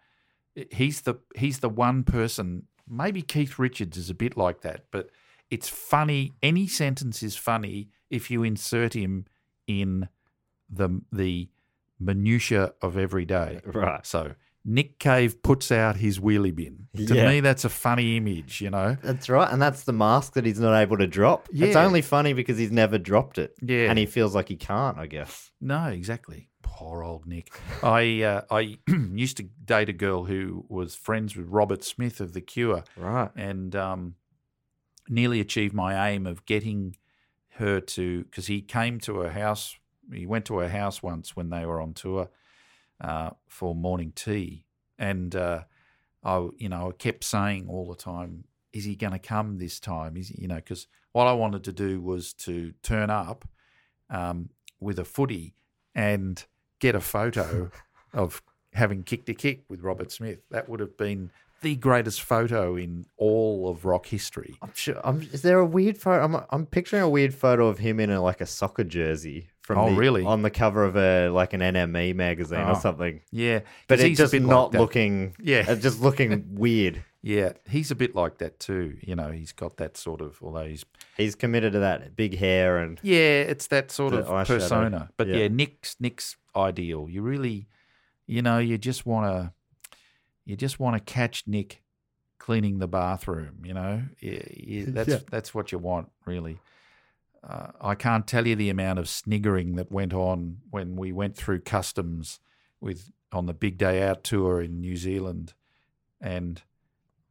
He's the he's the one person. Maybe Keith Richards is a bit like that, but it's funny. Any sentence is funny if you insert him in the the minutia of every day. Right. So Nick Cave puts out his wheelie bin. To Yeah. me, that's a funny image. You know. That's right, and that's the mask that he's not able to drop. It's only funny because he's never dropped it. Yeah. and he feels like he can't. I guess. No, exactly. Poor old Nick. I uh, I used to date a girl who was friends with Robert Smith of The Cure, Right. and um, nearly achieved my aim of getting her to because he came to her house. He went to her house once when they were on tour uh, for morning tea, and uh, I, you know, I kept saying all the time, "Is he going to come this time?" Is he, you know, because what I wanted to do was to turn up um, with a footy and get a photo of having kicked a kick with Robert Smith. That would have been the greatest photo in all of rock history. I'm sure. I'm, is there a weird photo? I'm, I'm picturing a weird photo of him in a, like a soccer jersey from Oh, the- really? on the cover of a like an NME magazine Oh. or something. Yeah, but it's he's just bit like not looking. Yeah. it's just looking weird. Yeah, he's a bit like that too. You know, he's got that sort of. Although he's He's committed to that big hair and yeah, it's that sort of eyeshadow. persona. But yeah. Yeah. Nick's Nick's ideal. You really, you know, you just want to, you just want to catch Nick cleaning the bathroom. You know, yeah, yeah, that's Yeah. that's what you want really. Uh, I can't tell you the amount of sniggering that went on when we went through customs with on the big day out tour in New Zealand, and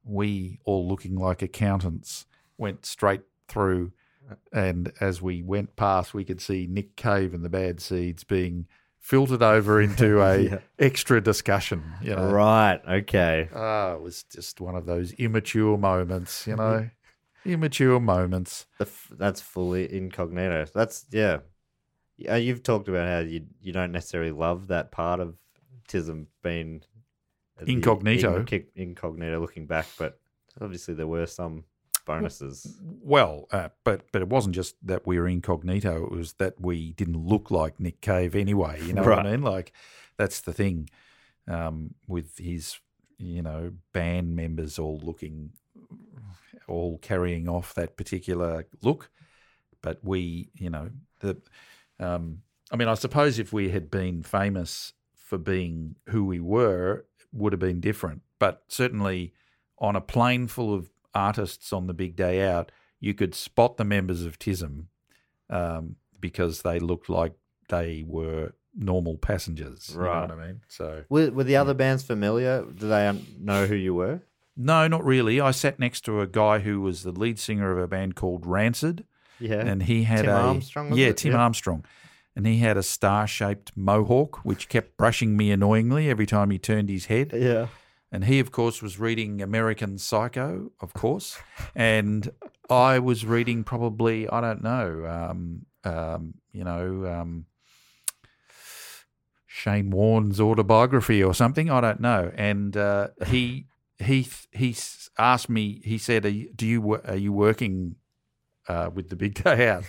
we all looking like accountants went straight through. And as we went past, we could see Nick Cave and the Bad Seeds being filtered over into a Yeah. extra discussion. You know, right. Okay. Ah, it was just one of those immature moments. You know, immature moments. The f- that's fully incognito. That's yeah. You've talked about how you you don't necessarily love that part of TISM being Incognito. inc- incognito looking back, but obviously there were some bonuses. Well, uh, but but it wasn't just that we were incognito; it was that we didn't look like Nick Cave anyway. You know what I mean? Like that's the thing um, with his, you know, band members all looking, all carrying off that particular look. But we, you know, the, um, I mean, I suppose if we had been famous for being who we were, it would have been different. But certainly on a plane full of artists on the big day out, you could spot the members of TISM um, because they looked like they were normal passengers. You Right. know what I mean? So Were, were the other bands familiar? Do they know who you were? No, not really. I sat next to a guy who was the lead singer of a band called Rancid. Yeah. and he had Tim a Armstrong, yeah, it? Tim Yeah. Armstrong, and he had a star-shaped mohawk which kept brushing me annoyingly every time he turned his head. yeah. And he, of course, was reading American Psycho, of course, and I was reading probably I don't know, um, um, you know. Um, Shane Warne's autobiography or something. I don't know. And uh, he he he asked me. He said, are you, "Do you are you working uh, with the big day out?"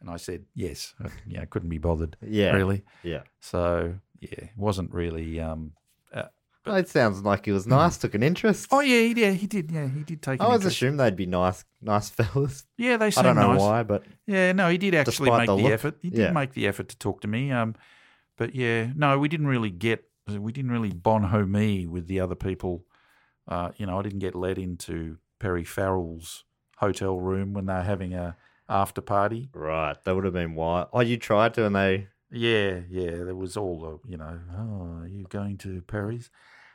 And I said, "Yes." I, you couldn't be bothered. Yeah. really. Yeah. So yeah, it wasn't really. Um, uh, Well, it sounds like he was nice, took an interest. oh yeah, he, yeah, he did. Yeah, he did take. I always interest. assumed they'd be nice, nice fellas. Yeah, they I don't know nice. why, but Yeah, no, he did actually make the the, effort. He did Yeah. make the effort to talk to me. Um, but yeah, no, we didn't really get. We didn't really bon me with the other people. Uh, you know, I didn't get let into Perry Farrell's hotel room when they were having a after party. right, that would have been why. Oh, you tried to, and they. Yeah, yeah, there was all the, you know, oh, are you going to Perry's?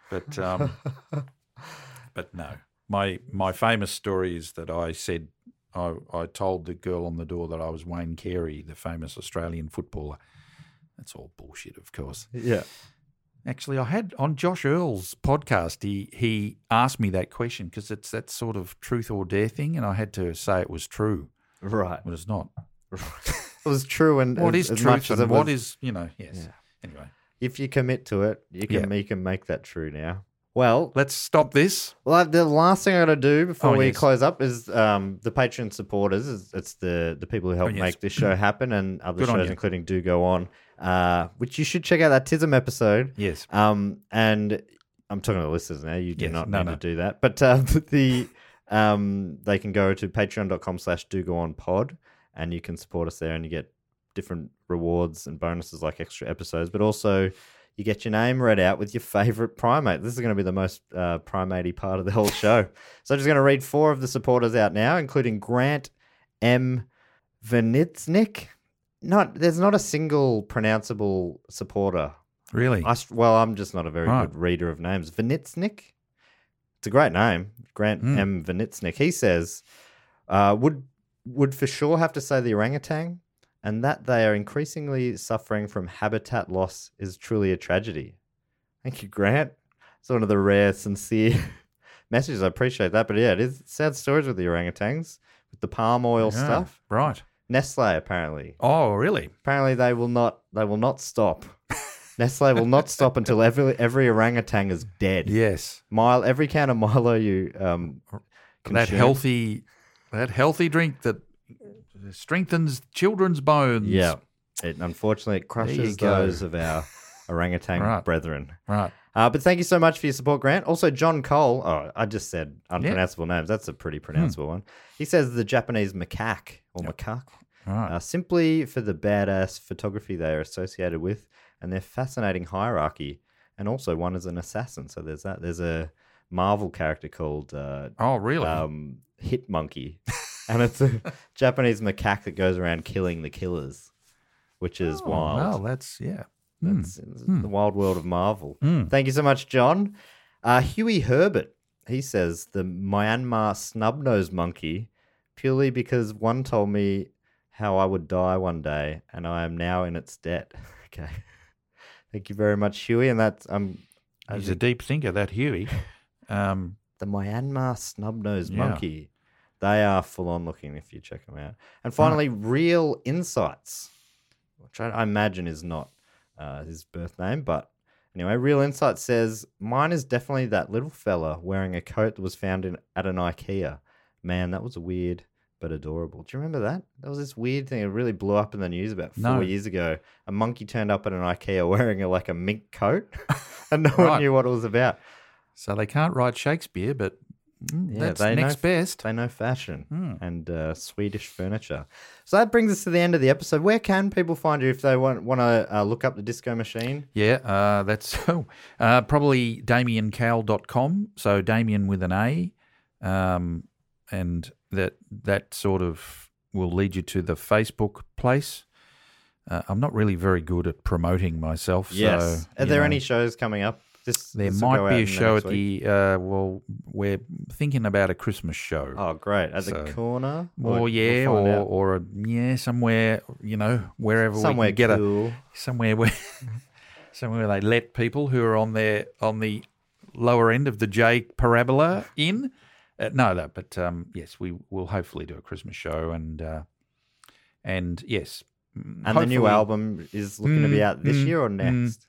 But um, but no, my my famous story is that I said I I told the girl on the door that I was Wayne Carey, the famous Australian footballer. That's all bullshit, of course. Yeah. Actually, I had on Josh Earl's podcast. He he asked me that question because it's that sort of truth or dare thing, and I had to say it was true, Right. but it's not. It was true, and What as, is as truth and what was- is you know? Yes. Yeah. Anyway, If you commit to it, you can Yeah. you can make that true now. Well, let's stop this. Well, the last thing I got to do before Oh, we yes. close up is um, the Patreon supporters. It's, it's the the people who help Oh, yes. make this show happen and other Good shows, including Do Go On, uh, which you should check out that TISM episode. Yes. Um, and I'm talking to the listeners now. You do Yes, not no, need no. to do that, but uh, the um, they can go to Patreon.com/slash Do Go On Pod, and you can support us there, and you get different rewards and bonuses like extra episodes, but also you get your name read out with your favorite primate. This is going to be the most uh, primatey part of the whole show. so I'm just going to read four of the supporters out now, including Grant M. Venitsnik. Not there's not a single pronounceable supporter. Really? I, well, I'm just not a very Right. good reader of names. Venitsnik. It's a great name, Grant Mm. M. Venitsnik. He says, uh, "Would would for sure have to say the orangutan, and that they are increasingly suffering from habitat loss is truly a tragedy." Thank you, Grant. It's one of the rare, sincere messages. I appreciate that. But yeah, it is sad stories with the orangutans, with the palm oil Yeah, stuff. Right. Nestle apparently Oh, really? apparently they will not they will not stop. Nestle will not stop until every every orangutan is dead. Yes. Mile every can of Milo you um That healthy, that healthy drink that strengthens children's bones. Yeah. It unfortunately it crushes those of our orangutan Right. brethren. Right. Uh, but thank you so much for your support, Grant. Also, John Cole. Oh, I just said unpronounceable names. That's a pretty pronounceable one. He says the Japanese macaque or macaque. Right. uh, simply for the badass photography they are associated with and their fascinating hierarchy. And also, one is an assassin. So there's that. There's a Marvel character called uh, oh, really? um, Hit Monkey, and it's a Japanese macaque that goes around killing the killers, which is oh, wild. Well, that's yeah. Hmm. That's it's the wild world of Marvel. Hmm. Thank you so much, John. Uh, Huey Herbert, he says the Myanmar snub-nosed monkey, purely because one told me how I would die one day, and I am now in its debt. okay. Thank you very much, Huey. And that's um, He's a deep thinker, that Huey. Um, the Myanmar snub-nosed Yeah. monkey. They are full on looking if you check them out. And finally, Real Insights, which I, I imagine is not uh, his birth name, but anyway, Real Insights says mine is definitely that little fella wearing a coat that was found in at an IKEA. Man, that was weird but adorable. Do you remember that? That was this weird thing. It really blew up in the news about four No. years ago. A monkey turned up at an IKEA wearing a, like a mink coat, and no one knew what it was about. So they can't write Shakespeare, but mm, Yeah, that's they know- next best. They know fashion Hmm. and uh, Swedish furniture. So that brings us to the end of the episode. Where can people find you if they want want to uh, look up the Disco Machine? Yeah, uh, that's uh, probably damiancowell.com. So Damian with an A. Um, and that that sort of will lead you to the Facebook place. Uh, I'm not really very good at promoting myself. Yes. So, Are there know, any shows coming up? This There this might be a show at week? the. Uh, well, we're thinking about a Christmas show. Oh, great! At the corner. or We'll- yeah, we'll or out. or a, yeah, somewhere you know wherever somewhere we get a cool. somewhere where somewhere they let people who are on their on the lower end of the J parabola in. Uh, no, that. but um, yes, we will hopefully do a Christmas show and uh, and yes, mm, And the new album is looking to be Mm, out this mm, year or mm. next.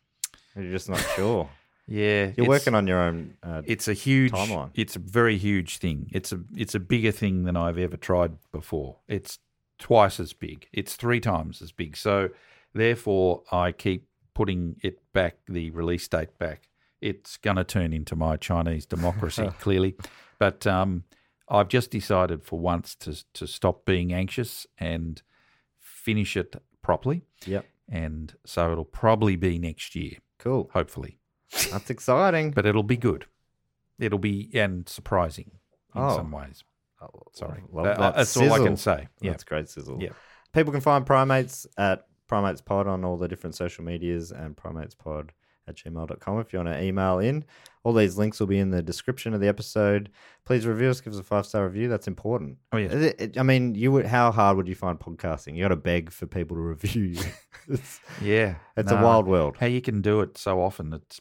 You're just not sure. Yeah, You're working on your own. Uh, It's a huge timeline. It's a very huge thing. It's a it's a bigger thing than I've ever tried before. It's twice as big. It's three times as big. So therefore I keep putting it back, the release date back. It's gonna turn into my Chinese democracy, clearly. But um, I've just decided for once to to stop being anxious and finish it properly. yep. And so it'll probably be next year, Cool. hopefully That's exciting. but it'll be good. It'll be and surprising in Oh. some ways. Oh, Sorry, love Uh, that that's all I can say. Yeah, That's great sizzle. Yeah. People can find Primates at Primates Pod on all the different social medias and primatespod at gmail.com if you want to email in. All these links will be in the description of the episode. Please review us, give us a five star review. That's important. Oh, yeah. It- it- I mean, you would. How hard would you find podcasting? You got to beg for people to review you. it's yeah. it's a wild world. How you can do it so often? It's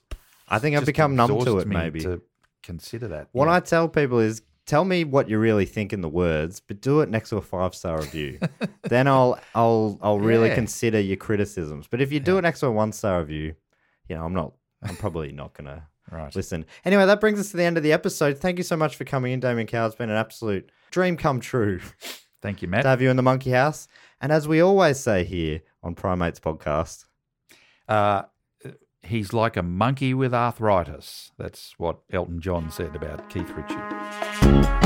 I think I've become numb to it. Maybe to consider that. What yeah. I tell people is tell me what you really think in the words, but do it next to a five star review. then I'll I'll I'll really Yeah. consider your criticisms. But if you do it next to a one star review, you know, I'm not I'm probably not gonna right. listen. Anyway, that brings us to the end of the episode. Thank you so much for coming in, Damian Cow. It's been an absolute dream come true Thank you, to Matt. have you in the monkey house. And as we always say here on Primates Podcast, Uh, he's like a monkey with arthritis. That's what Elton John said about Keith Richards.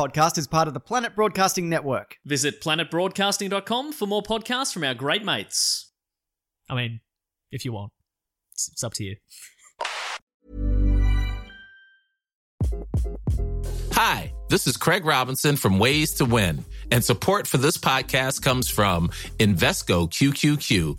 Podcast is part of the Planet Broadcasting Network. Visit planetbroadcasting.com for more podcasts from our great mates. I mean, if you want, it's, it's up to you. Hi, this is Craig Robinson from Ways to Win, and support for this podcast comes from Invesco QQQ,